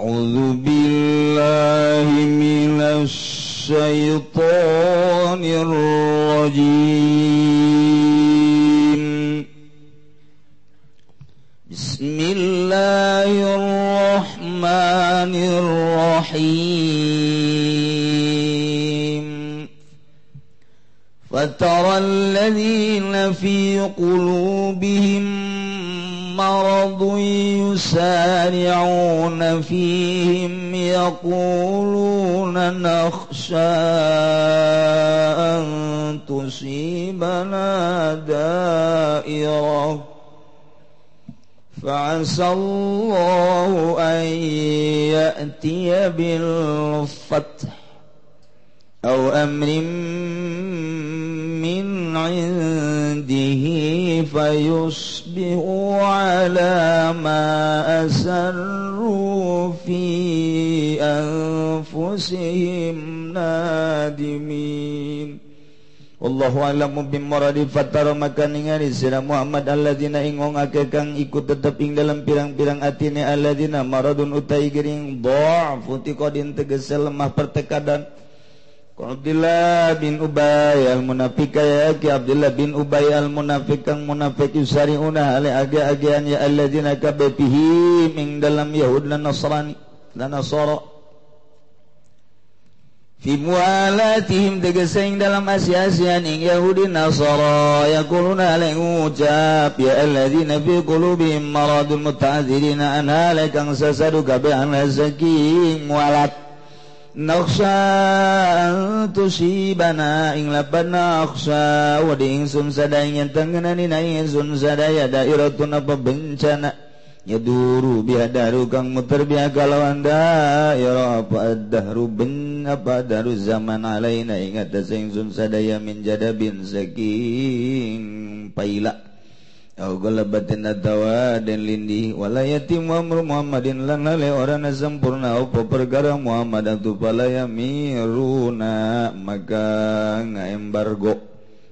أعوذ بالله من الشيطان الرجيم. بسم الله الرحمن الرحيم. فترى الذين في قلوبهم مرض يسارعون فيهم يقولون نخشى أن تصيبنا دائرة. فعسى الله أن يأتي بالفتح أو أمر من عنده فيصبحوا على ما أسروا في أنفسهم نادمين Wallahu a'lamu bimuradi fatara maka ningali sira Muhammad alladzina ingong ake kang ikut tetep ing dalam pirang-pirang atine alladzina maradun utai gering dha'f utiqadin tegese lemah pertekadan Abdullah bin Ubay al munafik ya ki Abdullah bin Ubay al munafik kang munafik yusariuna ala aga-agaan ya alladzina kabafihi min dalam Yahud dan Nasrani dan Nasara. Fi mualatihim tegeseng dalam asyasian ing Yahudi Nasara yaquluna ala ngucap ya alladzina fi qulubihim maradun muta'azzirina an halakang sasadu kabeh an saking mualat. Nasa si bana ing laban naqsa wading sun ingsun sadaya tengenani na ingsun sadaya dairatun apa bencana. Yaduru bihadaru kang muter biha kalawan daira apa ad-dahru ben apa daru zaman alaina. Ingat ingsun sadaya min jadabin saking paila. batin dawa dan lindiwala yatim Muhammad Muhammadin lang orang sempurna apa pergara Muhammad atupalaya miruna. Maka ngaembargo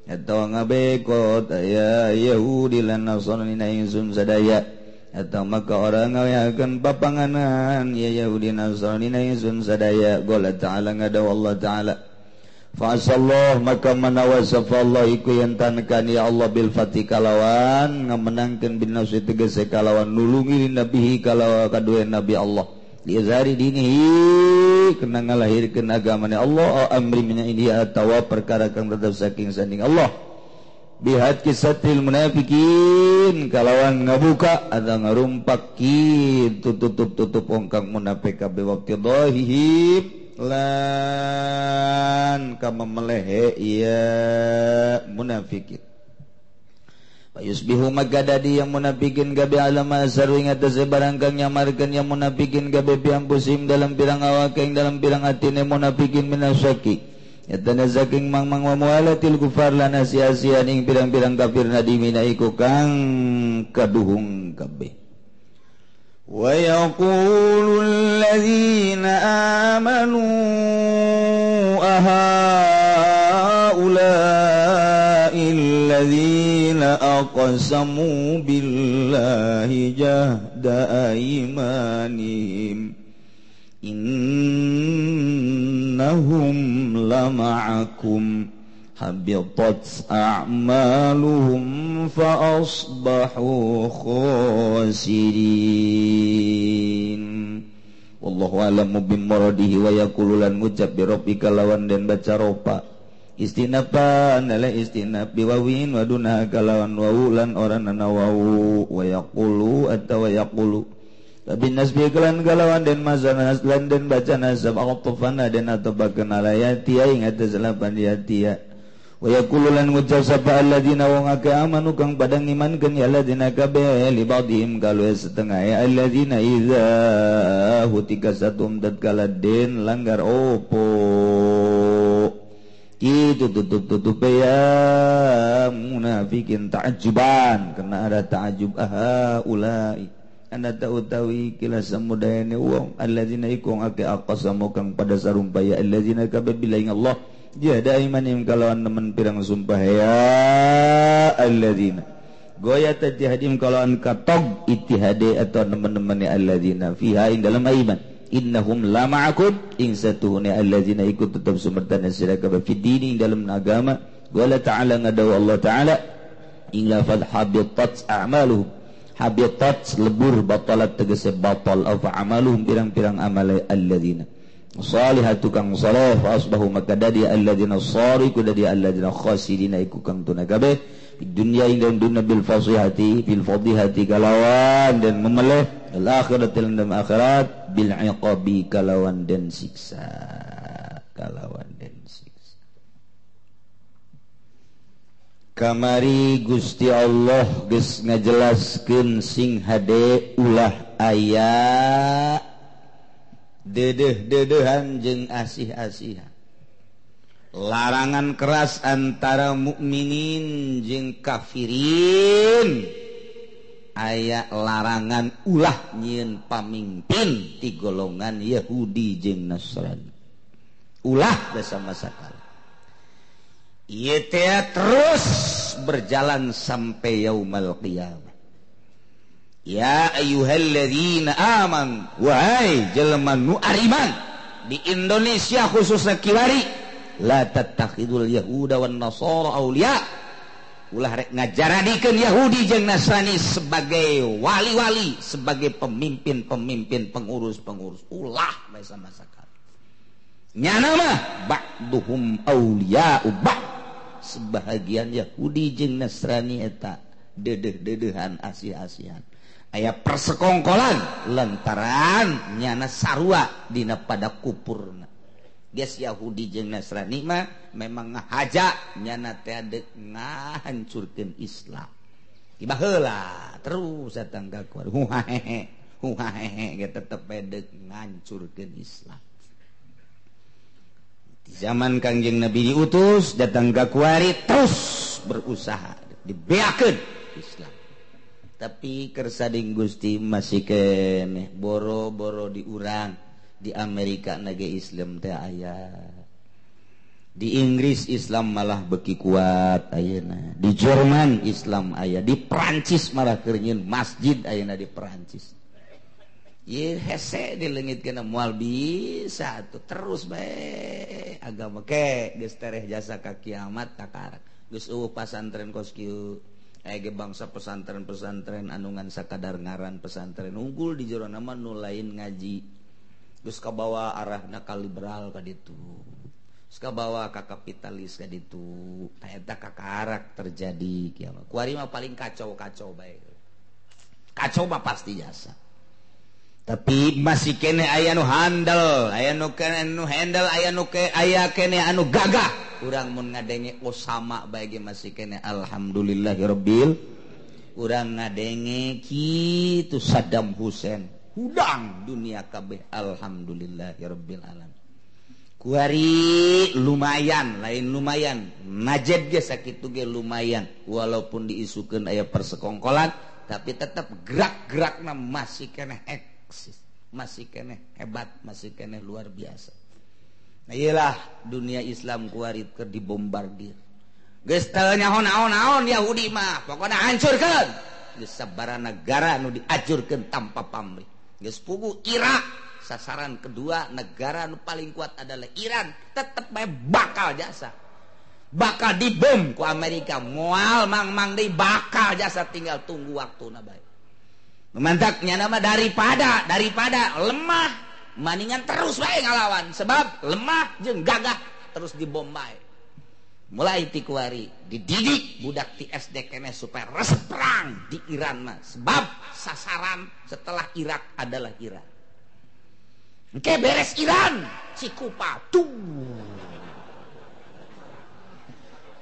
atau ngabekot aya Yahudi lan nasrani na ingsun sadaya. Atau maka orang ngayakan papanganan ya Yahudi nasrani na ingsun sadaya. Gola ta'ala ngadaw Allah ta'ala. Fasallah maka manawa safallah iku yang yantankan ya Allah bil fatih kalawan ngamenangkan bin nafsi tegese kalawan nulungi nabihi kalawan kadua nabi Allah. Diizari dinihi kena ngalahirkan agamanya Allah o amri minya ini atawa perkara kang tetap saking sanding Allah. Bihat kisatil munafikin kalawan ngabuka ada ngarumpak tutup tutup tutup ongkang munafik kabeh waktu dhahihim lan kama melehe iya munafikin. Yusbihu magadadi yang munafikin gabi alama asaru ingat sebarang kang nyamarkan yang munafikin gabi piang pusim dalam pirang awak yang dalam pirang atine munafikin minasyaki Yatana zaking mang mang wamualatil kufar lana sia-sian ning pirang-pirang kafir nadimina iku kang kaduhung kabeh. ويقول الذين آمنوا أهؤلاء الذين أقسموا بالله جهد أيمانهم إنهم لمعكم habitat a'maluhum fa asbahu khasirin wallahu a'lamu bimmaradihi wa yaqululan ngucap bi rabbika lawan dan baca ropa istinapan ala istinab biwawin wa dunha kalawan wawu lan orang nana wawu wa yaqulu atawa yaqulu Bin nasbi kelan kalawan dan mazan haslan dan baca nasab al-tufana dan atau bakan ala yatia ingat salapan yatia wayakululan ngucap sapa alladzina wong akeh amanu kang padang padha ngimankeun ya alladzina kabeh li ba'dihim kalu setengah ya alladzina idza hutika satum tatkala den langgar opo itu tutup-tutup ya munafikin ta'ajuban karena ada ta'ajub aha ulai anda tahu tawi kila samudayane wong alladzina ikong ake aqsamu kang pada sarumpaya alladzina kabeh bilaing Allah jada imanim kalauan teman pirang sumpah. Ya alladzina. Goya tatihadim kalauan katog itihade atau teman-teman alladzina. Fiha ing dalam iman. Innahum lama aku inzina ikut tetap sumbertan dini dalam agama. Wala ta'ala ngadawa Allah ta'ala. Ingfad habitat amalu habitat lebur batalat tegese batal. Afa amaluhum pirang-pirang amale alladzina salihat tukang saleh fa asbahu maka dadi alladzina sariku dadi alladzina khasidina iku kang tuna kabeh. Dunya dan dunia bil fasihati bil fadihati kalawan dan memeleh al akhirat dan akhirat bil iqabi kalawan dan siksa. Kalawan dan siksa. Kamari Gusti Allah geus ngajelaskeun sing hade ulah ayat dedeh-dedehan jeung asih-asihan. Larangan keras antara mukminin jeung kafirin. Aya larangan ulah nyiin pamimpin di golongan Yahudi jeung Nasrani. Ulah bersama sakala. Yetea terus berjalan sampai yaumal qiyamah. ya ayuhalladzina aman wahai jelema nu ariman di Indonesia khususnya kilari la tattakhidul yahuda wan nasara auliya ulah rek ngajaradikeun Yahudi jeung Nasrani sebagai wali-wali, sebagai pemimpin-pemimpin, pengurus-pengurus. Ulah bahasa masakan. Nyana mah ba'duhum auliya'u ba'd. Sebahagian Yahudi jeung Nasrani eta dedeh-dedehan asih-asihan. aya persekongkolan lantaran nyana sarwa dina pada kupurna Ges Yahudi jeng Nasrani mah memang ngahaja nyana teh deuk Islam. Tiba heula terus satangga keluar huhahehe huhahehe ge tetep deuk ngancurkeun Islam. Di zaman Kangjeng Nabi diutus datang ke kuari terus berusaha dibeakan Islam. tapi kersading Gusti masih ke boro-boro diurang di Amerika naga Islam teh ayah di Inggris Islam malah beki kuat ayana di Jerman Islam ayah di Perancis malah keringin masjid ayana di Perancis. Ye hese di dilengit kena mual bisa tuh terus baik agama ke geus jasa ka kiamat ka karak geus uh pasantren koskiu Ege bangsa pesantren-pesantren anungan sakadar ngaran pesantren. Unggul di jero nama nu lain ngaji. Terus ka bawa arah na liberal ka itu suka bawa ka kapitalis ka itu eta ka karak terjadi kieu mah. Paling kacau kacau baik kacau mah pasti jasa. tapi masih kene aya nu handel aya nu nu handel aya nu ke aya kene anu gagah. Urang mun ngadenge Osama bae masih kene alhamdulillahirabbil urang ngadenge kitu Saddam Hussein. Hudang dunia kabeh alhamdulillahirabbil alamin. Kuari lumayan lain lumayan. Najib ge sakitu ge lumayan. Walaupun diisukeun aya persekongkolan tapi tetap gerak-gerakna masih kene eh eksis masih kene hebat masih kene luar biasa. Nah, iyalah dunia Islam kuarit ke dibombardir. Gestelnya hon naon naon Yahudi mah pokoknya hancurkan gesabara negara nu diajurkan tanpa pamrih. Geus pugu Irak sasaran kedua negara nu paling kuat adalah Iran. Tetap bakal jasa. Bakal dibom ku Amerika. Mual mang mang di bakal jasa tinggal tunggu waktu na bae. memantaknya nama daripada daripada lemah. Maningan terus baik ngalawan. Sebab lemah jeng gagah terus dibombai mulai tikuari dididik budak di SD kene supaya resep perang di Iran mah. Sebab sasaran setelah Irak adalah Iran. Oke beres Iran. Cikupa tuh.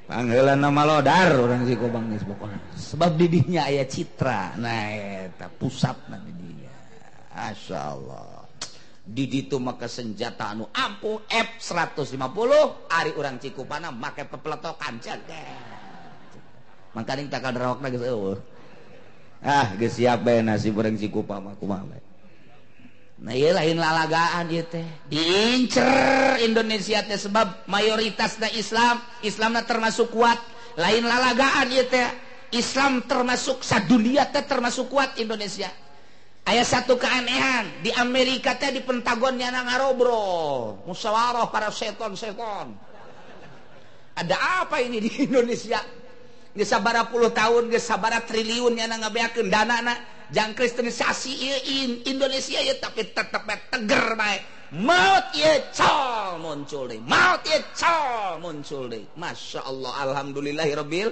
panggilan nama lodar orang siko bangis pokoknya. Sebab didinya ayah citra. Nah eta pusat nanti dia asya Allah. Didi itu maka senjata anu ampuh F150 ari orang cikupana make pepeletokan jaga makanya kita akan rawak lagi ah gesiap bae nasi orang cikupa mah kumaha Nah, iya lain lalagaan ieu teh. diincer Indonesia teh sebab mayoritasnya Islam. Islamnya termasuk kuat. Lain lalagaan ieu teh. Islam termasuk sadunia teh termasuk kuat Indonesia. Ayaah satu keanehan di Amerika teh di Pentagonnya ngarobro, musyawarah para seton-seton. Ada apa ini di Indonesia? gesabara puluh tahun gesabara triliunnya na ngabeakeun danana jang kristenisasi ieu Indonesia ieu tapi tetep teger bae. Maut ieu cal muncul deui. Maut ieu cal muncul deui. Masyaallah alhamdulillahirabbil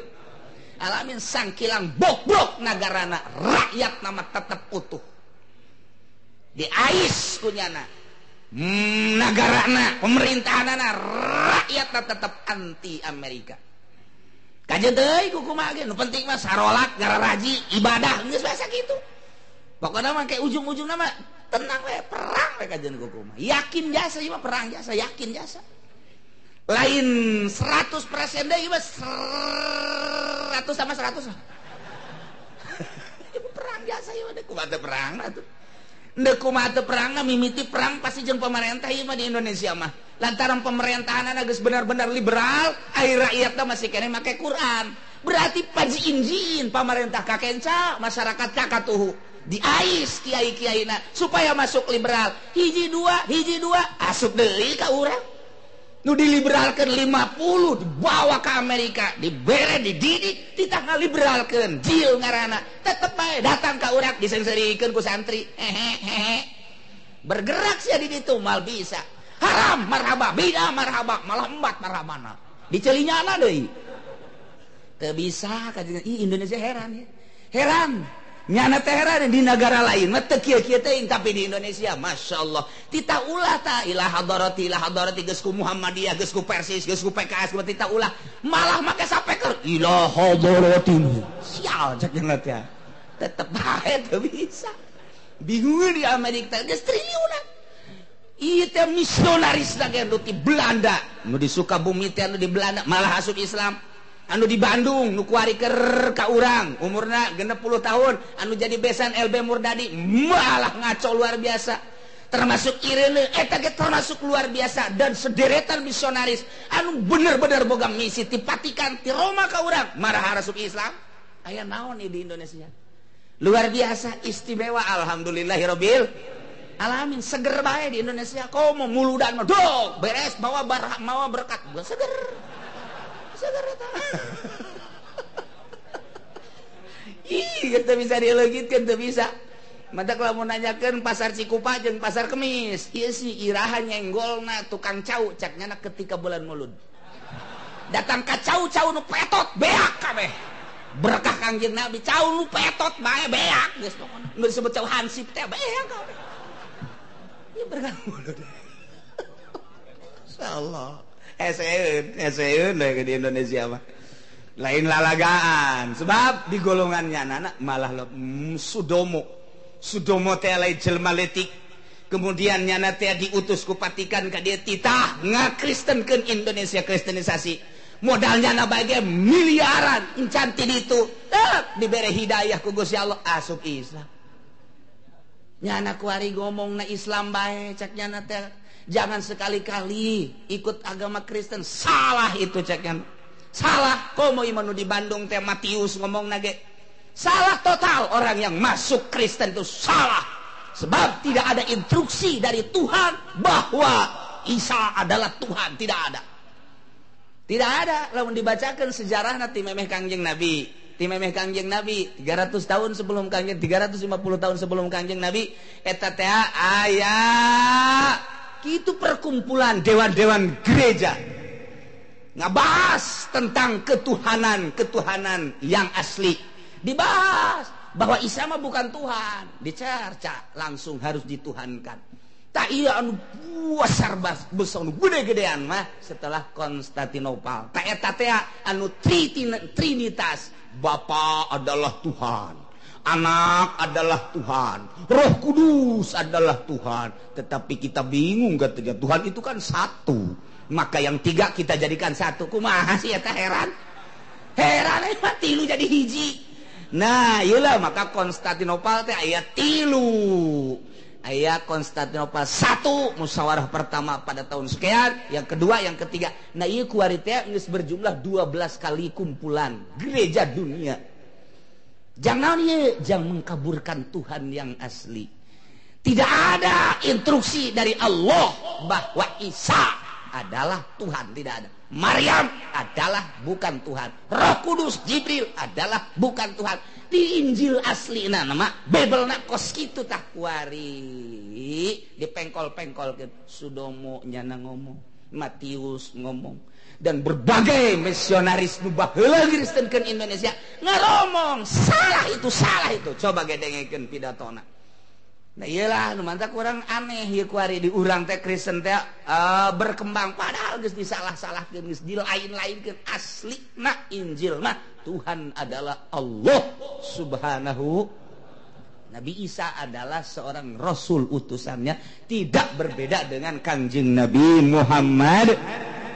alamin sang kilang bobrok nagarana rakyat nama tetep utuh. Di ais kunyana. Hmm, nagarana, pemerintahanana, rakyat tetap anti Amerika. penting sarolak raji ibadah gitu pokoknya pakai ujung-ujung nama tenang we, perang we, kajian kukuma. yakin jasa ima perang jasa yakin jasa. Lain 100 persen deh ima 100 sama 100 perang jasa ima deh kumata perang lah mata perang mimiti perang pasti jeng pemerintah ima di Indonesia mah. Lantaran pemerintahan agus benar-benar liberal air rakyat masih kene make Quran. Berarti paji injin pemerintah kakenca masyarakat kakak tuh di ais kiai kiai supaya masuk liberal. Hiji dua hiji dua asuk deli ka urang. Diliberalkan 50 dibawa ke Amerika dibere dididik kita nggak liberalkan Jil ngarana. Tetep baik datang ke urat disenserikan ku santri. Hehehe. Bergerak sih di situ mal bisa haram marhaba beda marhaba malah melambat marhabana dicelinya anak deh bisa kata Ih, Indonesia heran ya. Heran. Nyana teh heran di negara lain mah teu kieu teuing tapi di Indonesia Masya Allah. Tita ulah ta ilah hadarati ilah hadarati geus ku Muhammadiyah geus ku Persis geus ku PKS geus tita ulah. Malah make sapeker ilah hadarati sial cek nyana teh tetep bae teu bisa. Bingung di Amerika geus triliunan. misionaris di Belanda. Nu di Sukabumi di Belanda. Malah asub Islam. Anu di Bandung nukuariker Ka urang. Umurna genep 10 tahun. Anu jadi besan LB Murdadi. Malah ngaco luar biasa. Termasuk Irene. Eh, Etage termasuk luar biasa. Dan sederetan misionaris. Anu bener-bener boga misi tipatikan ti Roma Ka urang. Marah asub Islam. Ayah naon di Indonesia? Luar biasa istimewa. Alhamdulillahirabbil alamin seger bae di Indonesia. Komo muludan dok. Beres bawa barah mawa berkat. Seger. Kita bisa dilogitkan tuh bisa. Mata kalau mau nanyakan pasar Cikupa jeung pasar Kemis. Iya sih irahan nyenggolna tukang cau caknya nak ketika bulan mulut datang ke cau cau nu petot beak kabeh berkah kangjeng Nabi cau nu petot bae beak. Geus nu disebut cau hansip teh beak kabeh di Indonesia lain lalagaan. Sebab di golongannya anak-anak malah mm, Sudomo. Sudomo Maletik kemudian nyana teh diutus kupatikan ke dia titah. Nga Kristen ke Indonesia kristenisasi. Modalnya na bagai miliaran. Encantin itu eh, diberi hidayah kugus ya Allah. Asuk Islam. Anak kuari ngomong na Islam baik ceknya jangan sekali-kali ikut agama Kristen salah itu ceknya salah komo imanu di Bandung teh Matius ngomong nage. Salah total orang yang masuk Kristen itu salah. Sebab tidak ada instruksi dari Tuhan bahwa Isa adalah Tuhan tidak ada. Tidak ada lalu dibacakan sejarah nanti memeh kangjeng Nabi timeh Kangjeng Nabi 300 tahun sebelum Kangjeng 350 tahun sebelum Kangjeng Nabi eta teh aya. Itu perkumpulan dewan-dewan gereja. Ngabahas tentang ketuhanan-ketuhanan yang asli. Dibahas bahwa Isa mah bukan Tuhan. Dicerca langsung harus dituhankan. Tak iya anu besar besar anu gede-gedean mah setelah Konstantinopel. Tak eta teh anu trinitas. Bapak adalah Tuhan. Anak adalah Tuhan. Roh kudus adalah Tuhan. Tetapi kita bingung katanya Tuhan itu kan satu. Maka yang tiga kita jadikan satu. Kumaha sih ya heran. Heran eh, ya tilu jadi hiji. Nah iyalah maka Konstantinopel teh ayat tilu. Ayat Konstantinopel satu musyawarah pertama pada tahun sekian yang kedua yang ketiga. Nah iya kuarita berjumlah 12 kali kumpulan gereja dunia. Jangan jangan mengkaburkan Tuhan yang asli. Tidak ada instruksi dari Allah bahwa Isa adalah Tuhan tidak ada. Maryam adalah bukan Tuhan. Roh Kudus Jibril adalah bukan Tuhan di Injil asli na nama bebel na kos gitu tak kuari. Di pengkol pengkol ke Sudomo nyana ngomong Matius ngomong. Dan berbagai misionaris nubah Kristen ke Indonesia ngaromong salah itu salah itu. Coba gedengeken pidatona. Nah, iyalah mantap kurang aneh. Ya kuari di urang teh Kristen teh uh, berkembang. Padahal geus disalah-salah geus dilain-lain ke asli nah Injil mah Tuhan adalah Allah subhanahu. Nabi Isa adalah seorang rasul utusannya tidak berbeda dengan Kanjeng Nabi Muhammad.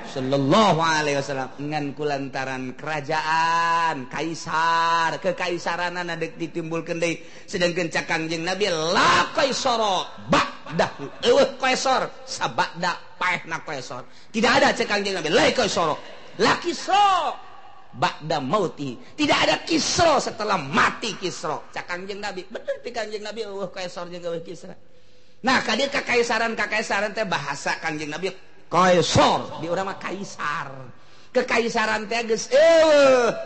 Shallallahu Alaihi Wasallam. Dengan kulantaran kerajaan kaisar kekaisaran anak ditimbul kendai sedang kencak kangjeng Nabi la kaisoro bakdah eueuh kaisor sabakda paehna kaisor tidak ada cek kangjeng Nabi la kaisoro la kisro bakda mauti. Tidak ada kisro setelah mati kisro cak kangjeng Nabi bener di kangjeng Nabi eueuh kaisor jeung kisra. Nah kadir kekaisaran kekaisaran teh bahasa kangjeng Nabi Kaisar di urang mah kaisar. Kekaisaran teh geus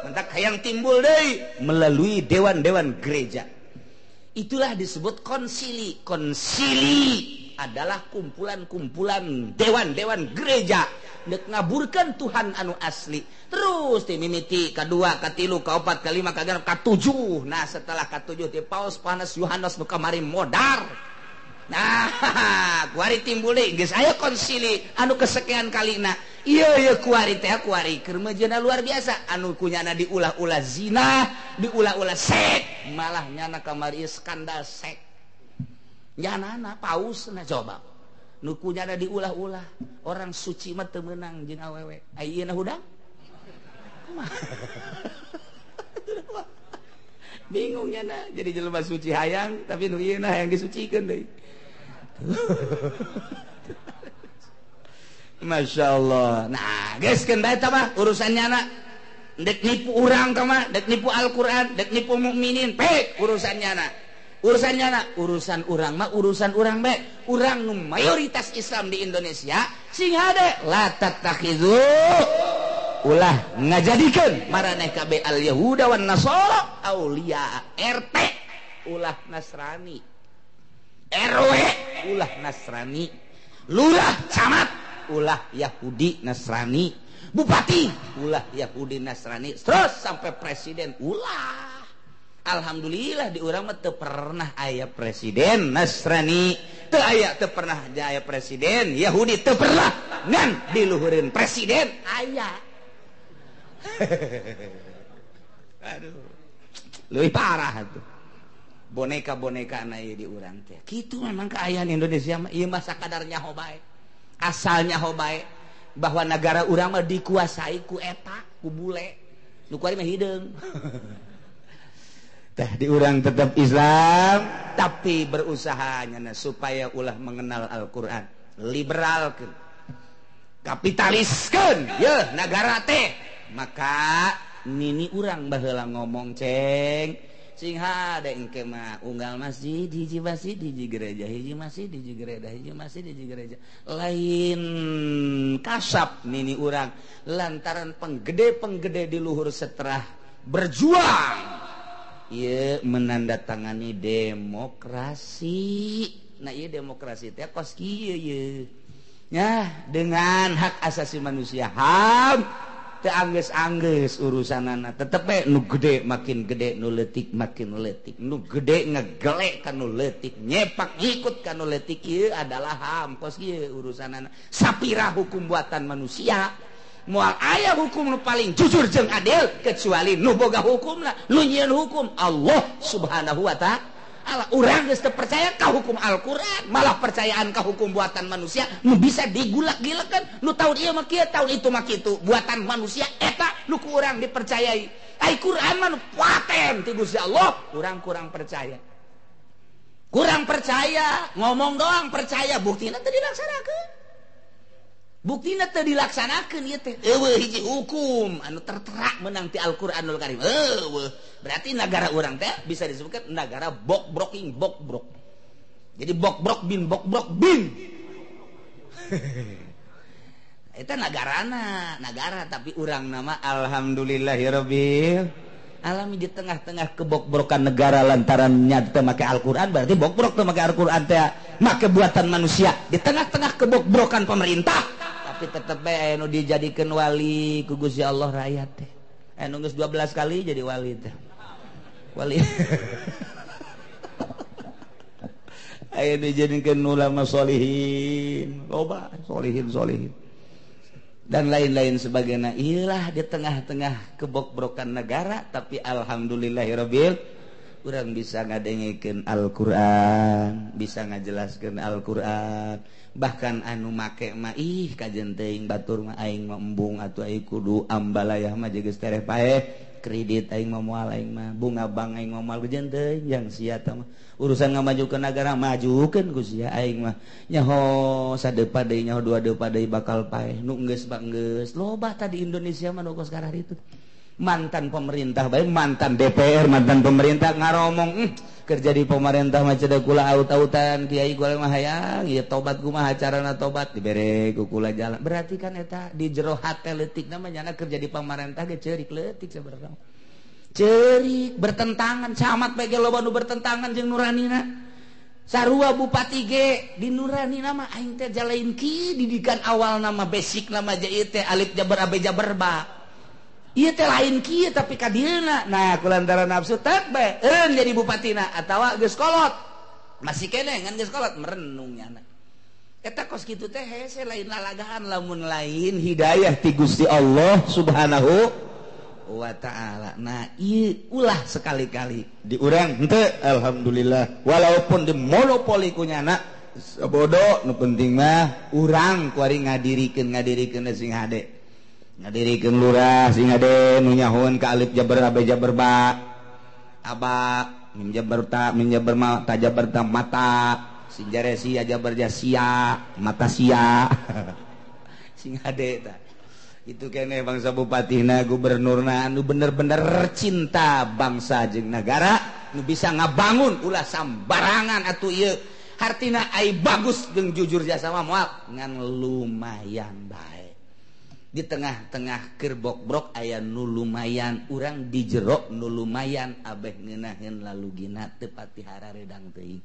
mentak hayang timbul deui melalui dewan-dewan gereja. Itulah disebut konsili. Konsili adalah kumpulan-kumpulan dewan-dewan gereja nek ngaburkan Tuhan anu asli. Terus timimiti kedua, katilu, kaopat, kelima, kagarap, katujuh. Nah setelah katujuh di paus panas Yohanes nu kamari modar. nah kuari timbul guys ayo konsili anu kesekian kali na iya iya kuari teh kuari kermejana luar biasa. Anu kunyana diulah-ulah zina diulah-ulah sek malah nyana kamari skandal sek. Nyana na paus na coba. Nu kunyana diulah-ulah orang suci mah temenang jeung awewe. Ayeuna hudang bingung nyana jadi jelema suci hayang tapi nu ieu hayang disucikeun deui. Masya Allah. Nah guys urusannya anak dek nipu orang kama dek nipu Alquran dek nipu mukminin. Pe urusannya anak urusannya anak urusan orang mah urusan orang baik orang mayoritas Islam di Indonesia sing ada latat takhizu ulah ngajadikan maraneh kabe al Yahuda wan Nasara aulia RT ulah Nasrani. RW ulah Nasrani. Lurah camat. Ulah Yahudi Nasrani. Bupati. Ulah Yahudi Nasrani. Terus sampai presiden. Ulah. Alhamdulillah di orang mah pernah ayah presiden Nasrani. Teu aya teu pernah aya presiden Yahudi. Teu pernah ngan diluhurin presiden. Ayah aduh. Lebih parah tuh. boneka-boneka anak di urang teh. Gitu memang keayaan Indonesia mah. Ieu mah sakadarnya hobae asalnya hobae bahwa negara urang mah dikuasai ku eta ku bule. Nu kuari mah hideung teh di urang tetap Islam. Tapi berusaha nyana supaya ulah mengenal Al-Qur'an. Liberalkeun. Kapitaliskeun. Ye negara teh. Maka nini urang baheula ngomong ceng singkemah unggal masjid hiji masjid hiji gereja hiji masjid hiji gereja hiji masjid hiji gereja. Lain kasap nini urang lantaran penggede penggede di luhur seterah berjuang. Iye menandatangani demokrasi. Nah iya demokrasi teh kos kieu ya dengan hak asasi manusia HAM. Angges-angges urusan anak tetepe nu gede makin gede nuletik makin letik nu gede ngegelek kan nuletik nyepak ikut kan nuletik adalah ham kos urusan anak sapira hukum buatan manusia. Mual ayah hukum nu paling jujur jeng adil kecuali nu boga hukum lah. Nu nyieun hukum. Allah subhanahu wa ta'ala. Allah orang percaya kau hukum Alquran. Malah percayaan kau hukum buatan manusia bisa digulak-gilakan lu tahu dia maki tahun itu maki itu buatan manusia etak lu kurang dipercayai. Ay, Quran man paten ti Gusti Allah. Kurang kurang percaya. Kurang percaya ngomong doang percaya. Buktinya tadi dilaksanakan bukti dilaksanakan hiji hukum. Anu terterak menanti Alquranul Karim. Ewe. berarti negara orang teh bisa disebutkan negara bok broking bok brok. Jadi bok brok bin bok brok bin. Itu negara negara tapi urang nama Alhamdulillahirobbil alami di tengah-tengah kebok-brokan negara lantarannya memakai Alquran berarti bok brok memakai Alquran teh make buatan manusia. Di tengah-tengah kebok-brokan pemerintah tetepnu eh, dijadikan wali kugus ya Allah rakyat teh. Eh, Nunggus 12 kali jadi wali teh. Wali. Ayo dijadikan ulama solihin. Loba solihin solihin. Dan lain-lain sebagainya. Ilah di tengah-tengah kebok-brokan negara tapi alhamdulillahirobbil kurang bisa ngadengeken Alquran bisa ngajelaskan Alquran. Bahkan anu make maih kajjenteng batur maing membung atau kudu ambalayahmah jegestereh pae kredit aing memual aing mah bunga bang aing memual jenteng yang sia tama urusan ngamajukeun negara majukeun ku sia aing mah. Nyaho sadepa deui nyaho dua depa deui bakal paeh. Nu geus loba tadi Indonesia mah nu kos itu. mantan pemerintah baik mantan DPR mantan pemerintah ngaromong hm, kerja di pemerintah macada kula aut-autan Kiai kula mah hayang ya tobat kumaha carana tobat. Dibere kula jalan. Berarti kan eta di jero hati letik namanya na kerja di pemerintah ge cerik letik sebenarnya cerik bertentangan camat bae loba nu bertentangan jeung nuranina sarua bupati ge di nurani nama aing teh jalain ki didikan awal nama basic nama jait teh alif jabar abe jabar ba. Iye lain ki tapi kadina. Nah, kulantaran nafsu tak. Eun jadi bupatina atawa geus kolot. Masih kene ngan geus kolot merenungnya anak. Eta kos kitu teh hese lain lalagaan lamun lain hidayah ti Gusti Allah Subhanahu wa taala. Nah, ieu ulah sekali-kali diurang henteu alhamdulillah. Walaupun di monopoli ku nyana bodoh nu penting mah urang kuari ngadirikan ngadirikan sing hade. diri Lurah singnyaun kalib Jabar Jaberba Abak Minjaberta Minjaber Tajaberta mata. Sinjaresi aja berjasia mata sia. Sing itu kene bangsa Bupatina Gubernurna nu bener-bener cinta bangsa jeng negara nu bisa ngabangun ulah sambarangan atau iya hartina ai bagus jeung jujur jasa mual. Ngan lumayan baik di tengah-tengah kerbok-brok aya nu lumayan urang di jerok nu lumayan Abeh ngenahin lalu gina tepatihara redang teing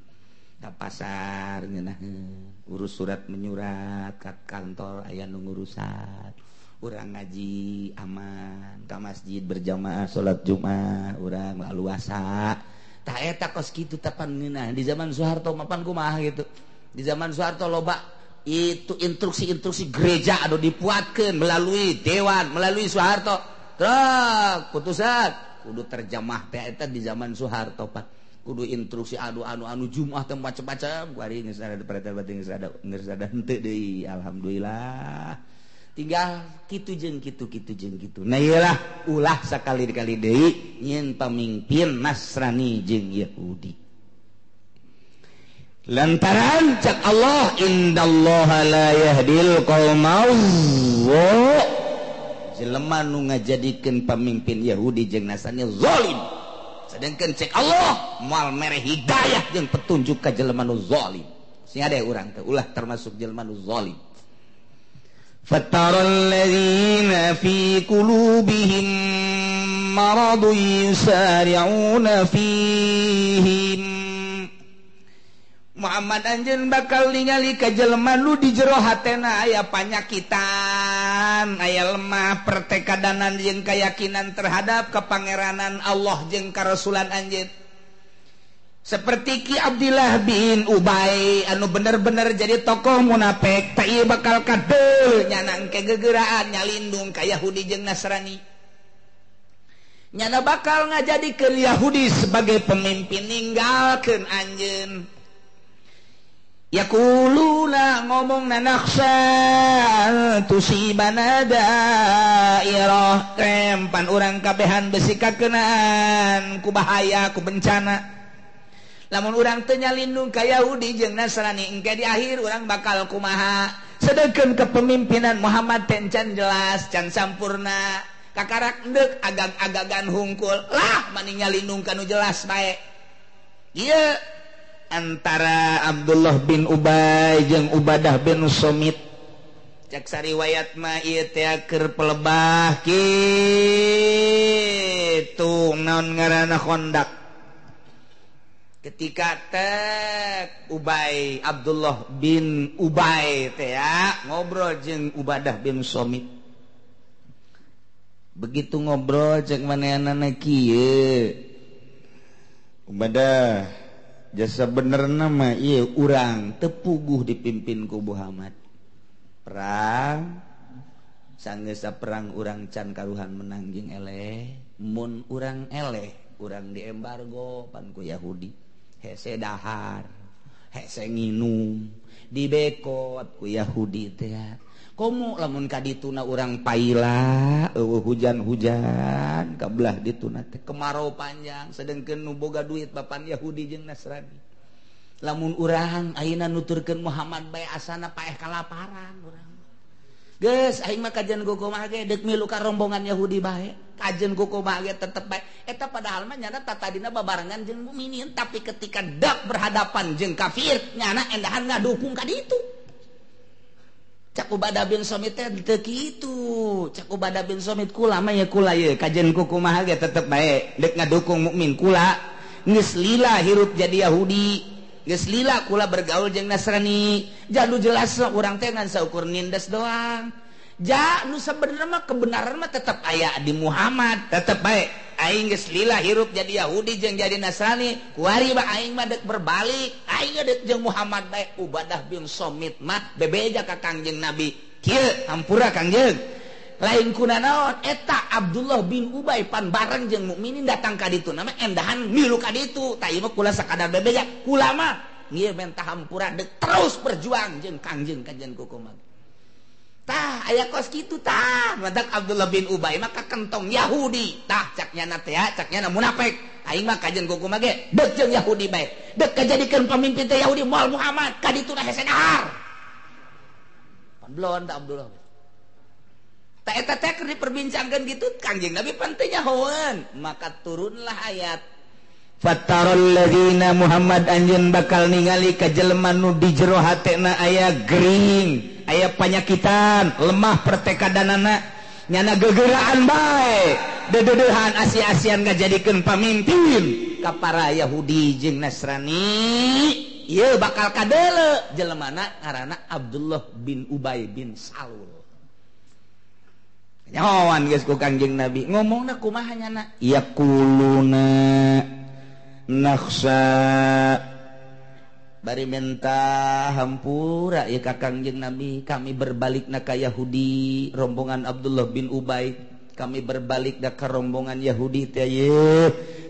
ke pasar ngenahin urus surat menyurat ke kantor aya nu ngurusan urang ngaji aman ke masjid berjamaah salat Jumat orang laluasa tak eta kos gitu tapan ngenah di zaman Soeharto mapan kumaha gitu? Di zaman Soeharto loba itu instruksi-instruksi gereja aduh dipuatkan melalui Dewan melalui Soeharto. Truk, putusan kudu terjemah teh di zaman Soeharto pak. Kudu instruksi adu anu anu jumah tempat macam-macam kuari geus ada perintah batin geus ada geus ada henteu deui. Alhamdulillah. Tinggal kitu jeung kitu kitu jeung kitu. Nah iyalah ulah sakali-kali deui. Nyieun pamimpin Nasrani jeung Yahudi. lantaran cak Allah indallaha la yahdil jelema nu ngajadikeun pamimpin Yahudi jeung nasanya zalim. Sedangkan cek Allah mal mere hidayah jeung petunjuk ka jelema nu zalim. Sing ada urang teh ulah termasuk jelema nu zalim. فترى الذين في قلوبهم مرض يسارعون فيه Muhammad Anjen bakal ningali kejelman lu di jero hatena. Aya panyakitan aya lemah pertekadanan yang keyakinan terhadap kepangeranan Allah jeung karasulan Anjen seperti Ki Abdullah bin Ubay anu bener-bener jadi tokoh munafik tai bakal kadel nyanang kegegeraan nyalindung ka Yahudi jeung Nasrani. Nyana bakal ngajadikeun Yahudi sebagai pemimpin ninggalkeun anjeun. yakuluna ngomong nanaksa tusiban dairah. Rempan urang kabehan besika kenaan ku bahaya ku bencana lamun urang tenya lindung ka Yahudi jeung Nasrani engke di akhir urang bakal kumaha. Sedeken kepemimpinan Muhammad tencan jelas can sampurna. Kakarak endek agak-agagan hungkul. Lah maningnya lindung kanu jelas baik iya antara Abdullah bin Ubay jeung Ubadah bin Somit. Jaksa riwayat ma ieu pelebah kitu naon ngaranna kondak ketika tek Ubay Abdullah bin Ubay teh ya ngobrol jeung Ubadah bin Somit. Begitu ngobrol jeung manehna kieu? Ubadah. jasa bener nama iya urang tepuguh dipimpin ku Muhammad perang sanggesa perang urang can karuhan menangging eleh mun urang eleh urang di embargo panku Yahudi. Hese dahar hese nginum dibekot ku Yahudi teh. komo lamun ka dituna urang paila eueuh hujan-hujan kabelah dituna teh kemarau panjang sedengkeun nu boga duit papan Yahudi jeung Nasrani. Lamun urang ayeuna nuturkeun Muhammad bae asana paeh kalaparan urang. Geus aing mah kajian gogo mah ge deuk milu ka rombongan Yahudi bae. Kajian gogo mah ge tetep bae. Eta padahal mah nyana tatadina babarengan jeung mukminin tapi ketika dak berhadapan jeung kafir nyana endahan ngadukung ka ditu. Cakubada bin Somit teh teu kitu. Cakubada bin Somit kula mah ya kula ye kajen ku kumaha ge tetep bae dek ngadukung mukmin kula. Geus lila hirup jadi Yahudi. Geus lila kula bergaul jeung Nasrani. Jadu jelas urang teh ngan saukur nindes doang. Ja nu sebenarnya mah kebenaran mah tetep aya di Muhammad, tetep bae. aing geus lila hirup jadi Yahudi jeung jadi Nasrani kuari ba aing mah deuk berbalik. Aing deuk jeung Muhammad bae Ubadah bin Somit mah bebeja ka Kangjeng Nabi. Kieu hampura Kangjeng lain kuna naon? Eta Abdullah bin Ubay pan bareng jeung mukminin datang ka ditu. Nama endahan milu ka ditu. Tah ieu mah kula sakadar bebeja. Kula mah ieu mentah hampura deuk terus berjuang jeung Kangjeng kanjen kukumah tah aya kos gitu tah. Madak Abdullah bin Ubay maka kentong Yahudi. Tah caknya nate ya caknya na munafik. Aing mah kajian kuku mage dek jeung Yahudi bae. Dek kajadikeun pemimpin teh Yahudi moal Muhammad. Ka ditu hese dahar panblon tah Abdullah. Tak eta teh keur diperbincangkeun gitu Kanjeng Nabi pantenya hoeun maka turunlah ayat Fataroladzina Muhammad Anjun bakal ningali kajjelman nu di jero hatna aya Green aya panyakitan lemah pertekaadanana nyana gegeraan baik dededehan Asia-asian gak jadikan pamimpin. Kapara Yahudi jeung Nasrani Ye bakal kadele. Jelemana karena Abdullah bin Ubay bin Salul. Nyawan guys ku kangjeng Nabi. Ngomong na kumaha nyana? Ya kuluna nasa bari menta hampura ya kakang kakangjeng nabi. Kami berbalik naka Yahudi. Rombongan Abdullah bin Ubay. Kami berbalik da ke rombongan Yahudi teh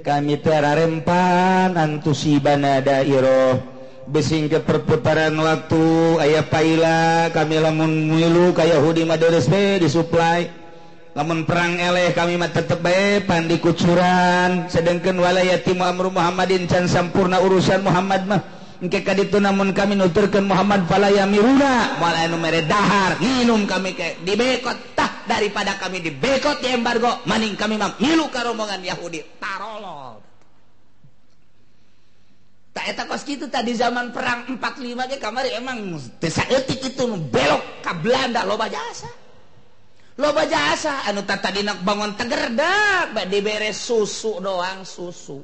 kami tera rempan antusibana dairo. Besing ke perputaran waktu ayah paila kami lamun milu ka Yahudi Madores be disuplai. namun perang eleh kami mata baik pandi kucuran. Sedangkan walayati amru Muhammadin can sampurna urusan Muhammad mah. Engke kaditu namun kami nuturkan Muhammad falaya miruna. Malah anu mere dahar nginum kami ke dibekot. Tah daripada kami dibekot di embargo. Maning kami mah ngilu ka rombongan Yahudi. Tarolol tak eta kos kitu tadi zaman perang 45 ge kamari emang teu saeutik itu belok ka Belanda loba jasa. loba jasa anu tata dinak bangun tegerdak bak diberes susu doang susu.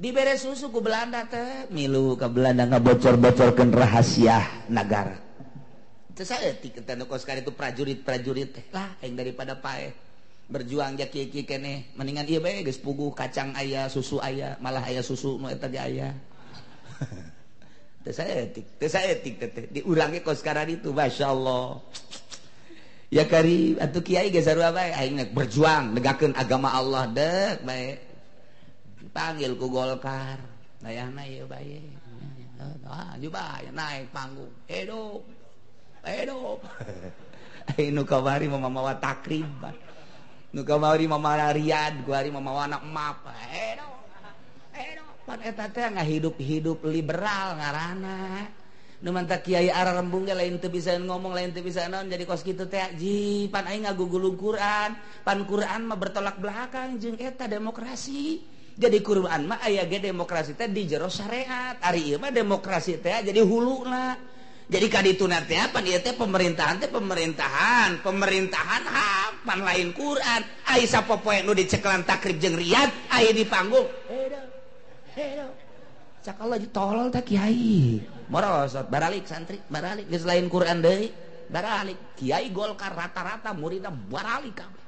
Diberes susu ku Belanda teh milu ke Belanda ngabocor-bocorkeun rahasia negara teu saeutik eta nu sekali itu prajurit-prajurit teh lah yang daripada pae berjuang ja kieu kene mendingan ieu bae geus puguh kacang aya susu aya malah aya susu nu eta ge aya. Teu saeutik teu saeutik teh diurangi kos sekarang itu masyaallah ya kari atau Kyai berjuang negakan agama Allah dek baik panggilku Golkar. Nah, naik panggung. Memawa takriban nuka mari mama riad gua hari mama anak map. Edo edo pan eta teh hidup-hidup liberal ngarana. mantap Kyai arah rembungnya lain bisa ngomong lain bisa non jadi kos gitu tehji pan ngagugulung Quran. Pan Quran mah bertolak belakang jeung eta demokrasi. Jadi Quran mah aya ge demokrasi teh di jero syariat. Ari ieu mah demokrasi teh jadi huluna jadi kadituna teh pan ieu teh pemerintahan teh pemerintahan. Pemerintahan hapan lain Quran. Ai sapopoe nu diceklan takrib jeung riad ai di panggung hedo hedo cakal lagi tolol tak kiai. merosot baralik santri baralik. Geus lain Quran deui baralik. Kiai golkar rata-rata muridna baralik kabeh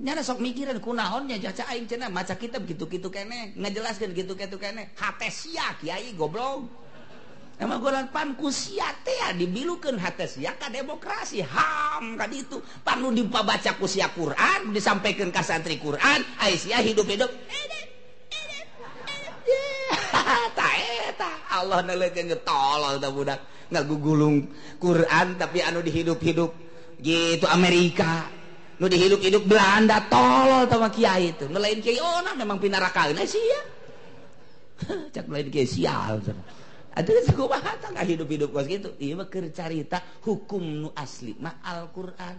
nyana sok mikiran kunaonnya jaca aing cenah maca kitab gitu-gitu kene ngajelaskeun gitu-gitu kene. Hate sia kiai goblok. Emang golan pan ku sia teh ah, dibilukeun hate sia ka demokrasi. Ham ka ditu. Pan nu dipabaca ku sia Quran disampaikan ka santri Quran ai sia hidup-hidup. Eh, Allah ngetoldak ngagu gulung Quran tapi anu dihidup-hidup. Gitu Amerika. Nu dihidup-hidup Belanda tolol sama Kiai itu nelain Kiai oh nah memang pinaraka nah sia. Cak lain Kiai sial ada sekolah hidup-hidup kos gitu iya mah cerita hukum nu asli mah Al Quran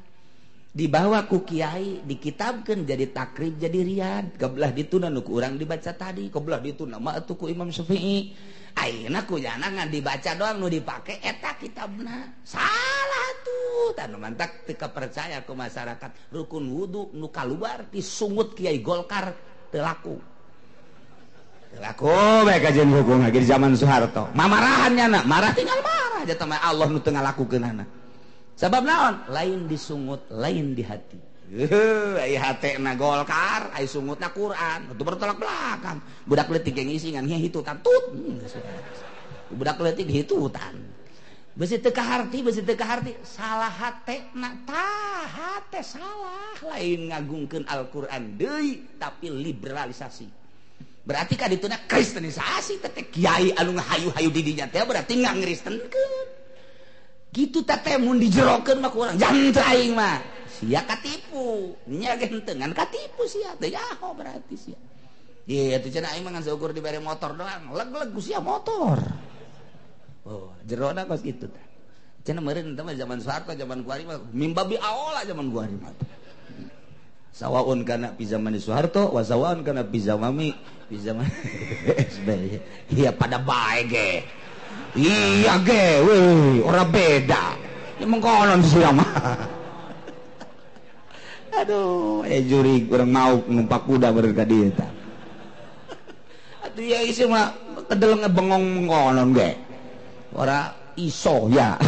dibawa ku Kyai dikitabkan jadi takrib jadi Rian kebelah dituna nuku orang dibaca tadi kebelah dituna mak tuh ku Imam Syafi'i. Ayeuna ku janangan dibaca doang nu dipake eta kitabna. Salah tuh tanu mantak teu percaya ku masyarakat. Rukun wudu nu kaluar disungut Kiai Golkar teu laku. Teu laku. Oh, bae kajian hukum di zaman Soeharto. Mamarahannya na marah. Tinggal marah aja teman Allah nu teu ngalakukeunana. sabab naon? Lain disungut lain di hati. Hati na Golkar sungut na Quran. Itu bertolak belakang. Budak letik yang isingan hitutan tut. Hmm, Budak letik hitutan. Besi teka harti besi teka harti. Salah hati nak tah salah. Lain ngagungkan Al-Quran deui tapi liberalisasi. Berarti kan itu na kristenisasi tete kiai anu ngahayu-hayu didinya teh berarti ngangristenkeun gitu tete mun dijerokeun mah kurang jantra aing mah. Sia katipu. Nya gentengan katipu sia. Teh jaho berarti sia. Iya tuh cenah aing mah ngan syukur dibere motor doang. Leg-leg sia motor. Oh jerona kos gitu teh. Cenah meureun teh mah zaman Soeharto zaman kuari mah mimbabi aola zaman kuari mah sawaun kana pi zaman Soeharto wa sawaun kana pi zamami pi zaman sby iya pada baik ge. Iya ge orang beda. Ya mengkonon sih mah aduh eh juri kurang mau numpak kuda berka dia aduh ya isi mah kedel ngebengong mengkonon ge ora iso ya.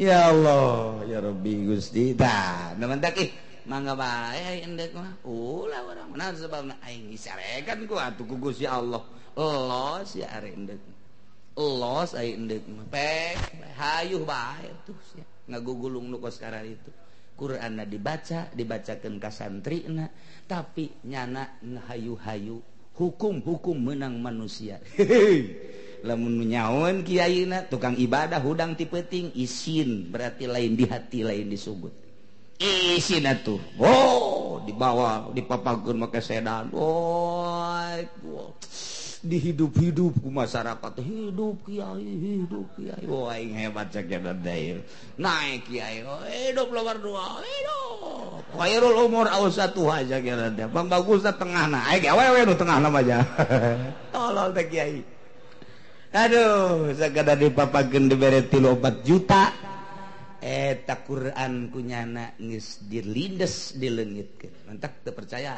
Ya Allah ya Rabbi Gusti dah. Nemen tak mangga bae endek mah ulah urang mana sebab aing isarekan ku atuh ku Gusti Allah los ya are endek. Los ay endek. Pek hayuh bae tuh sia ngagugulung nu sekarang itu. Quran dibaca dibacakan ka santrina tapi nyana ngahayu-hayu hukum-hukum menang manusia. Lamun nyaon kiaina tukang ibadah hudang tipeting isin berarti lain di hati lain disebut isin tuh oh dibawa dipapageun make sedan. Oh, oh. dihidup-hidup ke masyarakat hidup kiai hidup kiai. Wah oh, yang hebat ceknya dair. Naik kiai. Oh, hidup nomor dua hidup. Khairul umur satu aja kira teh bang bagus tengah nah ayo gawe nu tengah nama aja tolol teh kiai. Aduh sakada dipapakeun dibere 3 juta. Eta Quran kunyana ngis dilindes dilengitkeun. Mantak teu percaya.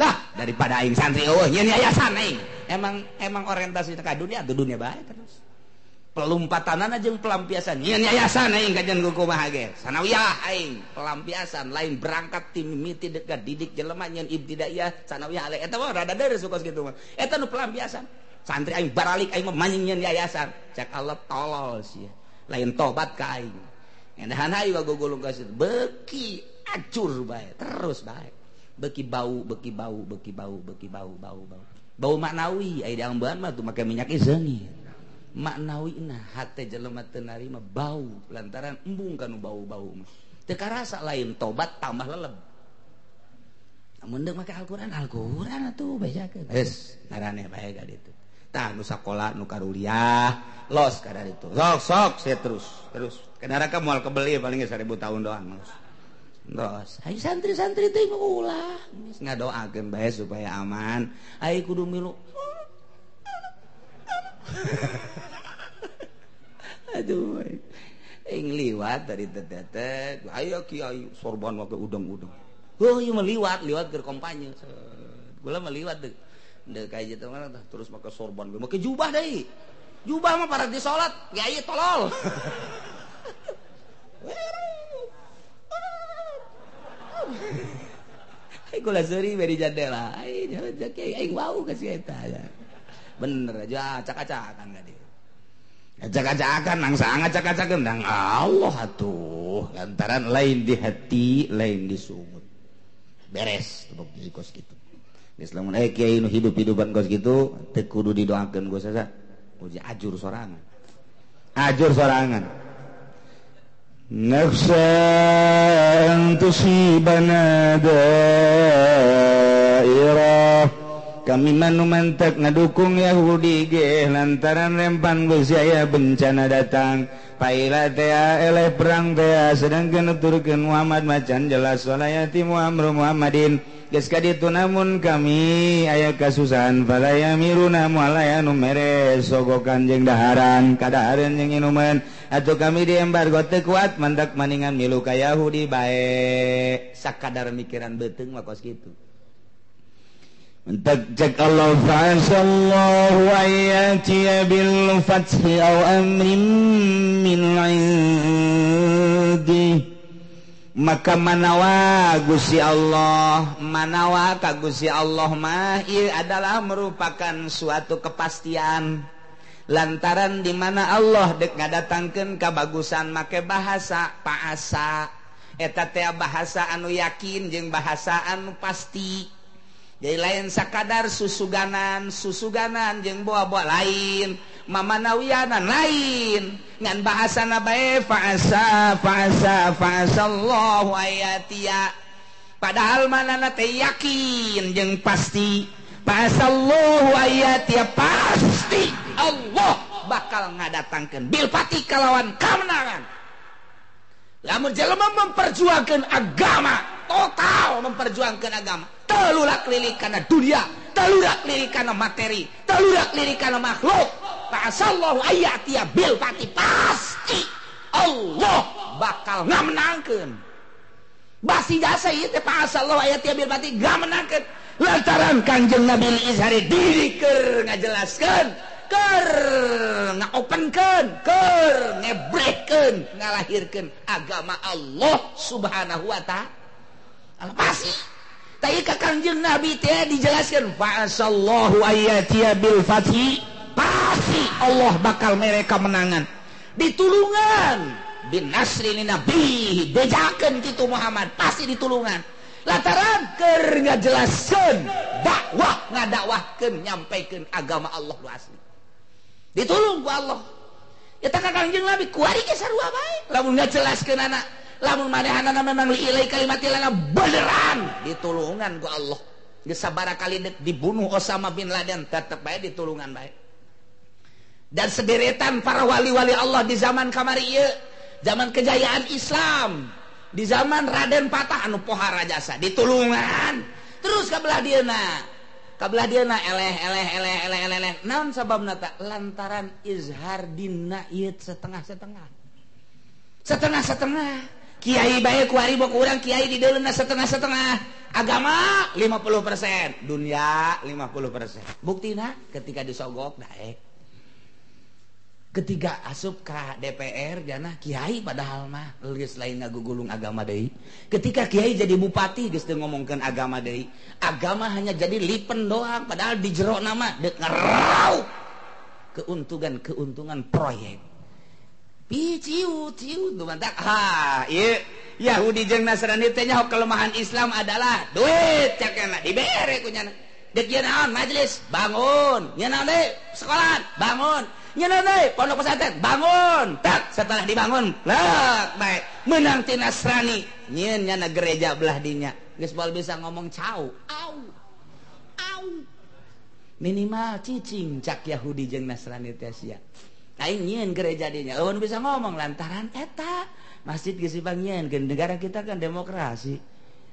Lah daripada aing santri oh nyen yayasan aing. Emang emang orientasi ka dunia atau dunia baik terus pelumpatan jeung pelampiasan. Nyen yayasan aing kajian ku kumaha ge. Sanawiyah aing. Pelampiasan lain berangkat tim mimiti dekat didik jelema nyen ibtidaiyah sanawiyah ale. Eta mah rada deure suka kitu mah. Eta nu pelampiasan. Santri aing baralik aing mah nyen yayasan cek Allah tolol sih. Lain tobat kain endahan hayu gulung kasih beki acur baik terus baik beki bau beki bau beki bau beki bau bau bau. Bau maknawi ai diamban mah tuh make minyak izani maknawi nah hate jelema teu narima bau lantaran embung kanu bau-bau mah. Teu karasa lain tobat tambah leleb maka Alquran Alquran tuh. Sekolah nuukaah los itu sok terus terus. Kenara kamu mal kebeli paling 1000 tahun doang santri-santri nggak doa baik supaya aman. Ayo kudu milu. Aduh ing liwat dari tetetek. Ayo kiai sorban waktu udang-udang oh iya meliwat liwat ke kompanya gula meliwat deh. Deh kayak gitu mana terus pakai sorban pakai jubah deh jubah mah para di sholat kiai tolol. jadela bener aja acak-acakan tadi acak-acakan nang sangat acak-acakan. Nang Allah tuh lantaran lain di hati lain di sumut. Beres tebak jadi kos gitu. Islam eh kiai nu hidup hidupan kos gitu tekudu didoakan gue saja uji ajur sorangan. Ajur sorangan. نخشى أن تصيبنا دائرة. kami manu mantak ngadukung Yahudi ge lantaran rempan beraya bencana datang. Paila tea eleh perang tea sedangkan nuturkan Muhammad macan jelas walayati Muhammad Muhammadin. Geus kaditu namun kami aya kasusahan falaya miruna mualaya nu mere sogokan jeung daharan kadahareun jeung inuman. Atuh kami diembargo teu kuat mandak maningan milu ka Yahudi bae. Sakadar mikiran beuteung mah kos kitu. تكتك الله فعسى الله أن يأتي بالفتح أو أمر من عنده. Maka manawa Gusi Allah manawa ka Gusi Allah mah adalah merupakan suatu kepastian. Lantaran di mana Allah dek ngadatangkeun kabagusan make bahasa paasa. Eta teh bahasa anu yakin jeung bahasa anu pasti. jadi lain sakadar susuganan susuganan jeng buah-buah lain. Mamanawiyanan lain. Ngan bahasa nabae fa'asa fa'asa fa'asallahu ayatia padahal mana nate yakin jeng pasti. Fa'asallahu ayatia pasti Allah bakal ngadatangkan bil pati kalawan kemenangan lamun jelema memperjuangkan agama total memperjuangkan agama. Telurak lirik karena dunia. Telurak lirik karena materi. Telurak lirik karena makhluk. Masallahu ayatia bil pati pasti Allah bakal ngamenangkan. Basi jasa itu Masallahu ayatia bil pati gak menangkan lantaran kanjeng Nabi Izhari diri ker ngajelaskan ker ngaopenkan ker ngebreken ngalahirkan agama Allah subhanahu wa ta'ala. Kanjeng Nabi dijelaskan Fasallahu ayatia bil fathi. pasti Allah bakal mereka menangan. Ditulungan. Bin Nasri Nabi bejakan gitu Muhammad. Pasti ditulungan. Lataran ker nggak jelaskan dakwah ngadakwahkan. nyampaikan agama Allah asli. Ditulung ku Allah. Ya tangga kanjeng Nabi kuari kesarua baik lamun nggak jelaskan anak lamun manehana memang liilai kalimat ilana beneran. Ditulungan ku Allah. Gesabara kali dek dibunuh Osama bin Laden tetap baik ditulungan baik dan sederetan para wali-wali Allah di zaman kamari iya zaman kejayaan Islam di zaman Raden Patah anu pohara jasa ditulungan. Terus kabelah diena kabelah diena eleh eleh eleh eleh eleh eleh. Naon sabab nata lantaran izhar dina setengah setengah setengah setengah Kyai baik kurang Kyai di dalam setengah-setengah agama 50% dunia 50% bukti nah ketika disogok naik ketiga asup ke DPR jana Kyai padahal mah geus lain ngagugulung agama deui. Ketika Kyai jadi bupati geus ngomongkan agama deui. Agama hanya jadi lipen doang padahal di jero nama dek ngerau keuntungan keuntungan proyek Yahudi jeng Nasranitnya kelemahan Islam adalah duit dibernyaan majelis. Bangun. Sekolah. Bangun. Pondok pesantren. Bangun. Tak setelah dibangun Lek, baik. Menang ti Nasrani. Nyinyana gereja belah dinya. Gesbol bisa ngomong cow au. Au. Minimal cicing cak Yahudi jeng Nasrani teh sia. nyiin gereja dinya lawan bisa ngomong lantaran eta masjid gisi bangian ke negara kita kan demokrasi.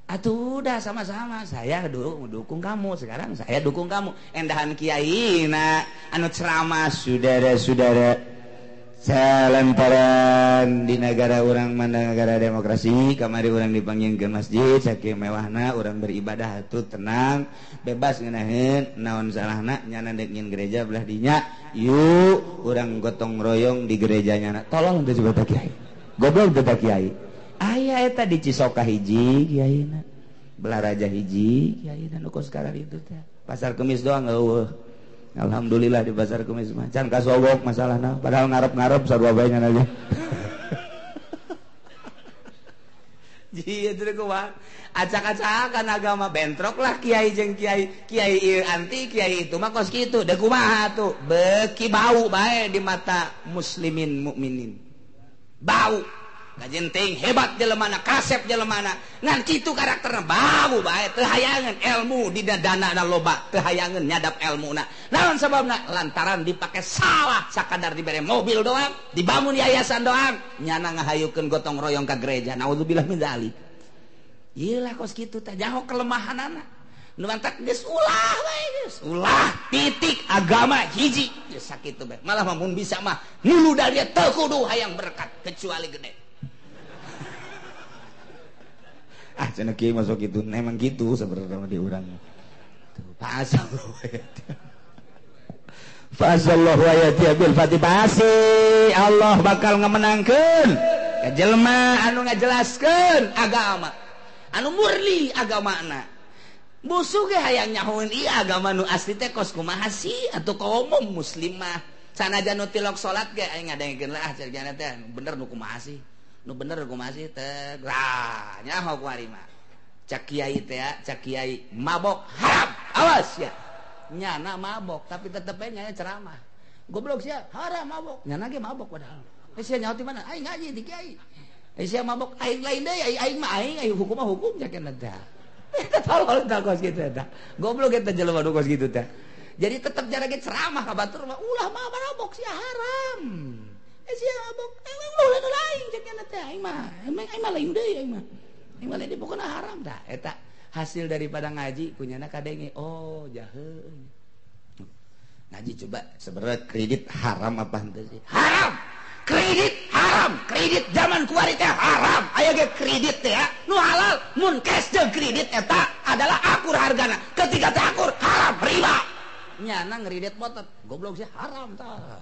Atuh udah sama-sama saya dulu dukung kamu sekarang saya dukung kamu. Endahan kiai nah anu ceramah saudara-saudara. salantaran di negara orang mana negara demokrasi. Kamari orang dipanggil ke masjid sakit mewahna orang beribadah tuh tenang. Bebas ngenahin naon salahna nyana dekin gereja belah dinya. Yuk orang gotong royong di gerejanya tolong itu coba kiai. Goblok itu kiai. Ayah eta di cisoka hiji kiai belah raja hiji kiai dan sekarang itu teh. Pasar kemis doang ngeuh Alhamdulillah di pasar kumis mah. Can kasogok masalah. Padahal ngarep-ngarep sarua banyak aja. Iya itu kuat. Acak-acakan agama bentrok lah kiai jeng kiai kiai anti kiai itu mah kos kitu. Da kumaha tuh? Beki bau bae di mata muslimin mukminin. Bau. jenting hebat jelemana kasep jelemana. Ngan kitu karakterna bau baik teu ilmu di dana na loba teu nyadap ilmu na naon sababna lantaran dipakai salah sakadar diberi mobil doang dibangun yayasan doang. Nyana ngahayukeun gotong royong ke gereja naudzubillah min dzalik iyalah kos kitu teh jauh kelemahan anak Nuantak geus ulah bae geus ulah titik agama hiji. Geus sakitu bae malah mun bisa mah nulu dari teu kudu hayang berkat kecuali gede. ah cina kiai masuk gitu emang gitu sebenarnya di orang fasallahu ayati fasallahu ayati abil fatibasi Allah bakal ngemenangkan. Jelma anu ngajelaskan agama. Anu murni agama na musuh ge hayang nyahuin iya agama nu asli teh kos kumaha sih atau kaum muslimah. Sanajan nu tilok salat ge aing ngadengekeun lah cerjana teh bener nu kumaha sih bener masih Kyai mabok awas ya. Nyana mabok tapi tetepnya ceramah. Goblok sih haram mabok. Nyana mabok padahal. Nya di mana? Ngaji di Kyai mabok aing lain deh aing mah aing aing hukum hukum jaken ada tolol tak kos gitu dah goblok kita jelema kos gitu dah jadi tetap jaraknya ceramah kabatur ulah mah mabok sih haram haram hasil daripada ngaji punya kadenge Oh jahe ngaji coba. Sebenarnya kredit haram apa sih? Haram! Kredit haram! Kredit zaman kuaritas haram. Aya kredit ya. Nu halal mun cash jeung kredit eta adalah akur hargana. Ketika takur haram riba. Nyana ngeridit motor goblok sih haram tah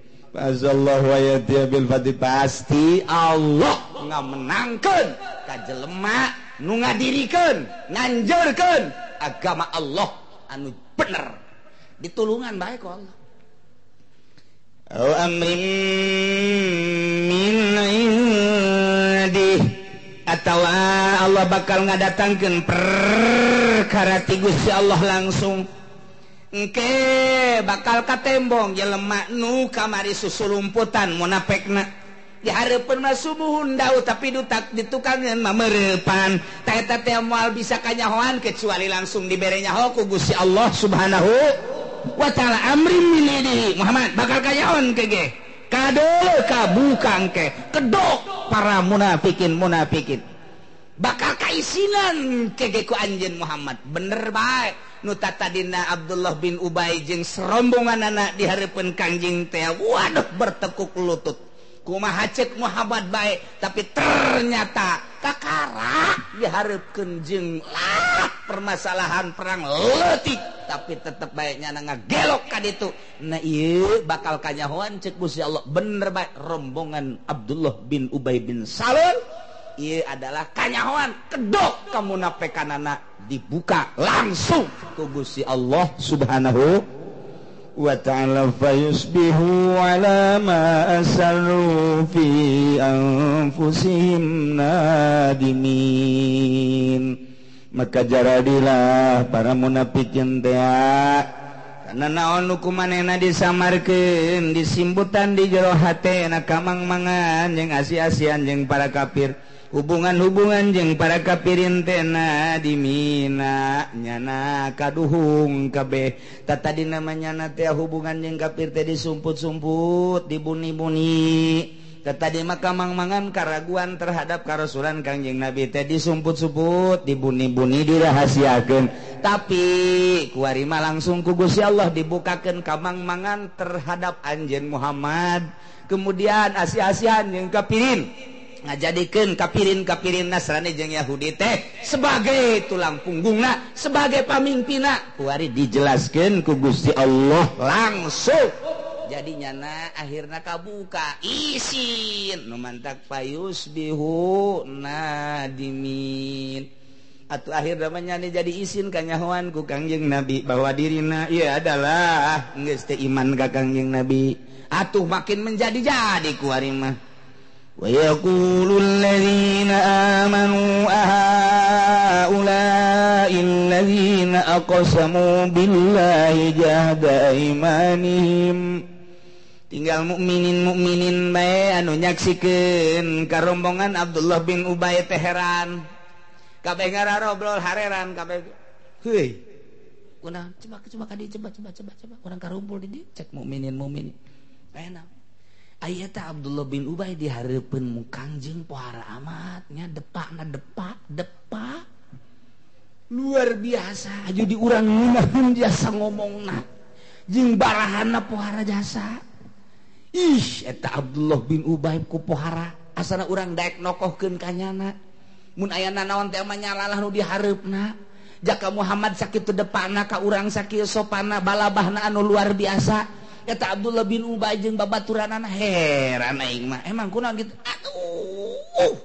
Allah Allahbil pasti Allah nggak menangkan kaj lemak nu nga dirikan nganjurkan. Agama Allah anu bener. Ditulungan baik Allah. Atau Allah bakal ngadatangkan perkara tigus Allah langsung. Oke bakal katembong je lemak nu kamari susu rumputan munapekna diharepna subuhundau tapi dutak ditukangan memerepan tata mual bisa kanyahoan kecuali langsung diberenya hoku Gusti Allah subhanahu wa ta'ala. Amri minidi. Muhammad bakal kanyaon kege kado kabukang ke? Kedok para munafikin munafikin. Bakal kaisinan kegeku anjen Muhammad. Bener baik nuta Abdullah bin Ubay jeung serombongan anak di Harpun Kangjing Te waduh bertekuk lutut. Kuma hacet muhammad baik tapi ternyata Kakara diharapkan jenglah permasalahan perang letik tapi tetap baiknya na gelok kan itu nah iya bakal kanyahoan cek Gusti Allah. Bener baik rombongan Abdullah bin Ubay bin Salul. ia adalah kanyahoan. Kedok kamu napekanana dibuka langsung. Kugusi Allah subhanahu wa ta'ala. Fayusbihu ala ma asaru fi anfusihim nadimin. Maka jaradilah para munafikin teh karena naon hukuman enak disamarkan disimbutan di jero hati enak kamang mangan yang asi-asian yang para kafir. hubungan-hubungan jeung para kapirintena dimina nyana kaduhung kabeh. Tata tadi namanya natea hubungan jeung kapir teh disumput-sumput dibuni-buni. Tata di makamang mangan karaguan terhadap karasulan Kangjeng Nabi teh disumput-sumput dibuni-buni dirahasiakeun. Tapi kuarima langsung ku Gusti Allah dibukakeun kamang mangan terhadap Anjen Muhammad. Kemudian asi-asian yang kapirin. ngajadikan kapirin kapirin Nasrani jeng Yahudi teh sebagai tulang punggungna sebagai pamimpina kuari dijelaskan ku Gusti Allah langsung. Jadi nyana akhirnya kabuka. Isin. Numantak payus bihu nadimin. Atau akhir namanya nih jadi isin kanyahuan ku kangjeng nabi. Bahwa dirina iya adalah. Nggak iman ka kangjeng nabi. Atuh makin menjadi jadi kuari mah. ويقول الذين آمنوا أهؤلاء الذين أقسموا بالله جهد أيمانهم tinggal mukminin mukminin bae anu nyaksikeun karombongan Abdullah bin Ubay Teheran kabeh ngararobrol hareran kabeh heuy kuna coba coba kadi coba coba coba coba orang karumpul di cek mukminin mukminin enak Ayeta Abdullah bin Ubay diharapkan mukangjeng pohara amatnya depak na depak. Depak luar biasa aja diurang ngunahun jasa ngomong na jeng barahana pohara jasa. Ih eta Abdullah bin Ubay ku pohara asana urang daek nokohkeun kanyana mun aya naon teh nyalalah nu diharepna. Jaka Muhammad sakit teu depana ka urang sakit sopana balabahna anu luar biasa. kata Abdullah bin Ubay jeung babaturanana heran aing mah. Emang kunaon gitu? Aduh.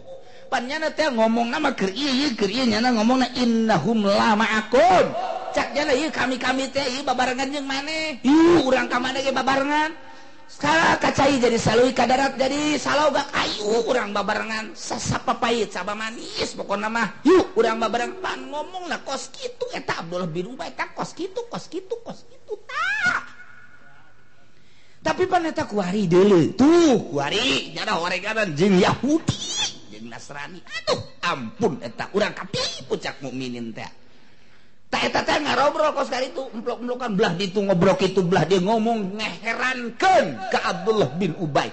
Panjana teh ngomong nama keur ieu keur ieu nyana ngomongna innahum la ma'akum. Cak jana ieu kami-kami teh ieu babarengan jeung maneh ieu urang ka maneh ge babarengan? Sekarang kacai jadi salui kadarat jadi saloga kayu. Urang babarengan sasapa pahit saba manis pokokna mah. Yuk urang babarengan pan ngomong lah kos kitu. Eta Abdullah bin Ubay tak kos kitu kos kitu kos kitu tak. tapi paneta kuari dulu? Tuh kuari. Nyana horeganan jeng Yahudi jeng Nasrani. Aduh ampun eta urang katipu cak mukminin teh. Tak eta teh ngarobrol kos kali itu emplok-emplokan belah ditu ngobrol itu belah dia ngomong ngeherankan ke Abdullah bin Ubay.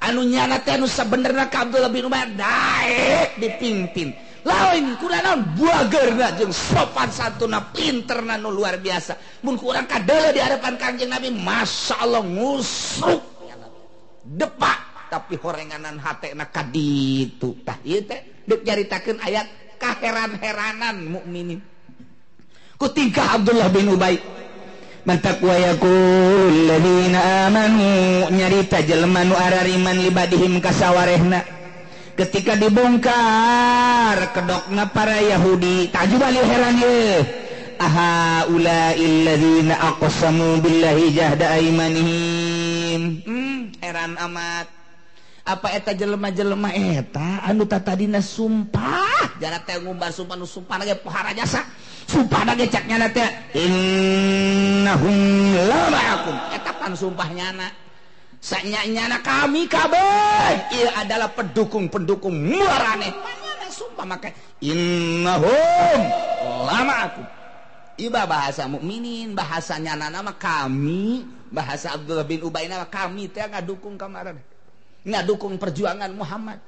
Anu nyana teh anu sabenerna ke Abdullah bin Ubay daek dipimpin. lain kurang buagerna jeung sopan santuna pinterna nu luar biasa. Mun kurang kadele di hadapan kanjeng Nabi Masya Allah ngusuk depak tapi horenganan hatena kaditu. Tah ieu teh deuk nyaritakeun ayat kaheran-heranan mukminin. Ku tingkah Abdullah bin Ubay. Mantap wayakul ladina amanu nyarita jelema nu arariman libadihim kasawarehna. ketika dibongkar kedokna para Yahudi. Taju tajubali heran ye. Aha ulail ladzina aqsamu billahi jahda aimanihim hmm, heran amat. Apa eta jelema-jelema eta? Anu tatadina sumpah. Jara teh ngumbar sumpah nu sumpah ge pohara jasa. Sumpah ge cak nyana teh. Innahum la ma'akum. Eta pan sumpahnya anak nyanyana kami kabeh. Ia adalah pendukung-pendukung muarane. Sumpah maka innahum lama aku. Iba bahasa mukminin bahasanya nana nama kami bahasa Abdullah bin Ubay nama kami teh ngadukung kamaran ngadukung perjuangan Muhammad.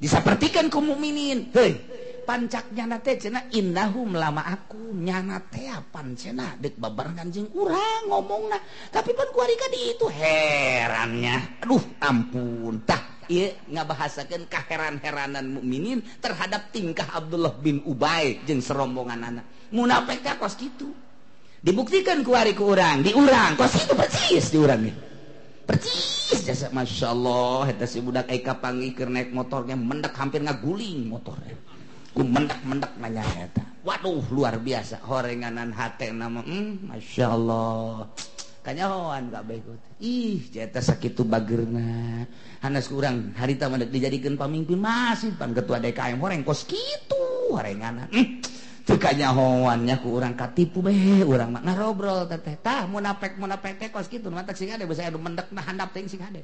Disapertikeun ku mukminin. Hei pancaknya nate cena innahum lama aku nyana pan cena dek babarengan jeung urang ngomong nah tapi pan kuarika di itu. Herannya. Aduh ampun. Tah iya ngabahasakeun kaheran-heranan mukminin terhadap tingkah Abdullah bin Ubay jeung serombonganna munafik teh kos gitu dibuktikan kuari ku urang diurang kos kitu persis di diurang ge persis jasa. Masya Allah eta si budak Eka panggil keur naik motornya mendek hampir ngaguling motornya. ku menak-menak nanya eta. Waduh luar biasa. Horenganan hati nama hmm, Masya Allah. Kanyawan gak baik ih jeta sakit bagerna. Hanas kurang harita menek dijadikan pemimpin masih pan ketua DKM horeng kos gitu horenganan hmm. Tukanya hoannya ku orang katipu be, orang mak ngarobrol teteh. Tah munapek munapek teh kos gitu mantap sing ada bisa adu mendek nah handap ting sing ada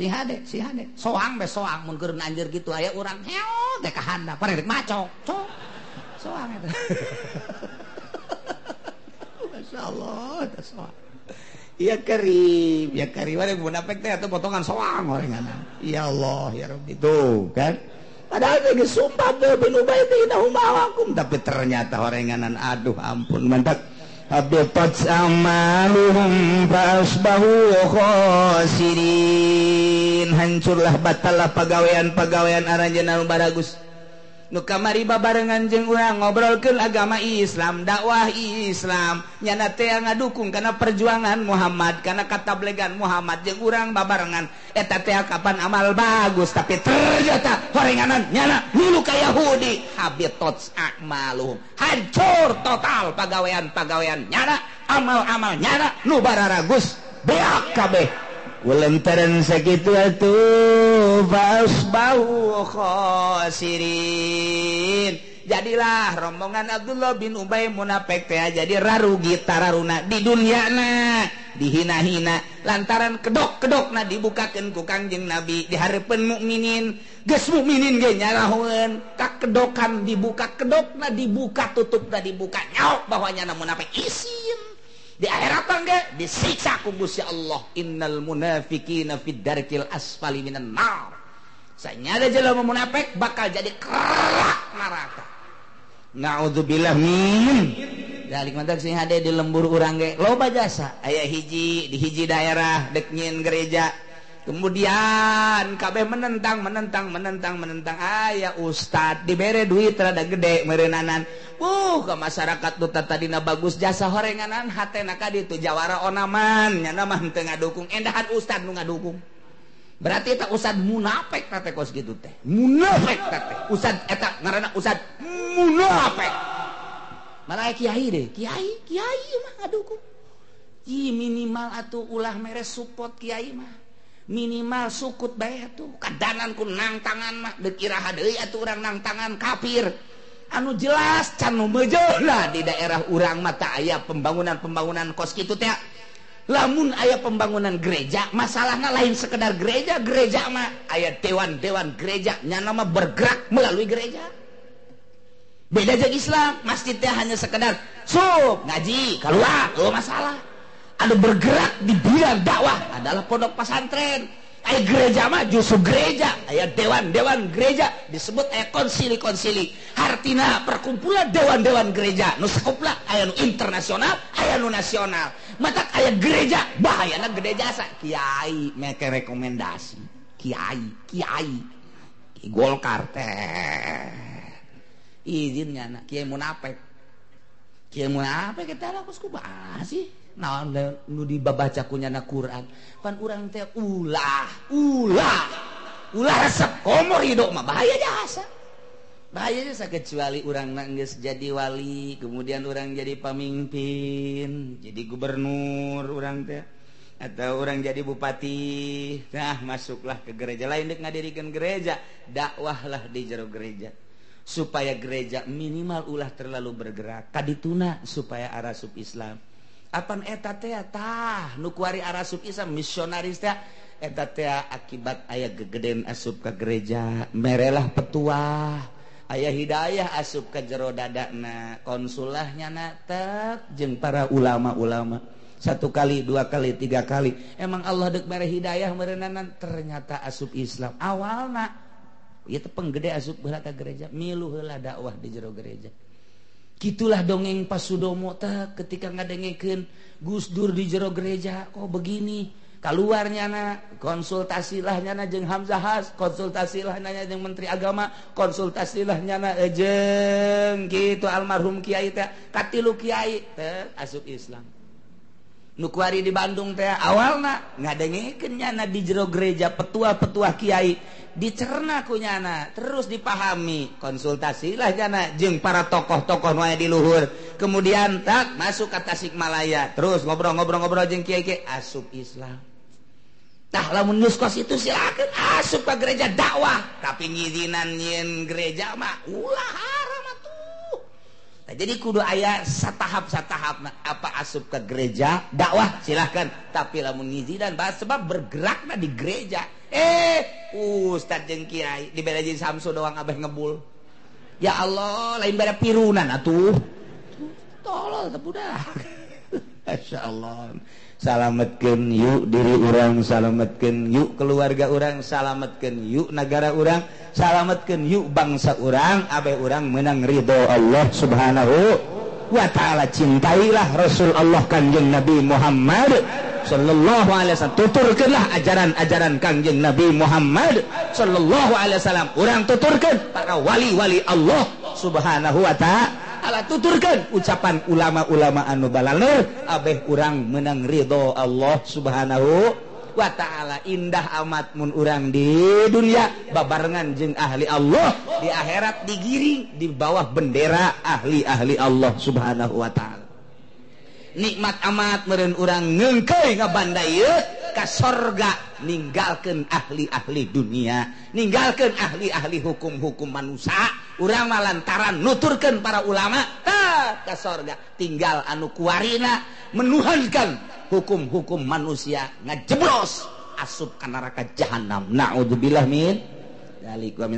Sihade, sihade. soang be soang mun keur anjir gitu aya urang heo teh ka handap parek maco cok soang eta masyaallah eta soang Ya karim, ya karim ada munafik teh atau potongan soang orangana. Ya Allah, ya Rabbi. Tuh, kan? Padahal lagi sumpah bin Ubay teh inahum. Tapi ternyata oranganan aduh ampun mantap. Abdulpat amalhum basbahukhosirin hancurlah batallah pegawaian pegawaian Arjanal Baragus. kamari babarengan jeng urang ngobrolkan agama Islam dakwah Islam. Nyana teh ngadukung karena perjuangan Muhammad karena kata blegan Muhammad. Jeng urang babarengan eta teh kapan amal bagus tapi ternyata horenganan nyana dulu kayak Yahudi. Habitats akmalum. Hancur total pagawean pagawean nyana amal-amal nyana nu bararagus. BAKB lantaran sakit tuh khosirin. Jadilah rombongan Abdullah bin Ubay munafik teh jadi rarugi tararuna di dunia na dihina-hina. Lantaran kedok-kedok na dibukakan ku kangjeng Nabi diharapkan mukminin geus mukminin ge nyaraheun kak kedokan dibuka kedok na dibuka tutup na dibuka nyaok bahwanya na munafik. Isin. di akhirat tangga disiksa ku Gusti Allah. Innal munafiqina fid darkil asfali minan nar. Sanyada jelema munafik bakal jadi kerak neraka. Naudzubillah min. Dalik mantak sing hade di lembur urang ge. Loba jasa. Aya hiji di hiji daerah dek nyin gereja. kemudian kabeh menentang menentang menentang menentang. Ayaah Ustadz diberre duit rada gede merenanan uh ke masyarakat tuh tadina bagus. Jasa horenganan hat itu Jawara onaman. Onamannya nama tengah dukung endahan Ustadz nu nga dukung berarti tak usad munafik teh kos gitu teh. Munafik teh usad etak ngarana usad munafik. Malah kiai deh? Kiai kiai mah ngadukung. Ih, minimal atau ulah meres support kiai mah. minimal sukut bay tuh kadananku nang tangan dekira orang nang tangan kafir. Anu jelas Canu mejolah di daerah urang mata ayah pembangunan-pembangunan kos gitu teh. Lamun ayah pembangunan gereja masalahnya lain sekedar gereja gereja mah ayat dewan-dewan gerejanya nama bergerak melalui gereja. Beda aja Islam masjidnya hanya sekedar sup ngaji keluar oh, masalah. Ada bergerak di bidang dakwah. Adalah pondok pesantren. Ayat gereja mah justru gereja. Ayat dewan-dewan gereja. Disebut ayat konsili-konsili. Artinya perkumpulan dewan-dewan gereja. Nu sekuplah ayat nu internasional ayat nu nasional. Mata ayat gereja. Bahaya na gede jasa kiai mereka rekomendasi. Kiai kiai. Golkar teh. Izinnya nak kiai munafik. Kiai munafik kita lah kusku Nah, nu di babaca Quran. Pan urang teh ulah ulah. Ulah resep komor hidup mah bahaya jasa bahaya jasa kecuali urang nangis jadi wali kemudian orang jadi pemimpin jadi gubernur orang teh atau orang jadi bupati. Nah masuklah ke gereja. Lain dek ngadirikan gereja dakwahlah di jero gereja. Supaya gereja minimal ulah terlalu bergerak kadituna supaya arah sub Islam. eta etatah nukuari Arab Islam misionarisnya eta akibat ayah gegeden asup ke gereja. Merelah petua ayah Hidayah asup ke jero dadakna konsulahnya natak jeng para ulama-ulama. Satu kali dua kali tiga kali. Emang Allah dek mere Hidayah merenanan ternyata asup Islam. Awalna itu penggede asup berata gereja. Milulah dakwah di jero gereja. gitulah dongeng passudomota ketika ngadengeken Gus Dur di jero gereja. Kok begini. Keluarnya na konsultasilah nyana jeng Hamzahas konsultasilah nanya jeng Menteri Agama konsultasilah nyana ejeng eh, gitu almarhum Kiai teh katilu Kiai teh asup Islam. nukuari di Bandung teh awalna ngadengekeunyana di jero gereja petua-petua Kiai. Dicerna kunyana terus dipahami. Konsultasilah jana jeung para tokoh-tokoh nu di luhur. Kemudian tak masuk ke Tasikmalaya. Terus ngobrol-ngobrol-ngobrol jeung Kiai Kiai asup Islam. Tah lamun nuskos itu silakan asup ke gereja dakwah. Tapi ngizinan nyin gereja mah ulah ah. Nah, jadi kudu ayah satahap-sa tahap apa asup ke gereja dakwah silahkan. Tapi lamun ngizi dan bahas sebab bergeraklah di gereja. Eh ustad jeng Kiai di beda jadi Samsu doang abah ngebul. Ya Allah lain beda pirunan atuh. Tolol tepudah Masya Allah. salametken yuk diri urang salametken yuk keluarga urang salametken yuk negara urang salametken yuk bangsa urang Abeh urang menang ridho Allah subhanahu wa ta'ala. Cintailah Rasul Allah Kanjeng Nabi Muhammad Shallallahu Alaihi Wasallam. Tuturkanlah ajaran-ajaran Kangjeng Nabi Muhammad Shallallahu Alaihi Wasallam. Orang tuturkan para wali-wali Allah subhanahu wa ta'ala. Allah tuturkan ucapan ulama-ulama anu balaner Abeh kurang menang Ridho Allah subhanahu wa ta'ala. Indah amat mun urang di dunia. Babarengan jeng ahli Allah. Di akhirat digiring di bawah bendera ahli-ahli Allah subhanahu wa ta'ala. nikmat amat meren orang ngengke ngabanda ka sorga. Meninggalkan ahli-ahli dunia meninggalkan ahli-ahli hukum-hukum manusia urang malantaran nuturkan para ulama ta ka sorga. Tinggal anu kuarina menuhankan hukum-hukum manusia ngajeblos asup ke neraka jahanam naudzubillah min. Dalik wa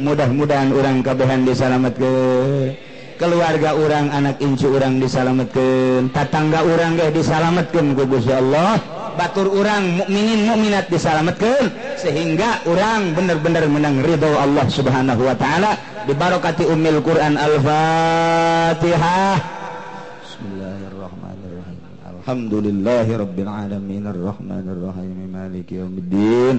mudah-mudahan orang kabehan disalamatkeun. keluarga orang anak incu orang disalametkan tatangga orang gak disalametkan gugus ya Allah. Batur orang mukminin mukminat disalametkan sehingga orang benar-benar menang ridho Allah Subhanahu wa taala. Di barokati ummil Quran Al-Fatihah. Bismillahirrahmanirrahim. Alhamdulillahi rabbil alamin. Arrahmanirrahim. Maliki yawmiddin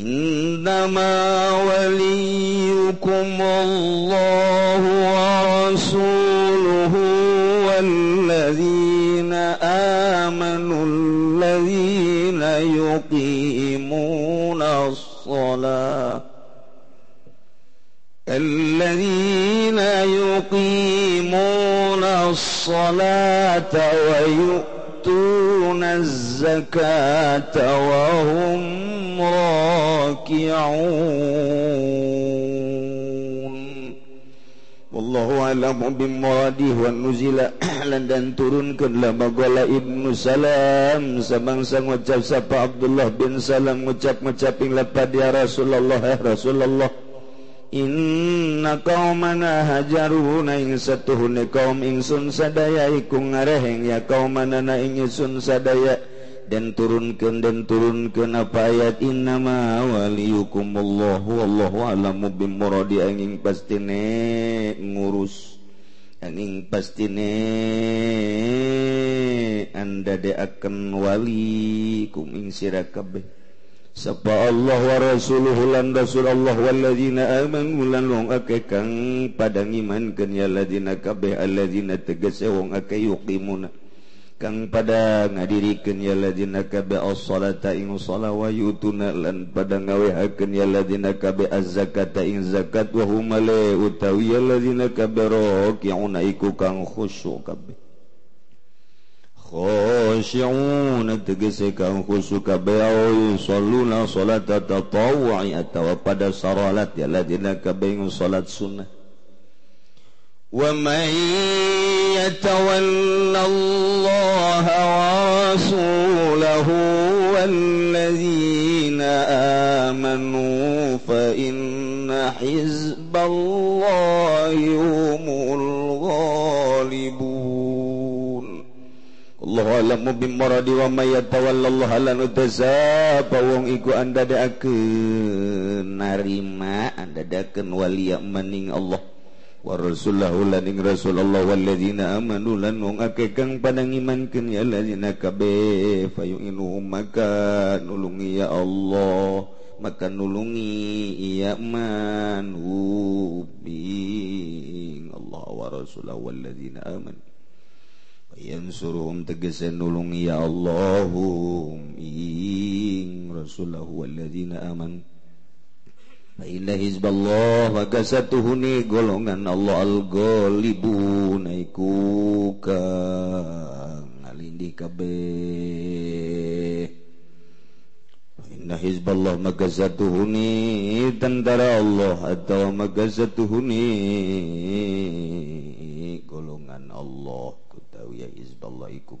إنما وليكم الله ورسوله والذين آمنوا الذين يقيمون الصلاة الذين يقيمون الصلاة ويؤتون الزكاة وهم راكعون والله أعلم بمراده والنزل dan turunkanlah magola ibnu salam sabangsa ngucap sapa Abdullah bin Salam ngucap ngucaping lapad ya Rasulullah ya Rasulullah Inna kau mana hajaru na ing satuhune kaum ingsun sadaya iku ngareheng ya kau mana naing ingsun sadaya. Dan turunkan dan turunkan apa ayat? Innama waliyukumullahu wallahu alamu bimuradi. Angin pastine ngurus. Angin pastine anda de akan wali kum ing sira kabeh. Sapa Allah wa rasuluhu lan Rasulullah walladzina amanu lan wong akeh kang padang iman kenya ladzina kabeh alladzina tegese wong akeh yuqimuna. Kang pada ngadirikeun ya ladzina kabeh as-salata ing shalah wa yutuna lan pada ngawehakeun ya ladzina kabeh az-zakata ing zakat wa hum utawi ya ladzina kabeh raki'una iku kang khusyuk kabeh. khosyi'un tegese kang khusyuk kabeh salluna salata tatawwu'i atawa pada salat ya ladina kabeh salat sunnah ومن يتول الله ورسوله والذين آمنوا فإن حزب الله هم الغالبون a'lamu bimmaradi wa may yatawallallaha lan utasaba wong iku anda daakeun narima anda daakeun waliya maning Allah. Wa rasulahu lan ing rasulullah walladzina amanu lan wong akeh kang padang imankeun ya alladzina kabe fayu'inu maka nulungi ya Allah maka nulungi iya man. Bi Allah wa rasulahu walladzina amanu. yen suruhum tegese nulungi ya Allahum ing rasulahu walladzina aman. Fa inna hizballah wa gasatuhuni golongan Allah al-ghalibun iku kang ngalindi kabe inna hizballah magazatuhuni tentara Allah atau magazatuhuni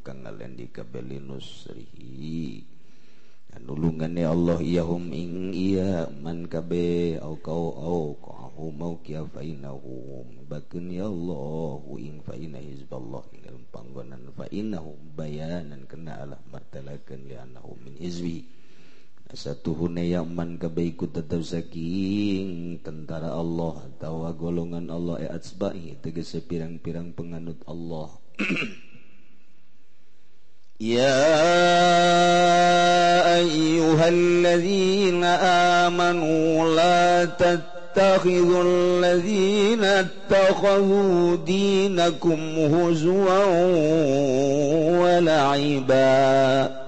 kang ngalendi kabeli nusrihi. Nulungan ya Allah iyahum ing iya man kabe au kau au kau mau kia fainahum bakun ya Allah ing faina hizballah ing dalam panggonan fainahum bayanan kena Allah martalakan li anahum min hizbi. Satu hune yang man kabe ikut tetap saking tentara Allah tawa golongan Allah e atsbahi tegese pirang-pirang penganut Allah. يا أيها الذين آمنوا لا تتخذوا الذين اتخذوا دينكم هزوا ولعبا.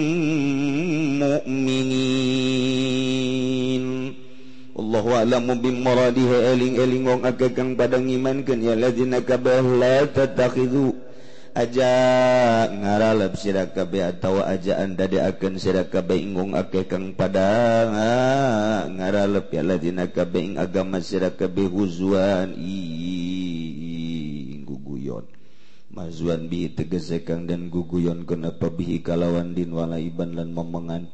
a'lamu bimaradiha eling-eling wong akeh kang padang imankeun ya ladzina kabahu la tattakhidhu aja ngaralap sira kabeh atawa ajaan dadeakeun sira kabeh ingung akeh kang padang. Ngaralap ya ladzina kabeh ing agama sira kabeh huzwan i guguyon. Mazuan bi tegese kang dan guguyon kenapa bihi kalawan din walaiban lan memengan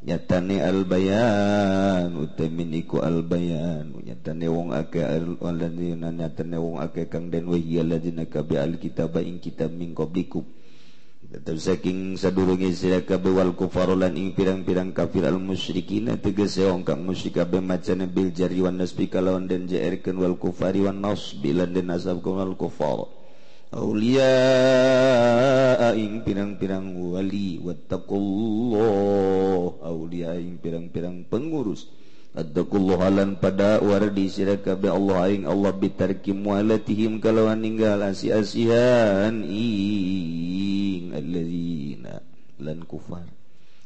nyatane albayan utamin iku albayan. Nyatane wong ake alladzina nyatane wong ake kang den wa hiya alladzina kabi alkitab ing kitab min qablikum tetap saking sadurunge sira kabe wal kufar lan ing pirang-pirang kafir al musyrikin tegese wong kang musyrik kabe macane bil jari wan nasbi kalawan den jaerkeun wal kufari wan nasbi lan den nasab kawal kufar. Aulia aing pirang-pirang wali wattaqullah aulia aing pirang-pirang pengurus Attakullah halan pada wardi sirakabe Allah aing Allah bitarki mualatihim kalawan ninggal asi-asihan ing alladzina lan kufar.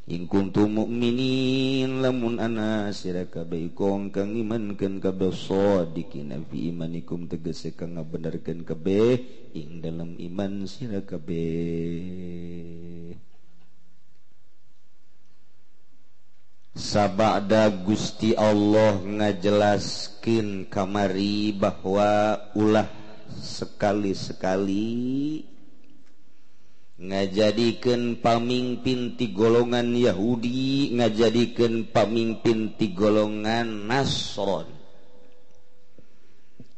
Ingkuntu mukminin lamun ana sira kabeh kong kang imankeun kabeh sadiqin fi imanikum tegese kang ngabenerkeun kabeh ing dalam iman sira kabeh. Sabada Gusti Allah ngajelaskeun kamari bahwa ulah sekali-sekali ngajadikan pamimpinti golongan Yahudi ngajadikan pamimpinti golongan nasron.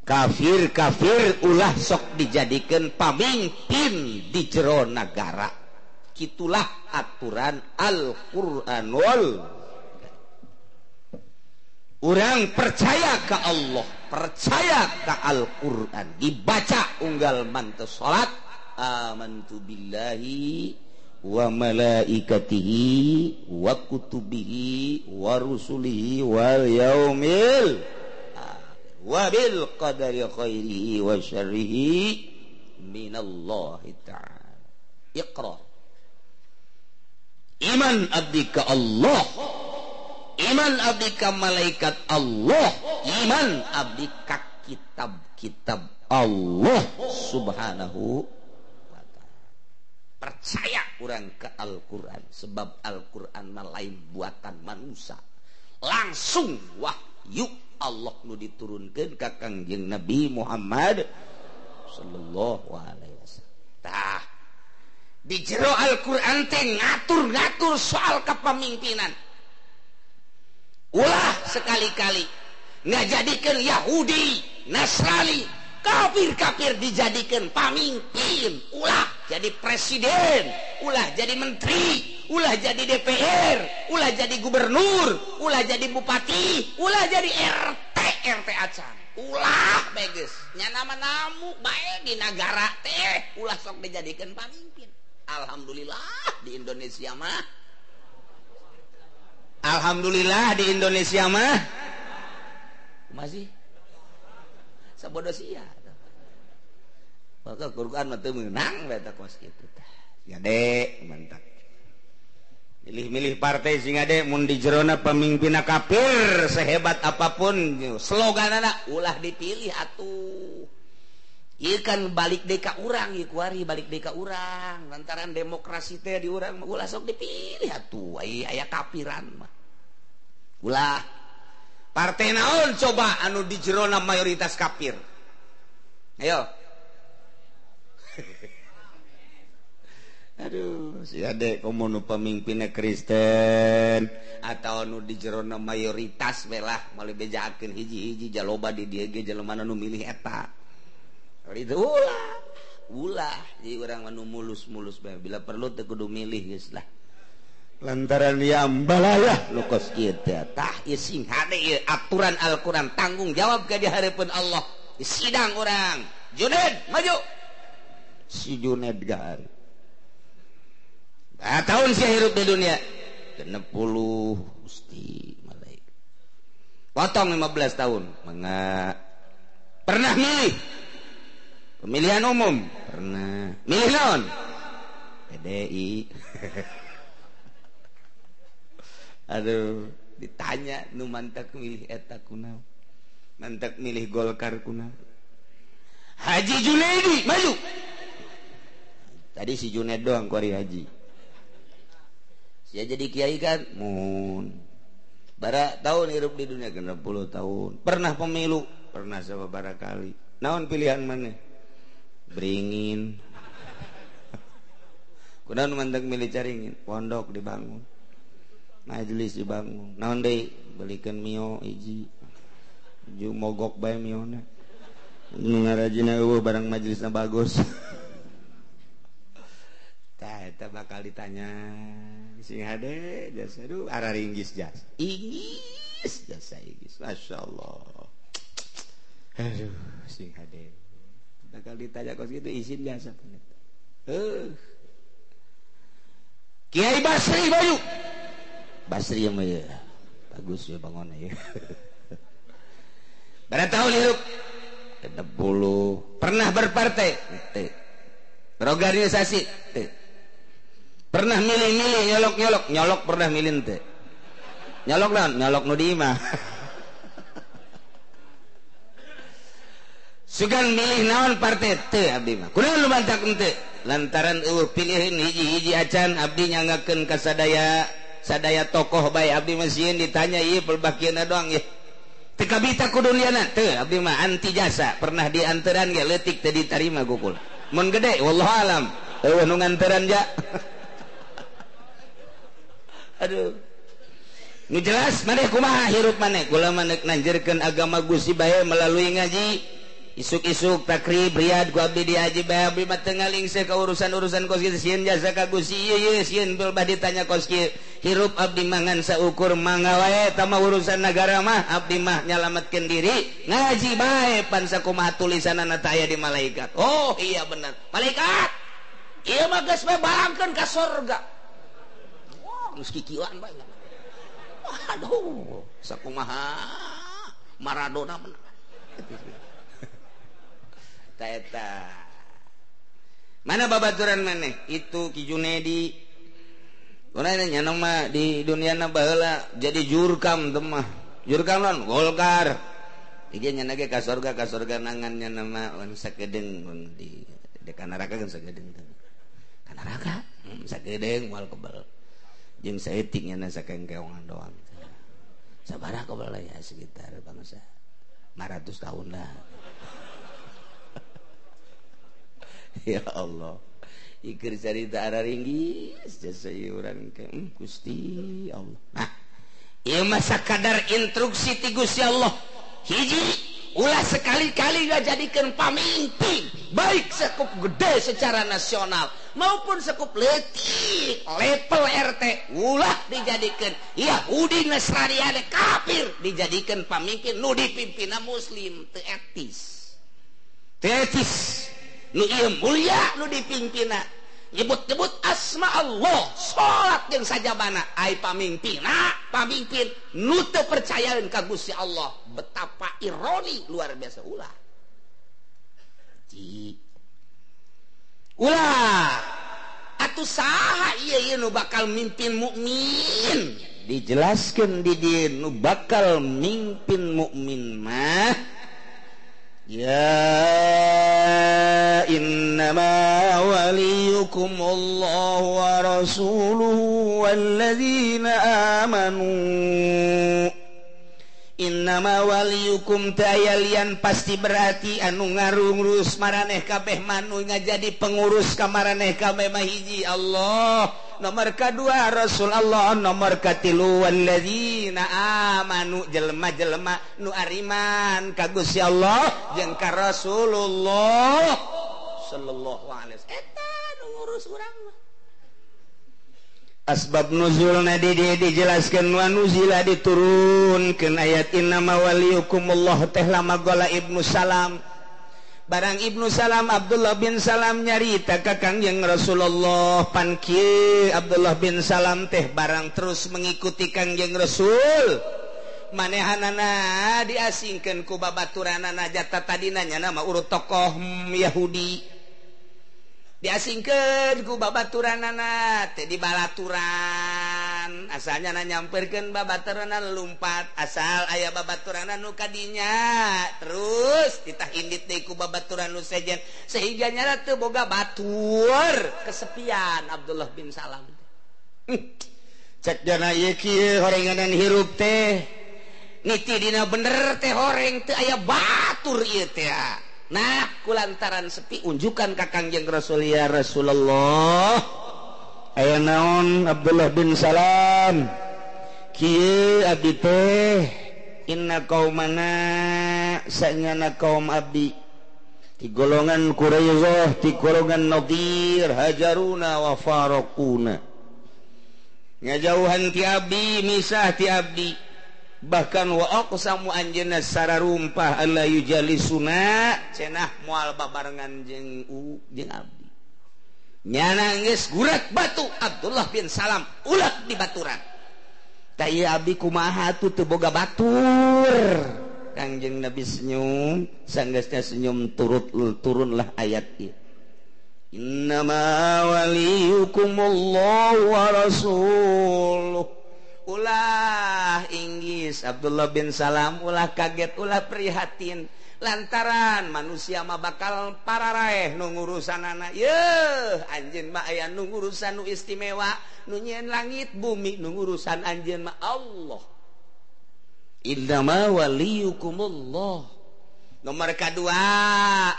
Kafir-kafir ulah sok dijadikan pamimpin di jero negara gitulah aturan Al-Qur'an wal orang percaya ke Allah percaya ke Al-Quran. Dibaca unggal mantus salat amantu billahi wa malaikatihi wa kutubihi wa rusulihi wal yaumil wa bil qadari khairihi wa syarrihi minallahi ta'ala. Iqra. Iman abdi ka Allah. Iman abdi ka malaikat Allah. Iman abdi ka kitab-kitab Allah. Subhanahu percaya orang ke Alquran. Sebab Alquran lain buatan manusia. Langsung Wah yuk Allah nu diturunkan Kakangjeng Nabi Muhammad Shallallahu Alaihi Wasallamtah di jero Alquran teh ngatur-ngatur soal kepemimpinan. Ulah sekali-kali. Nggak jadikan Yahudi Nasrani kafir-kafir dijadikan pamimpin ulah jadi presiden. Ulah jadi menteri. Ulah jadi DPR ulah jadi gubernur. Ulah jadi bupati. Ulah jadi RT RT acan ulah bagus nama namu baik di negara teh. Ulah sok dijadikan pamimpin alhamdulillah di Indonesia mah. Alhamdulillah di Indonesia mah. Masih? Sabodo sia maka Quran mah menang beta kos kitu tah ya dek mantap. Milih-milih partai sing ade mun di jerona pemimpinna kafir sehebat apapun slogan anak ulah dipilih atuh. Iya kan balik deka urang ya kuari balik deka urang. Lantaran demokrasi teh di urang ulah sok dipilih atuh. Ayah kapiran mah. Ulah. Partai naon coba anu di jerona mayoritas kafir ayo. Aduh si adek komun pemimpinnya Kristen atau nu di Jerona mayoritas belah malah bejakin hiji-hiji jaloba di dia ge jelema nu milih eta. Itu ulah. Ulah jadi orang anu mulus-mulus bae bila perlu teu kudu milih geus lah. Lantaran yang balaya lokos kieu teh tah ising hade ieu aturan Al-Qur'an tanggung jawab ke di hadapan Allah. Sidang orang. Juned maju. si Juned Gari nah, tahun saya hirup di dunia. 60 Gusti Malaik. Potong 15 tahun. Mengak. Pernah milih? Pemilihan umum? Pernah. Milih non? PDI aduh ditanya nu mantak milih eta kuna mantak milih Golkar kuna Haji Junaidi maju! tadi si Junet doang kuari haji. Saya jadi kiai kan mohon bara tahun hirup di dunia genap puluh tahun. Pernah pemilu? Pernah sababara kali. Naon pilihan mana? Beringin. Kunaon mantek milih caringin pondok dibangun. Majelis dibangun. Naon deh? Belikan mio iji ju mogok bae mio na. Ngarajina barang majelisnya bagus. tak bakal ditanya. Sing hade jasa aduh arah ringgis jas. Ingis jasa ingis masya Allah. Aduh sing hade. Bakal ditanya kos gitu izin jasa uh. Kiai Basri Bayu. Basri yang ya bagus ya bangun ya. Pada tahun hidup puluh. Pernah berpartai? Berorganisasi pernah milih-milih nyolok nyolok nyolok pernah milih teh nyolok naon nyolok nu di imah. Sugan milih naon partai? Teu abdi mah. Kunaon lu bantak henteu lantaran eueuh pilihin hiji-hiji acan abdi nyangakeun ka sadaya sadaya tokoh bae. Abdi mah ditanya ieu pelbakiana doang ieu? Teu kabita ku duniana teu abdi mah anti jasa. Pernah dianteran ge leutik teu diterima gukul. Mun gede wallahu alam. Eueuh nu nganteran ja. Aduh. Jelas maneh kumaha hirup maneh. Kula manek nanjirkeun agama Gusti bae melalui ngaji. Isuk-isuk takrib riad ku abdi diaji bae abdi mah teu ngalingse ka urusan-urusan kos kieu. Sieun jasa ka Gusti ieu ieu sieun beul ditanya kos kieu. Hirup abdi mangan saukur mangga wae tama urusan negara mah abdi mah nyalametkeun diri. Ngaji bae pan sakumaha tulisanna teh aya di malaikat. Oh iya bener. Malaikat! Ieu mah geus bae balangkeun ka sorga. kikilan baik aduh sakumaha. Maradona menang. Taeta. mana babaturan maneh? Itu Ki Junedi. Urang nya nama di dunia na baheula jadi jurkam temah jurkam non golkar. Ieu nya nage ka surga ka surga nangannya nama un sakedeng di di neraka kan sakedeng kan neraka? Hmm, sakedeng moal kebal. jeung saeutiknya na sakengkeongan doang. Sabaraha kabalaya sekitar bangsa. 500 tahun lah. Ya Allah. Ikir cerita ada ringgi jasa iuran ke hmm, gusti Allah. Nah ieu masa kadar instruksi ti Gusti Allah. Hiji. ulah sekali-kali gak jadikan pamimpin baik sekup gede secara nasional maupun sekup letik. Level RT ulah dijadikan. Yahudi Nasrani ada kafir. Dijadikan pamimpin nu dipimpin muslim. Te etis. Te etis. Nu iya mulia nu dipimpina nyebut-nyebut asma Allah. Salat yang saja mana ay pamimpin nah pamimpin nute percayaan ka Gusti Allah. Betapa ironi. Luar biasa. Ulah. Ji. ulah. Atuh saha ieu ieu nu bakal mimpin mukmin. Dijelaskan di dia nu bakal mimpin mukmin mah. يا إنما وليكم الله ورسوله والذين آمنوا. Innama waliyukum tayalian pasti berarti anu ngarungrus maraneh kabeh manu nga jadi pengurus kamaraneh kabeh mahiji Allah. nomor kedua Rasulullah nomor katiluwaladzina amanu jelma jelma nu ariman kagusi Allah jeung ka Rasulullah sallallahu alaihi wasallam. Eta nu ngurus urang. Mah asbab nuzulna di dijelaskan wa nuzila diturunkeun ayat innama waliyukumullah teh lama gola ibnu salam. barang Ibnu Salam Abdullah bin Salam nyarita kakang yang Rasulullah. Panki Abdullah bin Salam teh barang terus mengikuti Kangjeng Rasul. Manehanana diasingkan ku babaturanana jata tadi nanya nama urut tokoh Yahudi. diasingkan ku babaturan anak di balaturan asalnya na nyamperkan babaturanan lumpat asal ayah babaturanan nu kadinya. Terus kita indit deh ku babaturan nu sejen. Sehingga nyara tuh boga batur. Kesepian Abdullah bin Salam hmm. cek dana yeki kieu horenganan hirup teh. Niti dina bener teh horeng teh ayah batur iya teh ah. nah kulantaran sepi unjukkan kakangjeng Rasulia Rasulullah. Aya naon Abdullah bin Salam? Ki Abi teh? Inna kau mana sangana kaum abdi di golongan Quraisyah di golongan Nadir hajaruna wa farakuna ngajauhan ti abdi misah ti abdi bahkan wamu Anjena Sara rumpah Allahjali Sunnah cenah mual babarengan jeng nyanangis gurat batu Abdullah bin Salam ulat di baturan. Tay Abi kumahatu teboga batur. Kangjeng Nabi senyum sanggasnya senyum turut turunlah ayat itu Innama waliyukumullahu wa rasuluh. ulah Inggris. Abdullah bin Salam ulah kaget ulah prihatin. Lantaran manusia mah bakal para raih nu ngurusan anak ye anjin mah aya nu ngurusan nu istimewa nu nyieun langit bumi nu ngurusan anjeun mah Allah. Innama waliyukumullah. Nomor kedua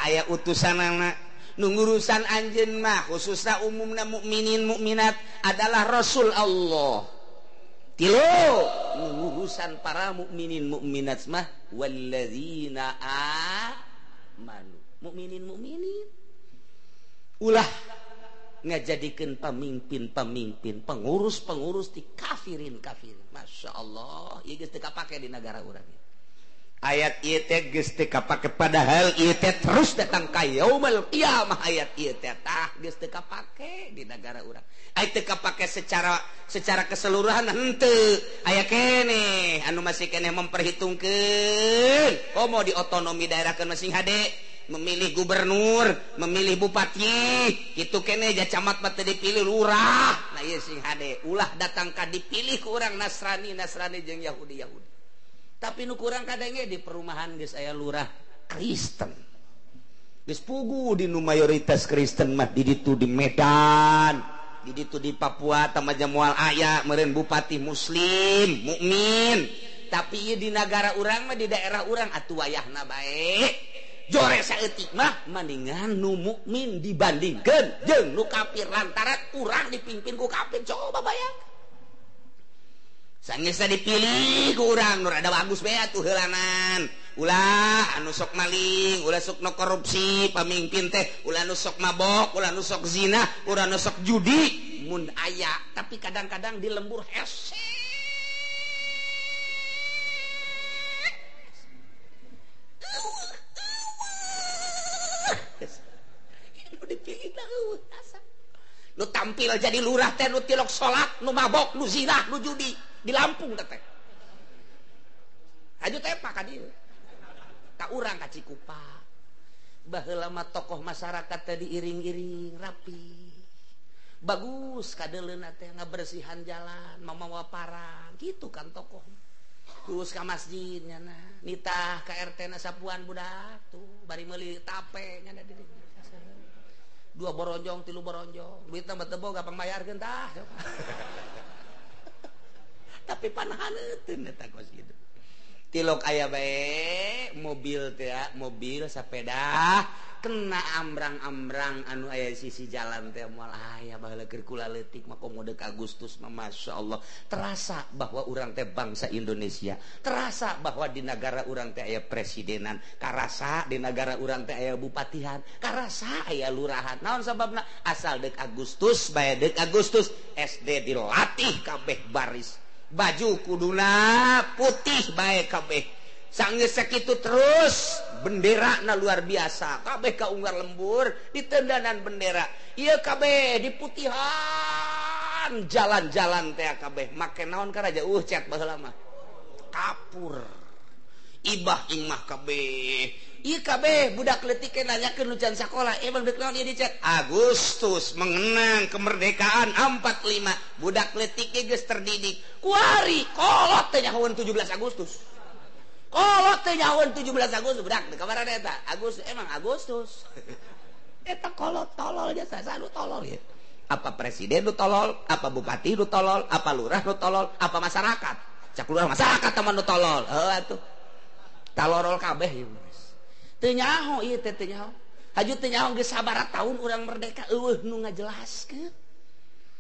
ayat utusan anak Nungurusan anjin mah khususnya umumna mukminin mukminat adalah Rasul Allah. tilourusan para mukminin mukminat mah walladzina amanu. Mukminin mukminin. Ulah ngajadikeun pamimpin-pamimpin pengurus-pengurus di kafirin kafirin. Masya Allah ieu geus teu kapake di negara urang ayat ieu teh geus teu kapake padahal ieu teh terus datang ka yaumul qiyamah. Ayat ieu teh tah geus teu kapake di negara urang. pakai secara secara keseluruhan hente aya kene anu masih kene memperhitungkan komo oh, di otonomi daerah ke masing HD memilih gubernur memilih bupati. Itu kene jacamat mata dipilih lurah. Nah iya sing HD ulah datangkah dipilih kurang Nasrani. Nasrani jeng Yahudi Yahudi. Tapi nu kurang kadangnya di perumahan guys saya lurah Kristen. Guys Pugu di nu mayoritas Kristen mah itu di Medan. itu di Papua Tamaja mual ayah meren Bupati muslim mukmin. Tapi di negara urang di daerah urang atuh wayahna baik. Jore saeutik mah mendingan nu mukmin dibandingkan jeung nu kafir lantaran kurang dipimpin ku kafir coba bayang Sanggeusna dipilih ku urang nu rada bagus bae atuh heulanan. ulah anu sok maling ulah sok no korupsi pamimpin teh ulah anu sok mabok ulah anu sok zina ulah anu sok judi. Mun aya tapi kadang-kadang di lembur hese. Lu uh, tampil jadi lurah teh nu tilok salat nu mabok nu zina nu judi. Di Lampung teh Ayo teh pak kadieu tak orang kacikupa bahwa lama tokoh masyarakat tadi iring-iring rapi. Bagus kadelen teh ngabersihan jalan mamawa parang gitu kan tokoh. Terus ke masjidnya nah nitah ke RT na sapuan budak tuh bari meuli tape nyana di dua boronjong tilu boronjong duit tambah tebo gampang bayar gentah tapi panahan itu neta kos gitu. tilok aya baik mobil tea, mobil sepeda kena ambrang-ambrang anu ayah sisi jalan ah, ayatik mode Agustus mah Masya Allah. Terasa bahwa orang teh bangsa Indonesia. Terasa bahwa di negara orang teh ayah presidenan. Karasa di negara orang teh ayah bupatihan. Karasa ayah lurahan. Naon sababna? Asal dek Agustus bay dek Agustus SD dilatih kabeh baris. baju kuduna putih baik kabeh. Sangge itu terus bendera na luar biasa. Kabeh ka unggar lembur di tendanan bendera. Iya kabeh di putihan. Jalan-jalan teh kabeh. Make naon karaja uh cat baheula mah. Kapur. Ibah imah kabeh. IKB budak letik nanya ke hujan sekolah. Emang dek dia dicek Agustus mengenang kemerdekaan 45 budak letik geus terdidik. Kuari kolot teh nyahoeun 17 Agustus. Kolot teh nyahoeun 17 Agustus. Budak di kamar eta. Agustus emang Agustus. Eta kolot tolol jasa sanu tolol ya. Apa presiden lu tolol? Apa bupati lu tolol? Apa lurah lu tolol? Apa masyarakat? Cak lurah masyarakat teman lu tolol. Oh atuh. Talorol kabeh ya tenyaho iya teh tenyaho haju tenyaho geus sabaraha tahun urang merdeka eueuh nu ngajelaskeun.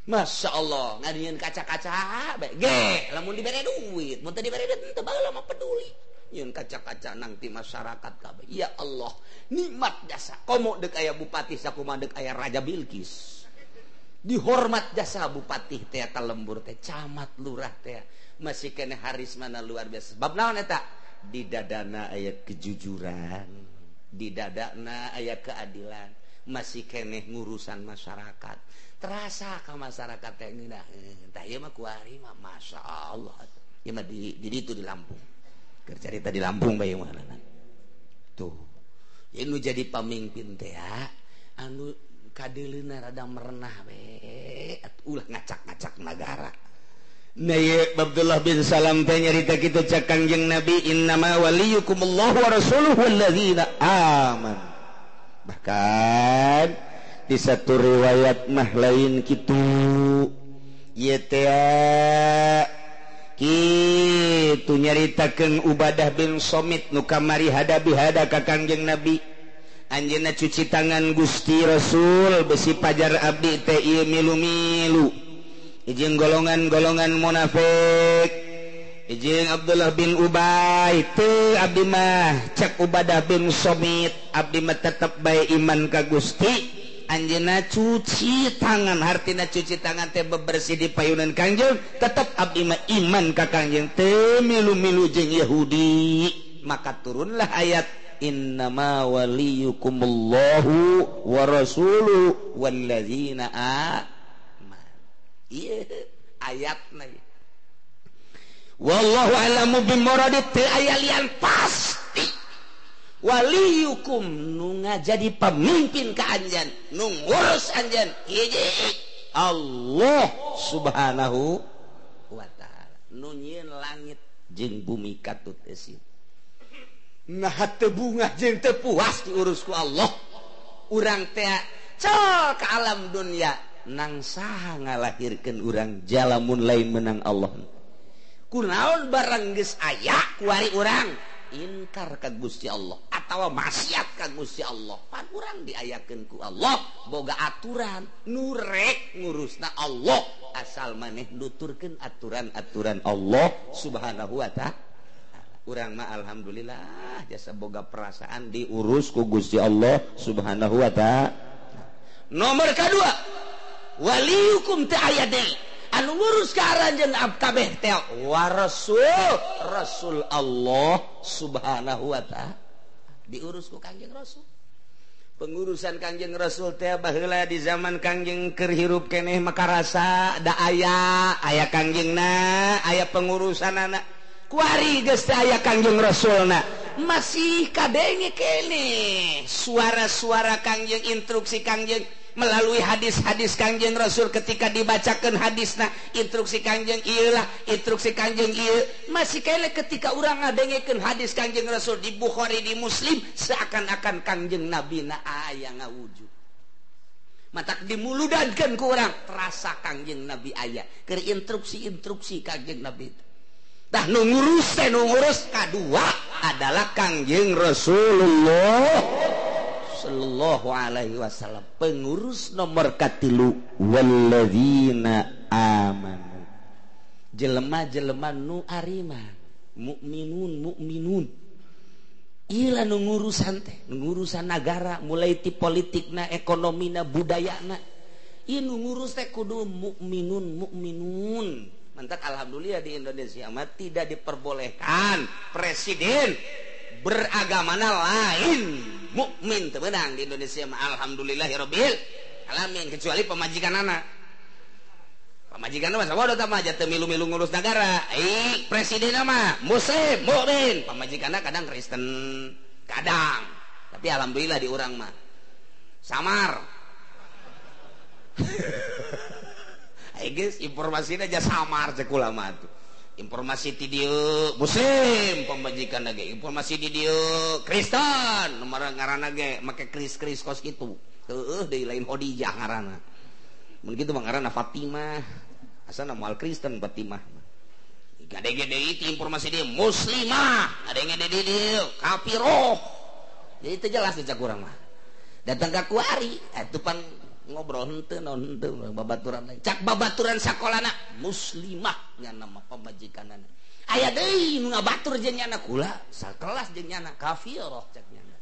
Masya Allah ngadieun kaca-kaca bae ge ah. lamun dibere duit mun teu dibere duit teu baheula mah peduli. Nyeun kaca-kaca nanti masyarakat kabeh. Ya Allah nikmat jasa. Komo deuk aya bupati sakumaha deuk aya raja Bilqis dihormat jasa bupati teh lembur teh camat lurah teh. Masih kene haris mana luar biasa. Sebab naon eta? di dadana ayat kejujuran. Di dadana ayat keadilan. Masih keneh ngurusan masyarakat. Terasa ke masyarakat yang nah, eh, entah ya mah kuari mah masya Allah. Ya mah di, di itu di Lampung. Kercerita di Lampung bayi mana tuh ya nu jadi pemimpin teh ya anu kadelina rada merenah be ulah ngacak-ngacak negara Abdullah bin Salam nyarita kita cakangjeng nabi innawaliukumullah bahkan di satu riwayat mah lain gitu itu nyaritakan ubadah bin Somit nukamari hadabi hada kakangjeng nabi. Anjena cuci tangan Gusti Rasul besi pajar Abdi T milu-milu. izin golongan-golongan munafik. Izin Abdullah bin Ubay itu Abdimah cek Ubadah bin Somit. Abdimah tetap baik iman ka Gusti. Anjena cuci tangan hartina cuci tangan teh bebersih di payunan kanjeng tetap Abdimah iman ka kanjeng teu milu-milu jeung Yahudi. Maka turunlah ayat innama waliyukumullahu wa rasuluhu walladzina ayat wallyan pastiwalikum nunga jadi pemimpin keanjan nungurus anjan Allah subhanahu Wa Ta'ala. Nunyin langit jeng bumi katut esin nah bunga jeng tepuas diurusku Allah. Urang tea cel ke alam dunia. nang sah ngalahirkan urang jalamun lain menang Allah. Kunaon barengges aya kuari urang? Inkar ka Gusti Allah atau maksiat ka Gusti Allah. Pan urang diayakeun ku Allah boga aturan nurek ngurusna Allah. Asal maneh nuturkeun aturan-aturan Allah subhanahu wa ta'ala. Urang mah alhamdulillah jasa boga perasaan diurus ku Gusti Allah subhanahu wa ta'ala. Nomor kedua Wali hukum aya anu ngurus kabeh Rasul Rasul Allah subhanahu Wa ta'ala. Diurusku kanjeng Rasul. Pengurusan kanjeng Rasul teh bahla di zaman Kangjeng kerhirup keneh makarasa da aya aya Kangjeng na ayah pengurusan anak kuari geus aya Kangjeng Rasul masih kadenge kene suara-suara Kangjeng instruksi Kangjeng melalui hadis-hadis Kangjeng Rasul ketika dibacakan hadis nah instruksi Kanjeng Ilah instruksi Kanjeng ia masih kele ketika orang ngadengekeun hadis Kanjeng Rasul di Bukhari di Muslim seakan-akan Kanjeng Nabi na aya ngawujud. Mata dimuludankan kurang terasa Kanjeng Nabi ayah ke instruksi-instruksi Kanjeng Nabi tah nu nungurus teh nu ngurus adalah Kanjeng Rasulullah. Shallallahu Alaihi Wasallam. Pengurus nomor katlu waladzina amanu. Jelema jelema nu arima. Mukminun mukminun ila nu ngurusan teh ngurusan negara mulai ti politik na ekonomi na budaya na nu ngurus teh kudu mukminun mukminun mantap alhamdulillah di Indonesia mah tidak diperbolehkan. Presiden beragamana lain. Mukmin terbenang di Indonesia ma alamin kecuali pemajikan anak. Pemajikan mah sawadoh tah aja temilu-milu ngurus negara eh presiden nama muslim mukmin. Pemajikan kadang Kristen kadang. Tapi alhamdulillah di orang mah. Samar. I guys informasinya aja samar cek ulama tuh. informasi video muslim pembajikan lagi informasi video Kristen nomor ngaran lagi make Kris Kris kos itu heeh dari lain Khadijah ngaranna mun kitu mah ngaranna Fatimah. Asana moal Kristen Fatimah. Gade-gade itu informasi dia muslimah. Gade-gade dia kafiroh. Jadi itu jelas dicakurang mah. Datang ke kuari eh, atupan pan ngobrol babaturan cak babaturan sekolah anak muslimah nya nama pemajikan anak ayah deh nuna batur jeng nyana kula sakelas jeung nyana kafiroh cak nyana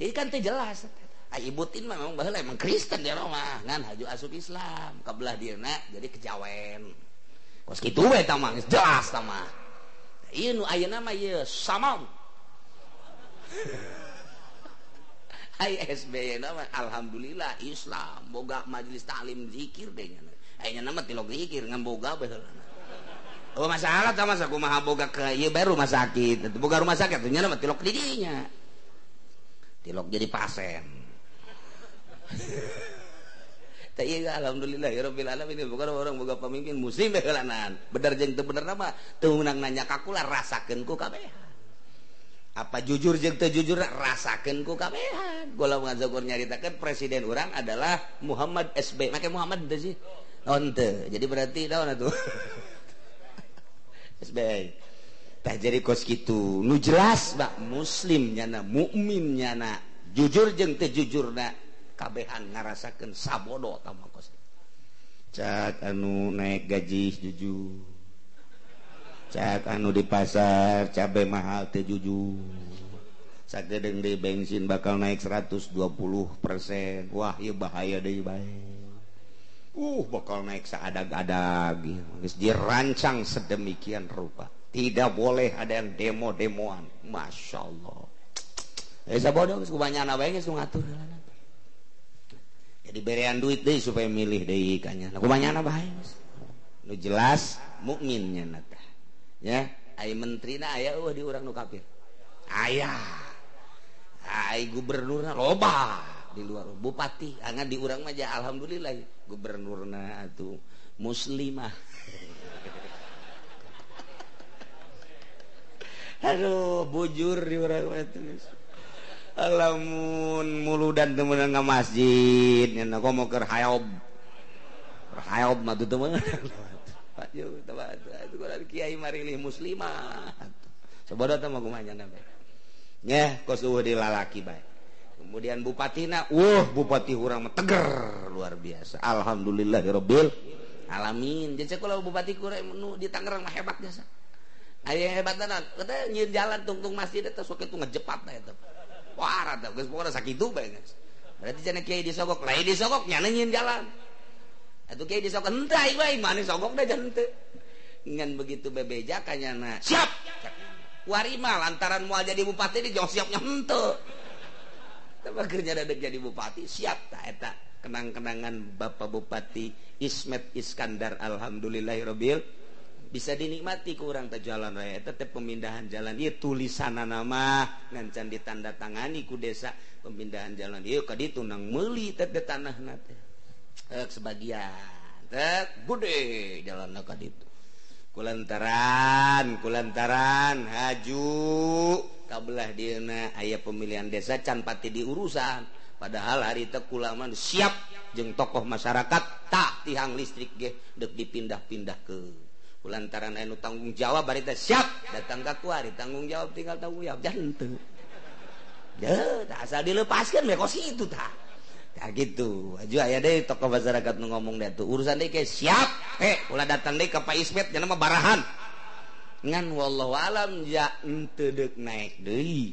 jadi kan teh jelas. Ay, ibu tin memang bahwa emang Kristen dia mah ngan haju asup Islam kebelah dia nak jadi kejawen. Kos kitu we tamang jelas tamah ieu nu ayeuna mah ieu samam SB nama Alhamdulillah Islam boga majelis taklim dzikir denya nama tilok dzikir ngan boga Oh masalah sama aku maha boga ke ieu bae rumah sakit. Boga rumah sakit teh nya tilok didinya. Tilok jadi pasien. tapi ieu alhamdulillah ya rabbil alamin boga orang boga pemimpin muslim bae heulanan. Bener jeung teu bener nama teu meunang nanya kakular rasakeun ku kabeh. apa jujur je jujur rasakan ku kabehan. Golongan zakur nyaritakan presiden orang adalah Muhammad SB make Muhammad itu sih? Nonte jadi berarti daun itu SB tah jadi kos gitu nu jelas bak muslim nyana mukmin nyana. Jujur jeng jujur na. Kabehan ngarasakan sabodo tamakos cak anu naik gaji jujur. Anu di pasar cabai mahal tejuju sagedeng di bensin bakal naik 120% wah ya bahaya deh baik. Uh bakal naik seadag-adag. Dirancang sedemikian rupa. Tidak boleh ada yang demo-demoan. Masya Allah. Eh bodoh kebanyakan apa yang ngatur? Jadi berian duit deh supaya milih deh ikannya kebanyakan apa lu jelas mukminnya nata ya ay menteri na aya uh, di orang nu kafir ayah ay gubernurna loba di luar bupati. Angan di urang mah alhamdulillah gubernurna atuh muslimah. Aduh bujur di urang mah terus lamun mulu dan temen nggak masjid nyana komo keur hayob. Hayob mah tuh temen Kyai Marilih muslimah dilalaki baik kemudian bupati nak, uh Bupati Hurang Teger luar biasa. Alhamdulillah Robil alamin. Jadi kalau Bupati kurang menu di Tangerang mah hebat biasa. Ayo hebat tenan. Kita nyin jalan tungtung masjid itu sok itu ngejepat lah itu. Parah tuh geus pokona sakitu bae geus. Berarti cenah kiai disogok. Lain disogok nyana nyin jalan. Atuh kiai disogok henteu bae mana sogok da jangan teu Ngan begitu bebeja kanyana. Siap. Warima lantaran mau jadi bupati di jauh siapnya henteu. Tapi kerja dadek jadi bupati. Siap tak eta. Kenang-kenangan Bapak Bupati Ismet Iskandar alhamdulillahirabbil bisa dinikmati kurang ke jalan raya tetap pemindahan jalan. Iya tulisan nama ngancan ditanda tangani ku desa. Pemindahan jalan iya kadi tunang meli tetep tanah nate sebagian tek gede jalan nak itu kulantaran kulantaran haju. Kabelah Dina ayah pemilihan desa canpati di urusan padahal hari itu kulaman siap jeng tokoh masyarakat tak tihang listrik ge dek dipindah-pindah ke kulantaran anu tanggung jawab barita siap datang ke kuari tanggung jawab tinggal tanggung jawab. Jangan tuh asal dilepaskan mekos itu tak Ah, gitu. Aju aya deh tokoh masyarakat nu ngomong deh tuh urusan deh kayak siap eh ulah datang deh ke Pak Ismet jangan mah barahan. Ngan wallahu alam ja ente deuk naik deui.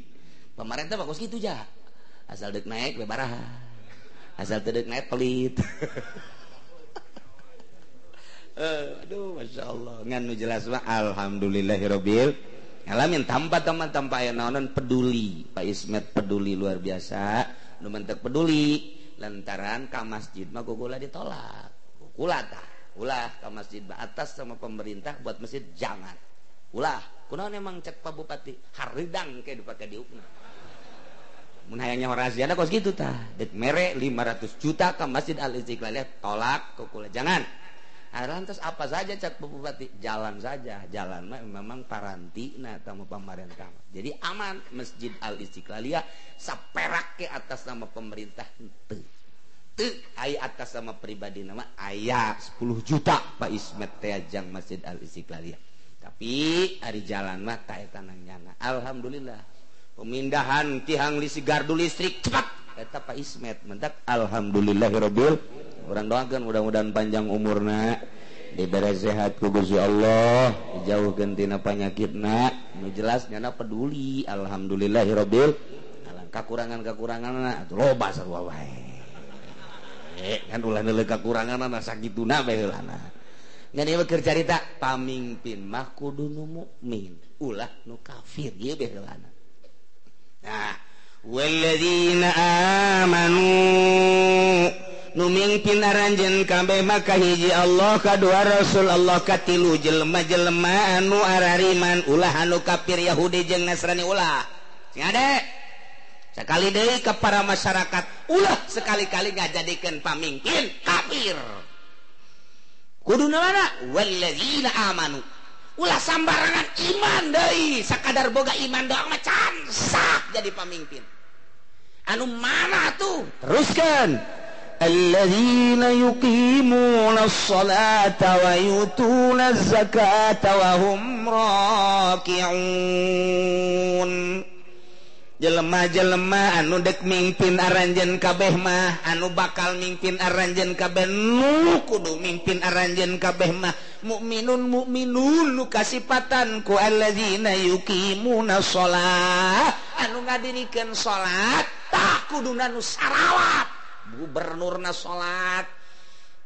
Pemerintah bagus gitu ja. Asal deuk naik we barahan. Asal teu deuk naik pelit. Uh, aduh masya Allah ngan nu jelas mah alhamdulillahirabbil alamin. Tanpa teman tanpa aya naonan peduli. Pak Ismet peduli luar biasa. Nu mentek peduli. Lantaran ka masjid mah gugula ditolak. Gugula tah. Ulah ka masjid atas sama pemerintah buat masjid jangan. Ulah kunaon emang cek Pak Bupati haridang kayak dipakai diukna mun hayangnya rahasia kos gitu tah. Dek mere 500 juta ke masjid Al Istiqlal tolak kukula jangan lantas apa saja cat bupati? Jalan saja. Jalan memang paranti nah tamu pemerintah. Jadi aman masjid al istiqlaliyah saperak ke atas nama pemerintah. Itu te atas sama pribadi nama ayah 10 juta Pak Ismet teajang masjid al istiqlaliyah tapi hari jalan mah tak tanang nyana. Alhamdulillah. Pemindahan tihang lisi gardu listrik cepat. Kata Pak Ismet mendak. Alhamdulillahirabbil orang doakan mudah-mudahan panjang umurna. Ibadah sehat kuguzi Allah. Jauh gentina panyakitna. Nu jelas nyana peduli. Alhamdulillahirabbil alamin. Kakurangan-kakurangan loba sarua wae. Eh kan ulah neuleuh kakurangan na sakituna bae heulana. Ngan ieu keur carita pamimpin mah kudu nu mukmin. Ulah nu kafir ieu bae heulana. Nah walladzina amanu numingpin aranjen kambe maka hiji Allah kedua Rasul Allah katilu jelma-jelma anu arariman ulah anu kafir Yahudi jeung Nasrani ulah. Ngade sekali deui ke para masyarakat ulah sekali-kali nggak jadikan pamingkin kafir. Kudu mana walladzina amanu. Ulah sambarangan iman deui sakadar boga iman doang mah can jadi pamingkin anu mana tuh? Teruskan. الذين يقيمون الصلاة ويؤتون الزكاة وهم راكعون jelema-jelema anu dek mimpin aranjen kabeh mah anu bakal mimpin aranjen kabeh nu kudu mimpin aranjen kabeh mah mukminun mukminun nu kasipatan ku alladzina yuqimuna shalah anu ngadirikeun salat tah kudu nu sarawat gubernur na salat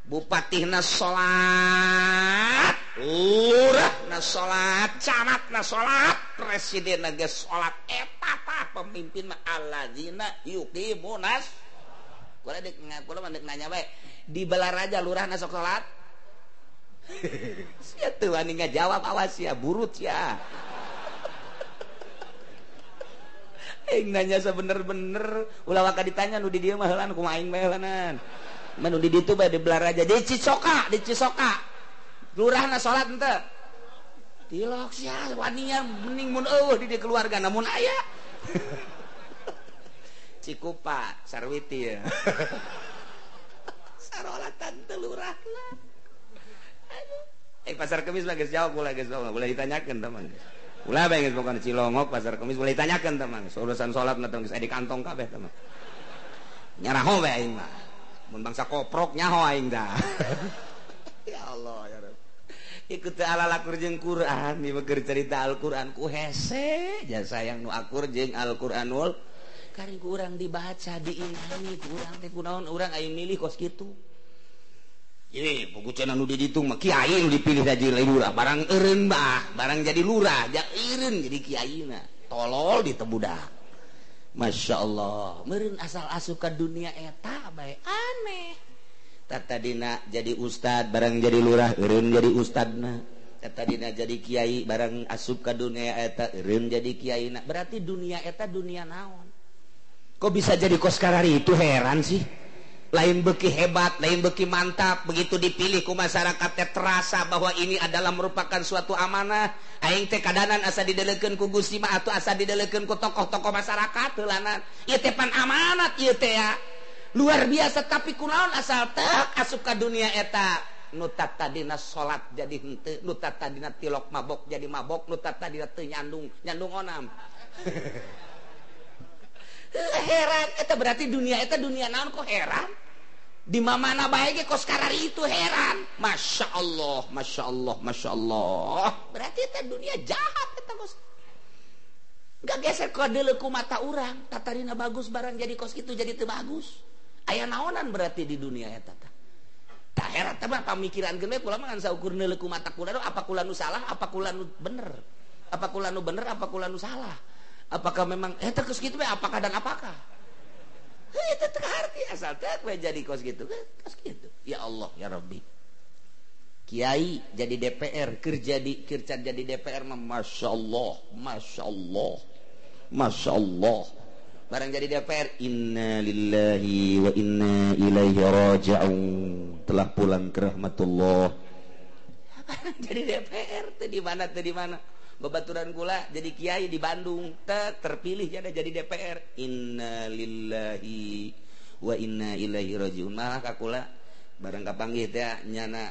Bupatihna salat lurah na salat camat na salat presiden ge salat etapa eh, pemimpin alladzina yuqimunas. Kula dek kula mandek nanya bae di Belaraja lurah na salat Sia teu jawab awas ya burut ya nanya bener-bener ulah maka ditanya nu di dia mahalan kumaing mahalanan menu di itu di belar aja di Cisoka di Cisoka. Lurah na sholat ente. Tilok sia waninya bening mun eueuh di keluarga namun aya. Cikupa Sarwiti ya. Sarolatan teu lurah Eh pasar kemis lagi jauh boleh guys boleh ditanyakan teman Ulah bae geus bukan Cilongok pasar Kemis boleh tanyakan teman, urusan salat mah geus di kantong kabeh teman. Nyaraho bae aing mah. Mun bangsa koprok nyaho aing dah. ya Allah ya Rabb. Ikut ala lakur jeung Quran, dibeukeun cerita Al-Qur'an ku hese ja sayang nu akur jeung Al-Qur'anul Karing kurang dibaca diingani kurang teh kunaon urang aing milih kos kitu. ditung Kyai dipilih jadi lurah. Barang eren bah barang jadi lurah jak Iren jadi kiai na tolol ditebudak. Masya Allah. Meren asal asuka dunia eta baik aneh. Tata Dina jadi ustad barang jadi lurah eren jadi Ustadna tata Dina jadi kiai barang asuka dunia eta eren jadi kiai na berarti dunia eta dunia naon? Kok bisa jadi koskarari itu heran sih? lain beki hebat lain beki mantap. Begitu dipilihku masyarakatnya terasa bahwa ini adalah merupakan suatu amanah. Aing teh kadanan asa didelekeun ku Gusti mah atau asa didelekeun ku tokoh-tokoh masyarakat heulana. Ieu teh pan amanat ieu teh ya. Luar biasa tapi kunaon asal tak asup ka dunia eta? Nu tadina salat jadi henteu nu tadina tilok mabok jadi mabok nu tadina teu nyandung nyandung onam. Heran eta berarti dunia eta dunia naon kok heran? Di mana baik kos karari itu heran. Masya Allah masya Allah masya Allah. Berarti itu dunia jahat kita kos nggak geser kode leku mata orang. Tatarina bagus barang jadi kos itu jadi teu bagus. Ayah naonan berarti di dunia ya tata. Tak heran teman pemikiran gede kula mah saukur leku mata kula apa kula nu salah apa kula nu bener? Apa kula nu bener apa kula nu salah? Apakah memang eh terus gitu apakah dan apakah Eh, jadi kos gitu kan? Kos gitu. Ya Allah ya Rabbi. Kiai jadi DPR kerja di kerja jadi DPR mah masya Allah masya Allah masya Allah barang jadi DPR inna lillahi wa inna ilaihi raji'un. Telah pulang ke rahmatullah. Jadi DPR tuh di mana tuh di mana? bebaturan gula jadi Kiai di Bandung. Te, terpilih jadi jadi DPR innalillahi wa inna ilaihi rajiun. Malah kakula barang kapanggih teh nyana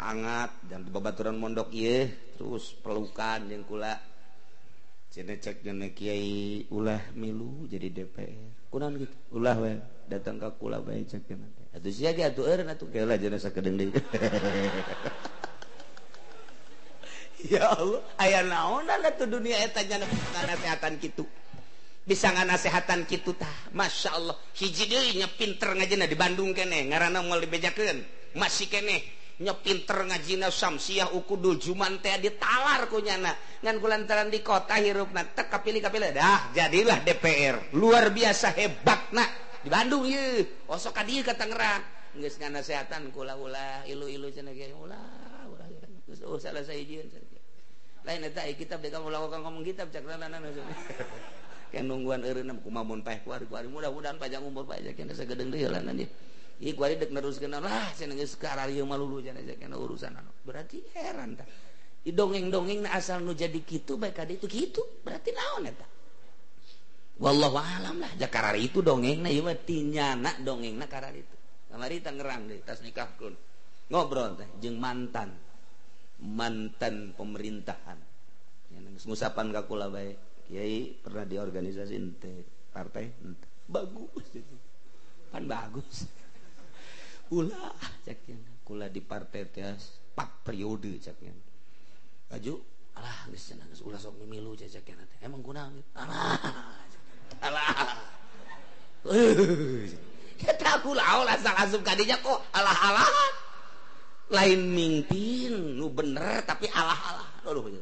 hangat dan bebaturan mondok iya terus pelukan yang kula. Cina cek jeung kiai ulah milu jadi DPR kunan gitu? Ulah we datang ka kula bae cek jeung atuh sia ge atuh eureun atuh. Kaelah jenazah kedeung deui ya Allah. Aya naon tuh dunia etanya kesehatan gitu bisa nga nasehatan gitu gitutah Masya Allah. Hijjinya pinter ngajina di Bandung kene. Ngaran mau dibejakan masih kene. Nya pinter ngajina samsiah ukudul cuman teh ditalar kunyana ngan kulantaran di kota hirup na tek kapilih kapilih dah jadilah DPR luar biasa hebat nak di Bandung ye. Osok kadi ke Tangerang. Geus nganasehatan kula ulah ilu-ilu cenah ulah ulah geus oh, salah saya jieun lain eta ai kitab deui kamu lakukan ngomong kitab cak ranana kan nungguan eureunam kumamun paeh kuari kuari mudah-mudahan panjang umur paeh cak kana sagedeng deui lanan nanti. Ieu kuari dek neruskeun lah cenah geus ka ararieu mah lulu cenah cak kana urusan anu. Berarti heran tah dongeng-dongeng asal nu jadi kitu baik ka ditu kitu berarti naon eta? Wallahu alam lah jakarari itu dongengna ieu mah tinyana dongengna karari itu. Kamari Tangerang deui tas nikahkeun ngobrol teh jeung mantan. mantan pemerintahan. Ngusapan kakula baik Kiai pernah di organisasi ente partai? Ente. bagus. Gitu. pan bagus. Ulah caknya kula di partai tias pak periode caknya aju alah geus cenah geus ulah sok mimilu caknya teh emang kunaon alah. Alah. Eh kula ulah salah sub kadinya kok alah alah lain mimpin nu bener tapi alah-alah. Aduh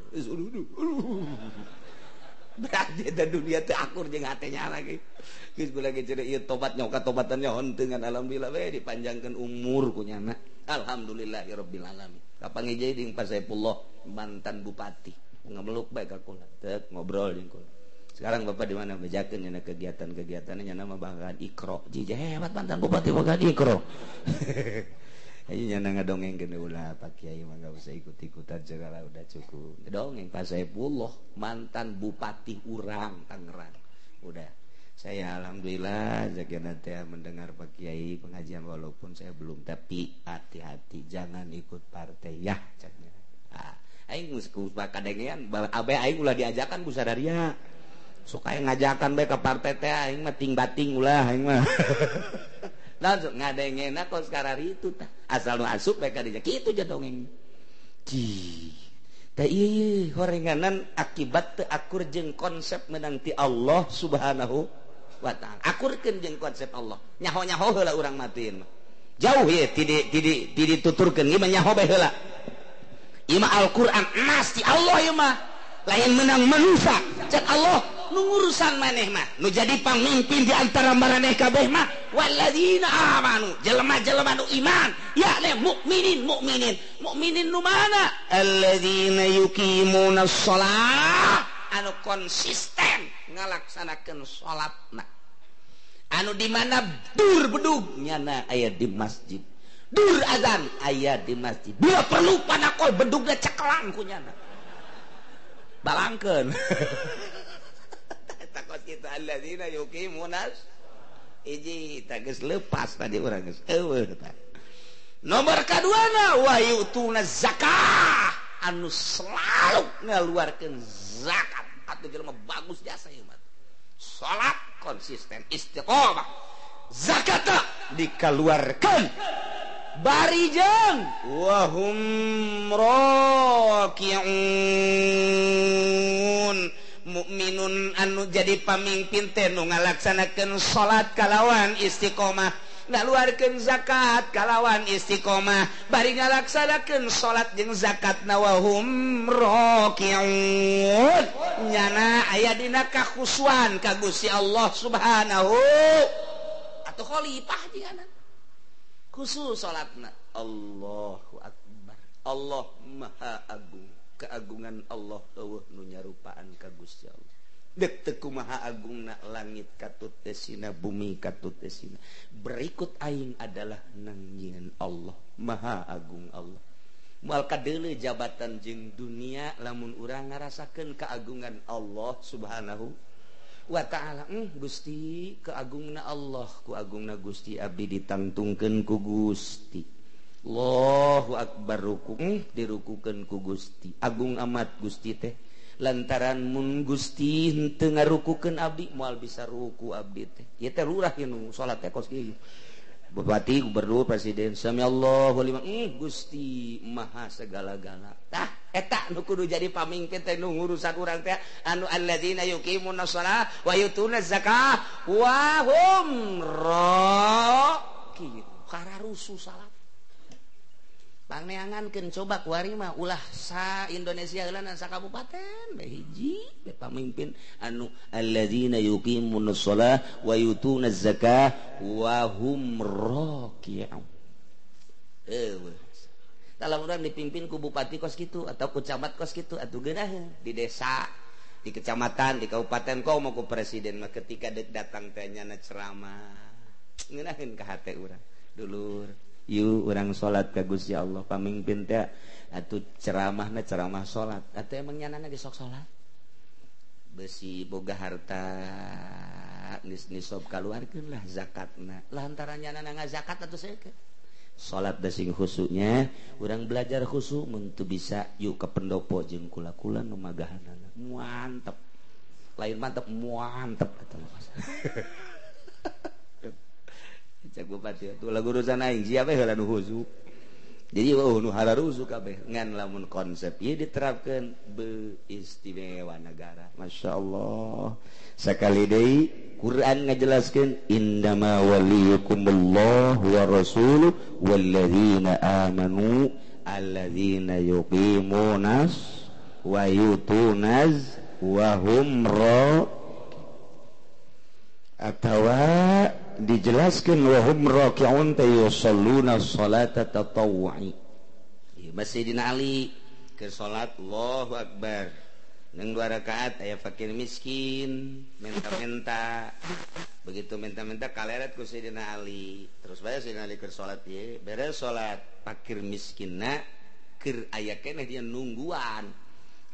berarti ada dunia teh akur jeung hatenya lagi. Geus kula lagi cerita ieu tobat nyoka tobatannya nyaon dengan alhamdulillah we dipanjangkeun umur ku nyana alhamdulillahirabbil alamin. Kapangi jadi jeung Pak Saifullah mantan bupati. Ngameluk bae ka kula. Tek ngobrol jeung kula. Sekarang Bapak di mana? Bejakan nyana kegiatan-kegiatannya nama bahkan Ikro. Jih hebat mantan bupati bahkan Ikro. Ayunya na nga dongeng gini ulah Pak Kiai mah gak usah ikut-ikutan segala udah cukup. Dongeng Pak Saifullah mantan bupati urang Tangerang. Udah. Saya alhamdulillah zakina teh mendengar Pak Kiai pengajian walaupun saya belum tapi hati-hati jangan ikut partai ya caknya. Ah, aing geus kadengean abe aing ulah diajakan Bu Sadaria. Suka aing ngajakan bae ke partai teh aing mah ting bating ulah aing mah. langsung ngadenge na sekarang itu ta. asal nu asup mereka dijak itu aja dongeng. Ci ta iya horenganan akibat te akur jeng konsep menanti Allah subhanahu wa ta'ala. Akurkan jeng konsep Allah. Nyaho nyaho hela orang matiin jauh ya tidak tidak tidak tuturkan ima nyaho bahela ima Al-Quran emas di Allah ima lain menang manusia cek Allah. urusan manehmah jadi pamimpin diantara meeh kabehmahwalazinamanu jelemah-jelemanu iman. Ya le mukminin mukminin. Mukminin nu mana? Alladzina yuqimuna shalah anu konsisten ngalaksanakeun salatna anu di mana? Dur bedug. Nyana aya di masjid. Dur azan aya di masjid. Bila perlu panakol bedugnya ceklang kunyana balangkan kita alladzina yuqimunas iji tagis lepas tadi orang geus. Eueuh ta nomor kaduana wa zakah. Anu selalu ngaluarkeun zakat. Atau jelema bagus jasa ieu salat konsisten istiqomah. Zakat dikeluarkan barijang wahum rokiun mukminun anu jadi pamimpin tenu ngalaksanakan salat kalawan istiqomah ngaluarkan zakat kalawan istiqomah bari ngalaksanakan salat jeung zakat nawahum rakiun. Nyana aya dina kakhusuan ka Gusti Allah Subhanahu atau khalifah jigana khusus salatna. Allahu akbar. Allah Maha Agung. keagungan Allah uh, nunyarupaan kagusya Allah. Dek teku maha Agung na langit katut tesina bumi katut tesina berikut aing adalah nangnyian Allah maha Agung Allah. Malkadele jabatan jeng dunia lamun urang ngarasakan keagungan Allah subhanahu wa ta'ala. Mm, Gusti keagungna Allah ku agungna Gusti abdi ditantungkan ku Gusti. Allahu Akbar ruku eh, dirukukan ku Gusti Agung amat Gusti teh. Lantaran mun Gusti henteu ngarukukeun abdi moal bisa ruku abdi teh. Ieu teh lurah kieu salat teh kos kieu Bupati Gubernur Presiden sami Allahu liman eh, Gusti Maha segala-gala. Tah eta nu kudu jadi pamingkin teh nu ngurusan urang teh anu alladzina yuqimuna shalah wa yutuna zakah wa hum raqiun kararusu salat pananganken coba warima ulah sa Indonesia sa kabupaten hiji pamimpin anu alladzina yuqimuna shalah wa yutuna zakah wa hum raki'un. Dalam orang dipimpin ku bupati kos gitu atau ku camat kos gitu atuh geunah di desa di kecamatan di kabupaten kau mau ku presiden mah ketika datang tanya ceramah. Ngeunaheun ka hate urang dulur. Iu orang salat kagus ya Allah pamimpin teh atuh ceramahna ceramah salat. Atuh emang nyanana sok salat? Besi boga harta nis nisob kaluarkeun lah zakatna. Lantaran nyanana ngazakat atuh seukeut salat dasing khusuknya orang belajar khusuk untuk bisa yuk ke pendopo jeung kula-kula nu magahanana. Mantep lain mantep mantep kata jadiukan oh, konsep diterapkan beristimewa negara Masya Allah sekali Day Quran ngajelaskan indama waliykumullah wa rasul walladzina amanu alladzina yuqimunas wa yutunaz wa hum ra atawa dijelaskan wahum raki'un tayusalluna salata tatawwu'i. Masih dina Ali ke salat Allahu Akbar. Nang dua rakaat aya fakir miskin menta-menta. Begitu menta-menta kaleret ku Sayyidina Ali. Terus bayar Sayyidina Ali keur salat ye. Beres salat fakir miskinna keur aya keneh dia nungguan.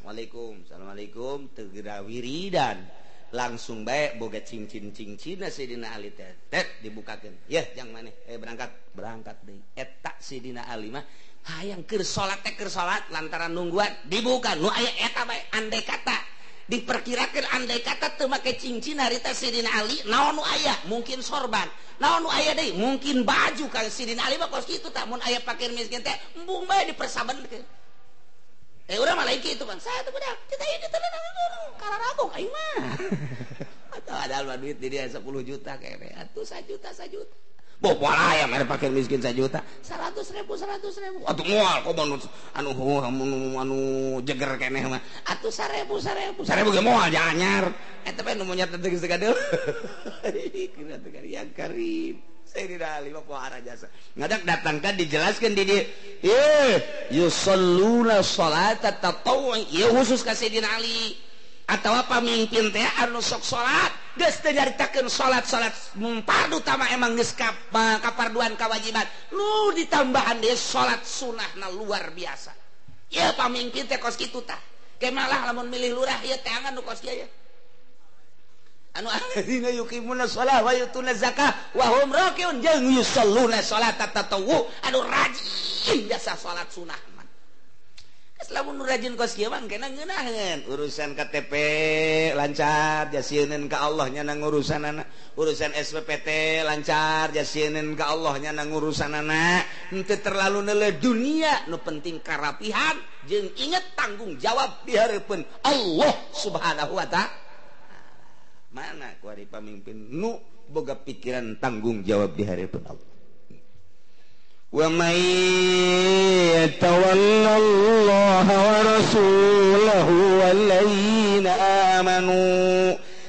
Waalaikumsalam Assalamualaikum tegera wiridan. langsung baik boga cincin cincin Sidina Ali teh. Tet dibukakeun. Ya yang mana eh berangkat. Berangkat deui eta Sidina Ali mah hayang keur salat teh keur salat lantaran nungguan dibuka. Nu aya eta bae andai kata diperkirakan andai kata teu make cincin harita Sidina Ali naon nu aya? Mungkin sorban. Naon nu aya deui mungkin baju kang Sidina Ali mah kos kitu tah. Mun aya pakir miskin teh embung bae dipersabenkeun. Eh orang malah itu kan saya tuh budak kita ini tuh karena aku mah. Atau ada duit di dia sepuluh juta kayaknya atuh satu juta satu juta. Boh pola ya mereka pakai miskin satu juta? Seratus ribu seratus ribu. Atau mual kok mau anu anu anu jeger kene mah. Atuh seribu seribu. Seribu gak mual jangan nyar. Eh tapi nomornya tentang segala kira tuh yang karim datangkan dijelaskan di dia. Eh yusalluna salata tatawwi ya khusus ka kasihidina Ali. Atau apa mimpin teh anu sok salat? Geus teu nyaritakeun salat salat fardu tama emang geus kaparduan kawajiban. Nu ditambahan dia salat sunahna luar biasa. Ya pamimpin teh kos kitu tah. Kemalah lamun milih lurah ieu ya, teh angan nu kos kieu. ya. Ah, salat sunnah rajin urusan KTP lancar jasinen ke Allahnya nang urusan anak urusan SPPT lancar jasinen ke Allahnya nang urusan anak untuk terlalu nele dunia nu penting karapihan. Jeng inget tanggung jawab biarpun Allah subhanahu wa ta'ala. mana kuari pamimpin nu boga pikiran tanggung jawab di hari pun Allah. Wa may yatawallallaha wa rasulahu walladzina amanu.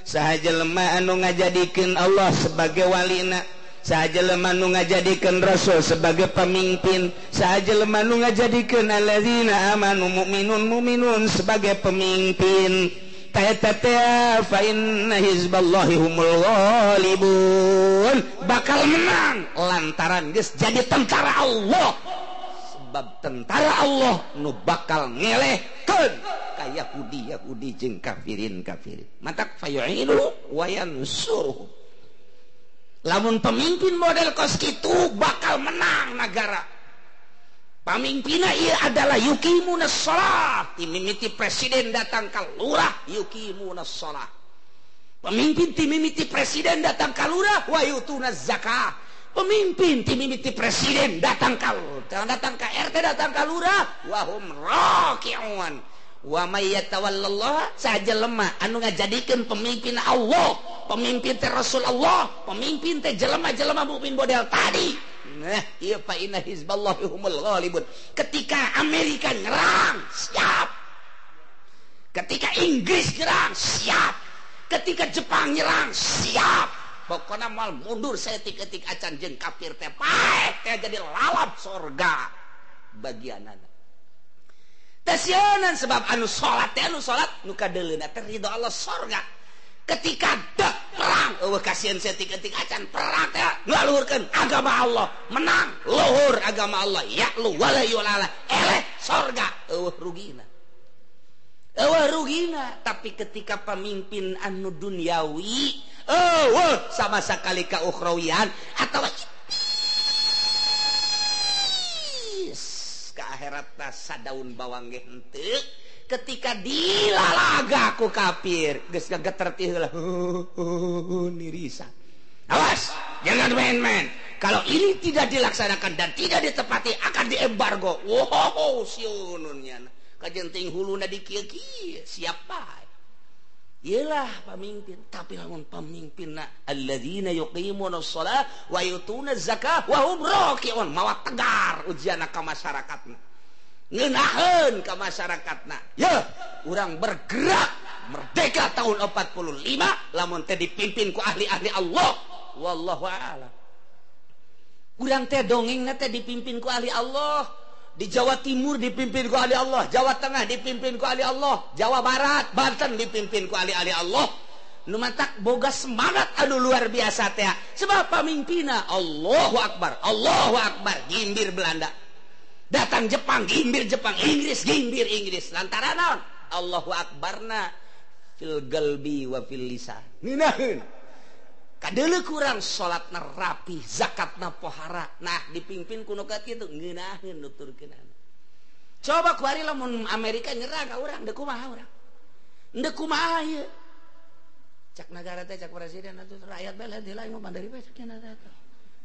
Sahaja lemah anu ngajadikeun Allah sebagai walina. Sahaja lemah anu ngajadikan rasul sebagai pemimpin. Sahaja lemah anu ngajadikan alladzina amanu mu'minun mu'minun sebagai pemimpin. bakal menang. Lantaran guys jadi tentara Allah. Sebab tentara Allah nu bakal ngelehkan kayak Yahudi Yahudi jeng kafirin kafirin mata fayu'inu wayan suruh lamun pemimpin model kos itu bakal menang negara pamimpina ia adalah Yuki Munassalah timimiti presiden datang ke lurah Yuki Munassalah pemimpin timimiti presiden datang ke lurah wayutuna zakah. Pemimpin timimiti presiden datang ke datang ke RT datang ke lurah wahum raki'un. Wa may yatawallallah saja lemah. Anu ngajadikeun pemimpin Allah pemimpin teh Rasul Allah pemimpin teh jelema-jelema mukmin model tadi. Nah, iya fa inna hizballahi humul ghalibun. Ketika Amerika nyerang, siap. Ketika Inggris nyerang, siap. Ketika Jepang nyerang, siap. Pokoknya mal mundur saya ketik acan jeng kafir teh paek teh jadi lalap sorga bagian anak. Tasianan sebab anu salat teh anu salat nu kadeulina teh ridho Allah sorga ketika dek perang. Oh, kasihan saya ketik acan perang ya ngalurkan agama Allah. Menang luhur agama Allah. Ya lu wala yulala eleh sorga. Oh, rugina. Oh, rugina. Tapi ketika pemimpin anu duniawi oh, sama sekali ke ukhrawian atau ke akhirat sadaun bawang henteu ketika dilalaga ku kafir geus gagetertih lah nirisan awas jangan main-main. Kalau ini tidak dilaksanakan dan tidak ditepati akan diembargo wow siununnya. Kajenting huluna dikieu-kieu siap bae. Ialah pemimpin. Tapi lamun pemimpin na alladzina yuqimuna shalah wa yutuna zakah wa hum raki'un. Mawa tegar ujian ka masyarakatna. ngenahan ke masyarakat nah ya orang bergerak merdeka tahun 45 lamun teh dipimpin ku ahli-ahli Allah wallahu a'lam Urang teh dongeng teh dipimpin ku ahli Allah. Di Jawa Timur dipimpin ku ahli Allah. Jawa Tengah dipimpin ku ahli Allah. Jawa Barat, Banten dipimpin ku ahli-ahli Allah. Numantak boga semangat aduh luar biasa teh. Sebab pemimpinnya Allahu Akbar, Allahu Akbar, gimbir Belanda. datang Jepang gimbir Jepang Inggris gimbir Inggris. Lantaran naon? Allahu akbarna. Fil galbi wa fil lisan. Ngeunaheun kadele kurang salatna rapi zakat na pohara. Nah dipimpin kuno ka kitu. Ngeunaheun nuturkeunana coba kuari lamun Amerika nyerah ka urang deuk kumaha urang? Deuk kumaha ieu? Cak negara teh cak presiden atuh rakyat bela heula lain bandari bae cak cenah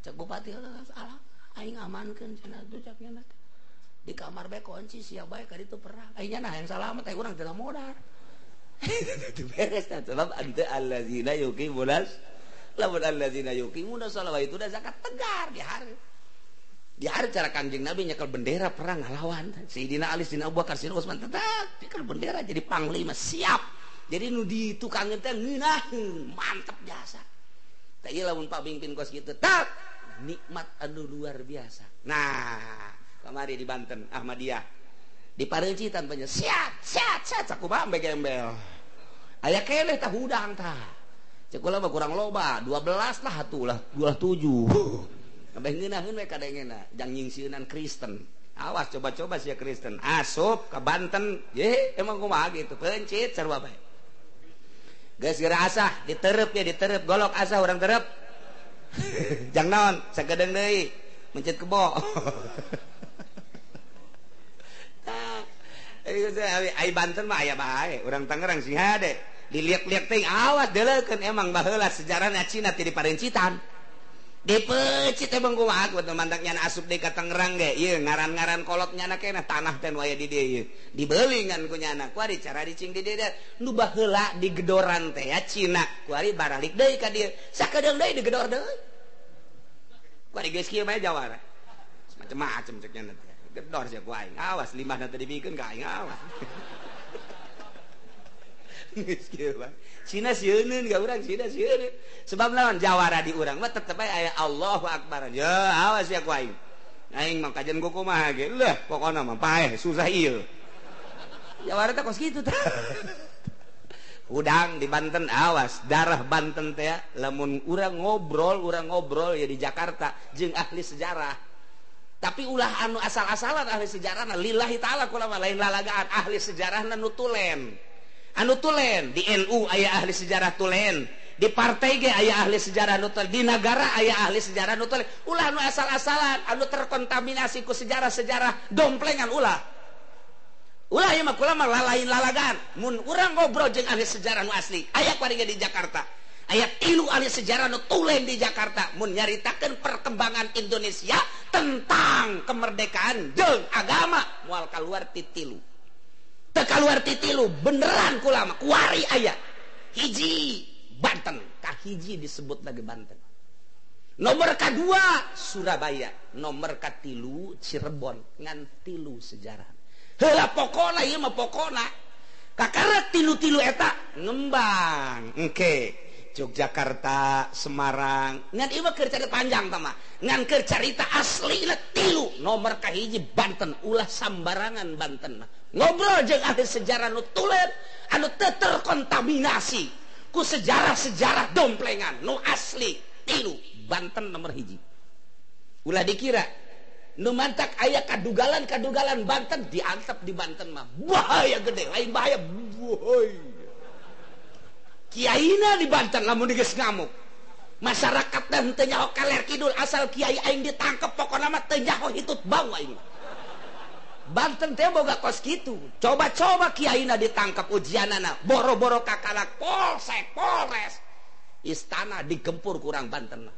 cak bupati heula salah aing amankeun cenah tuh cak cenah teh. di kamar baik kunci siap baik kali itu perang akhirnya nah yang salamat eh orang dalam modal itu beres dan sebab anta allazina yuqimunas lamun allazina yuqimuna salawat itu udah zakat tegar di hari. Di hari cara kanjeng nabi nyekel bendera perang ngalawan. Sayyidina Ali Sayyidina Abu Bakar Sayyidina Utsman tetap nyekel bendera jadi panglima siap. Jadi nu di tukang teh ngeunah mantep jasa teh lamun pak pamimpin kos gitu tak nikmat anu luar biasa. Nah kemari di Banten Ahmadiyah. Di Parigi tanpanya siap siap siap aku bambe gembel. Ayah keleh tak hudang tak cekula mah kurang loba 12 lah hatulah 27 kabeh ngeunaheun we kadengena jang nyingsieunan Kristen. Awas coba-coba sia Kristen. Asup ke Banten. Ye emang kumaha gitu? Pencit sarua bae geus geura asah diterep ya diterep. Golok asah orang terep. Jang naon? Sagedeng deui. Mencit kebo. Banten mah aya bae. Urang Tangerang sih hade. Dilihat-lihat awat emang baheula sejarahnya Cina di Parencitan dipecit emang gua aku mandaknya asup di Tangerang ge. Ieu ngaran-ngaran kolotnya anak kena tanah dan waya di dieu dibeli ngan ku nyana. Kuari cara dicing di dieu nu baheula di gedoran teh ya Cina. Kuari baralik deui ka dieu sakadeung deui digedor deui. Kuari geus kieu mah jawara. Macam-macam cek nyana teh. gedor siya ku aing. Awas limah nanti dibikin ka aing awas. Cina sieunun gak urang, cina sieunun. Sebab lawan jawara di urang mah tetep ae aya Allahu Akbar. Ya awas ya ku aing. Aing mah kajian ku kumaha ge. Lah pokona mah paeh susah ieu. Jawara teh kos kitu tah. udang di Banten awas darah Banten teh lamun urang ngobrol urang ngobrol ya di Jakarta jeung ahli sejarah tapi ulah anu asal-asalan ahli sejarah lillahi ta'ala kulama lain lalagaan ahli sejarah nu tulen. Anu tulen di NU ayah ahli sejarah tulen di partai ge ayah ahli sejarah nu di negara ayah ahli sejarah nu ulah anu asal-asalan anu terkontaminasi ku sejarah-sejarah domplengan ulah. Ulah ya mah kulama lalain lalagaan. Mun urang ngobrol jeung ahli sejarah nu asli. Aya kuari di Jakarta. ayat tilu ahli sejarah nu tulen di Jakarta. Mun nyaritakeun perkembangan Indonesia tentang kemerdekaan jeung agama. Moal keluar titilu teka luar titilu beneran kulama kuari ayat hiji Banten. Kah hiji disebut lagi Banten. Nomor kedua Surabaya. Nomor katilu Cirebon. Ngan tilu sejarah. Hela pokona ieu mah pokona. Kakara tilu-tilu eta ngembang. Engke. okay. Yogyakarta Semarang. Panjang tama ngan cerita asli tilu. Nomor Kahiji Banten ulah sambarangan Banten ngobrol jeng ahli sejarah nu tulen anu terkontaminasi ku sejarah-sejarah domplengan nu asli tilu. Banten nomor hiji. Ulah dikira nu mantak ayah kadugalan kadugalan Banten diantep di Banten mah. Bahaya gede lain bahaya. Boy Kiaina di Banten lamun diges ngamuk. Masyarakat dan tenyaho kaler kidul asal kiai aing ditangkep pokoknya mah tenyaho hitut bau aing. Banten teh boga kos gitu. Coba-coba kiaina ditangkep ujianana. Boro-boro kakalak polsek, polres. Istana digempur kurang Banten.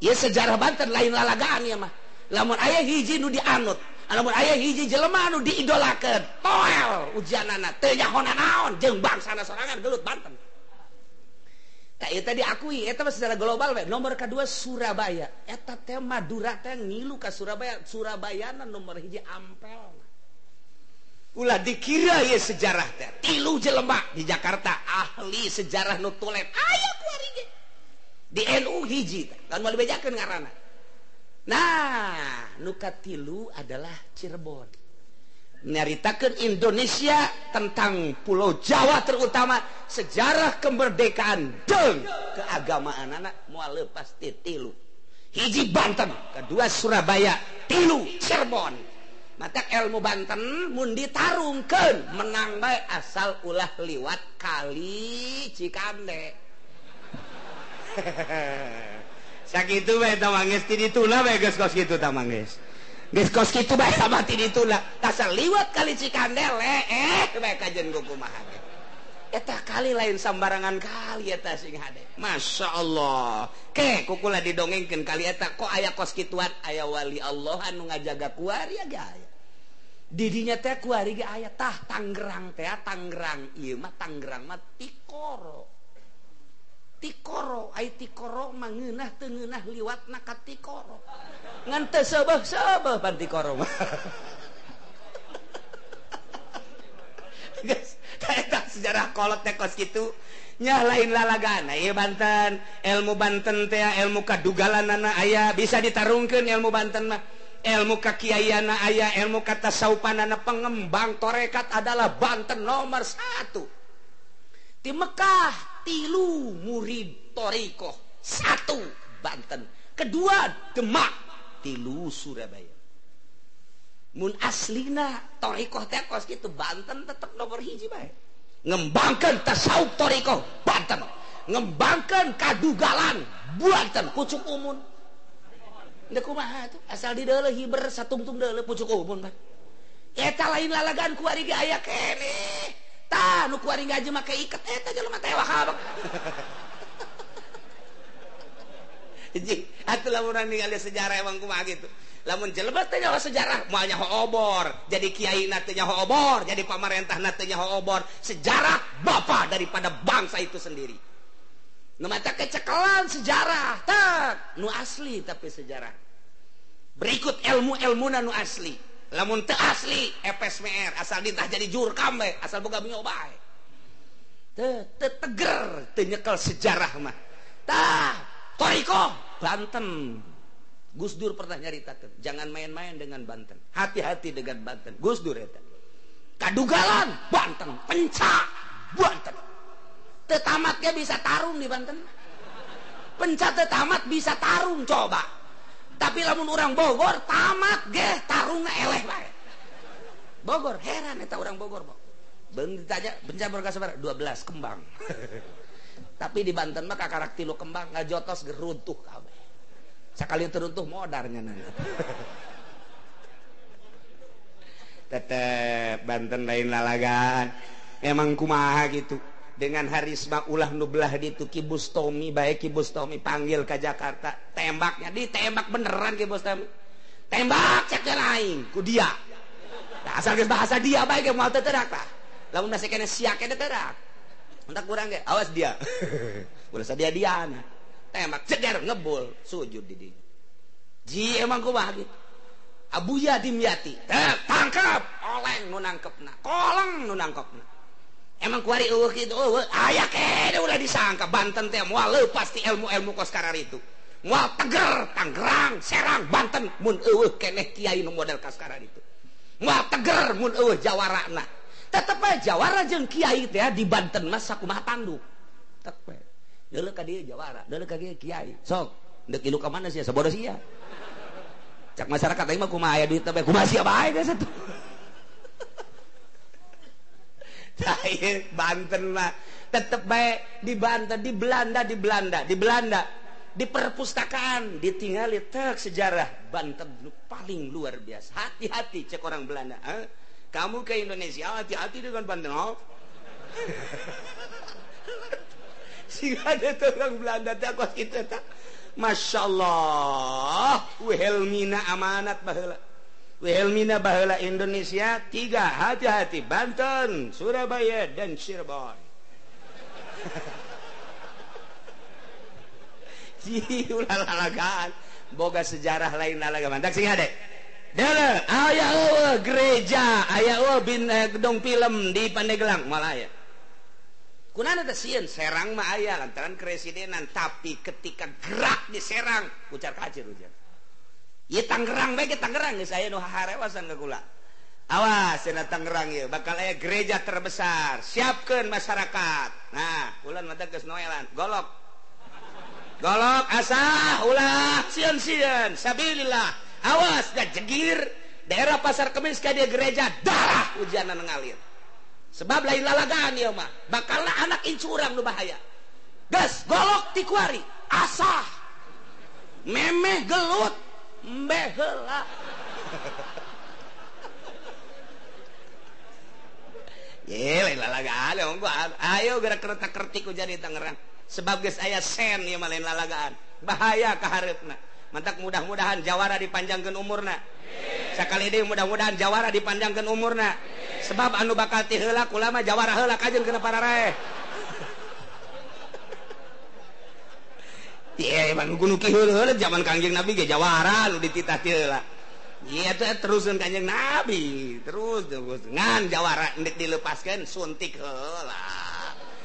Ya sejarah Banten lain lalagaan ya mah. Lamun ayah hiji nu dianut. Lamun ayah hiji jelema nu diidolakeun, Toel ujianana. teu Tenyaho naon jeung bangsana sorangan gelut Banten. diakui secara global we. nomor kedua Surabaya. Eta tema ngilu ke Surabaya. Surabayanan nomor hiji ampel Ulah dikira ya sejarah teh. Tilu jelema di Jakarta. Ahli sejarah nu tulen. Aya di NU hiji kan mau bejakeun ngaranna Nah nuka tilu adalah Cirebon. Nyaritakan Indonesia tentang Pulau Jawa terutama sejarah kemerdekaan dan keagamaan. Anak mual pasti tilu. Hiji Banten kedua Surabaya tilu Cirebon. Mata ilmu Banten mundi tarungkan menang baik asal ulah liwat kali Cikande sakit itu baik tamangis ti dituna baik kos kitu tamangis diskos itu bahasa mati ditula dasar liwat kali Cikandel eh? Baik kajian kumaha eh? eta kali lain sambarangan kali eta sing hade. Masya Allah. Ke kukula didongengkeun kali eta. Kok aya kos kituan? Aya wali Allah anu ngajaga kuari ya aya. didinya teh kuari ge aya. Tah Tangerang teh ah, Tangerang. Ieu mah Tangerang mah tikoro. tikoro tikoro mangenah tengenah liwat naka tikoro. Ngan ngante sebeh sebeh pan tikoro guys sejarah kolot teh kos gitu nya lain lalagana ya Banten. Ilmu Banten teh ilmu kadugalan kadugalanana ayah bisa ditarungkan ilmu Banten mah. Ilmu kakiayana ayah ilmu kata saupanana pengembang torekat adalah Banten nomor satu. Di Mekah. tilu murid Torikoh satu Banten. Kedua Demak tilu Surabaya. Mun aslina Torikoh tekos gitu Banten tetap nomor hiji baik ngembangkan tasawuf Torikoh Banten. Ngembangkan kadugalan Banten. Pucuk umun. Ndak kumaha tuh? Asal di dalam hiber satungtung dalam pucuk umun bah. Eta lain lalagan ku kuari aya kene. tah nu kuari gaji make iket eta jelema teh wahab Ji, atuh lamun ningali sejarah emang kumaha gitu. Lamun jelebat teh nyaho sejarah moal nyaho obor, jadi kiai na teh nyaho obor, jadi pamarentah na teh nyaho obor. Sejarah bapa daripada bangsa itu sendiri. Nu mata kecekalan sejarah, tak nu asli tapi sejarah. Berikut ilmu-ilmu nu asli. Lamun teu asli FSMR asal ditah jadi jurkam we asal boga bingung bae. Teu teu teger teu nyekel sejarah mah. Tah toriko Banten. Gus Dur pernah nyaritakan jangan main-main dengan Banten hati-hati dengan Banten. Gus Dur eta kadugalan Banten pencak Banten. Tetamatnya bisa tarung di Banten? Pencak tetamat bisa tarung coba tapi lamun orang Bogor tamat ge tarung eleh bae. Bogor heran eta orang Bogor bo. Beng ditanya bencana berkasa 12 kembang. Tapi di Banten mah kakarak tilu kembang ngajotos geruntuh kabeh sekali teruntuh modarnya nanti tetep Banten lain lalagan emang kumaha gitu dengan Harisma ulah nublah itu Kibus Tommy baik Kibus Tommy panggil ke Jakarta. Tembaknya ditembak beneran Kibus Tommy. Tembak cek lain. Ku dia. Nah, asal bahasa dia baik mau terak lah lamun masih kena siak kena terak entah kurang ke awas dia. Ulah sadia dian tembak ceder ngebul sujud di dia. Ji emang ku bahagia Abuya dimyati eh, tangkap oleng nu nangkepna kolong nu nangkepna emang kuari eueuh kitu eueuh. Ah, aya kene ulah disangka. Banten teh moal leupas ti ilmu-ilmu karar itu. Moal Teger Tangerang Serang Banten mun eueuh keneh kiai nu model kaskara itu. Moal Teger mun eueuh jawarana. Tetep aja jawara jeung kiai teh di Banten mah sakumaha tanduk tetep aja. Ka dieu jawara deuleu ka dieu kiai. Sok deuk ilu ka mana sia sabodo sia. Cak masyarakat aing mah kumaha aya duit teh kumaha sia bae geus atuh? Banten mah tetap baik di Banten di Belanda di Belanda di Belanda. Di perpustakaan ditinggali tek sejarah Banten. Paling luar biasa. Hati-hati cek orang Belanda eh? kamu ke Indonesia hati-hati dengan Banten oh. sehingga ada orang Belanda tak kita tak Masya Allah. Wilhelmina amanat bahala Whelmina Bahala Indonesia tiga. Hati-hati Banten Surabaya dan Cirebon. Boga sejarah lain lalaga mantak sing ada. Ayah gereja. Ayah bin gedong film di Pandeglang Malaya. Kunana teh sieun? Serang mah aya lantaran keresidenan. Tapi ketika gerak di Serang ucar kacir ujar. Tangerang baik Tangerang. Saya awas Tangerang ya bakal aya gereja terbesar. Siapkan masyarakat. Nah bulan mata Noelan. Golok. Golok asah ulah. Sion sion sabilillah. Awas dan jegir. Daerah pasar kemis ke dia gereja darah hujanan ngalir. Sebab lain lalagaan ya mah. Bakallah anak incurang lu bahaya. Gas golok tikuari asah. Memeh gelut. Eh, ayo gerak-kertakertiku jadi Tangerang. Sebab sebagai aya sen yang malain lalagaan bahaya keharna mantap mudah-mudahan Jawara dipanjangkan umurna. Sekali ini mudah-mudahan Jawara dipanjangkan umurna. Sebab anu bakal tihelaku lama Jawara helak aja ke para raih zaman Kanjeng Nabi ke Jawaran ditita terus Kanjeng Nabi terus terus. Ngan Jawara ndik dilepaskan suntik hela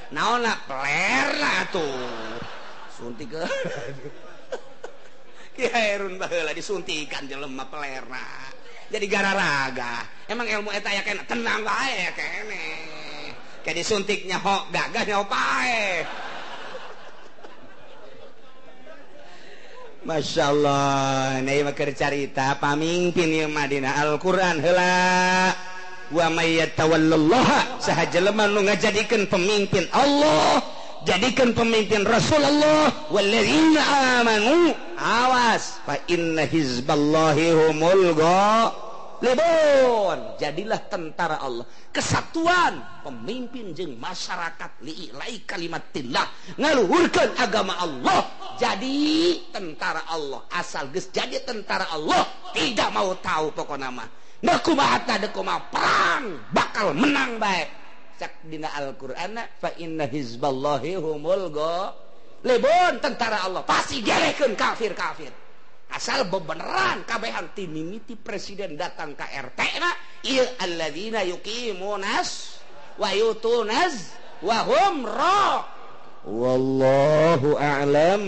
naon lah peler lah tuh suntik Kiai baheula disuntikan jelema pelerna. Jadi gara-raga. Emang ilmu eta aya kena tenang bae kene. Kayak disuntiknya hok gagah nyawa pae. Masya Allah carita pamimpin yang Madinah Alquran hela waallah sah jeleman lu nga jadikan pemimpin Allah jadikan pemimpin Rasulullah walladzina amanu. Awas Fa inna hizballahi Hizballahimulgo Lebon. Jadilah tentara Allah. Kesatuan pemimpin jeng masyarakat. Nilai kalimatlah ngaluhurkan agama Allah. Jadi tentara Allah. Asal ges jadi tentara Allah tidak mau tahu pokok nama Nakuma perang bakal menang baik. Sakdina Al-Quran fa inna hizballahi humul go. Lebon tentara Allah. Pasti gerekan kafir kafir asal bebeneran kabehan. Timimiti presiden datang ke RT na. Il alladzina yuqimunas wa yutunaz wa hum ra. Wallahu a'lam.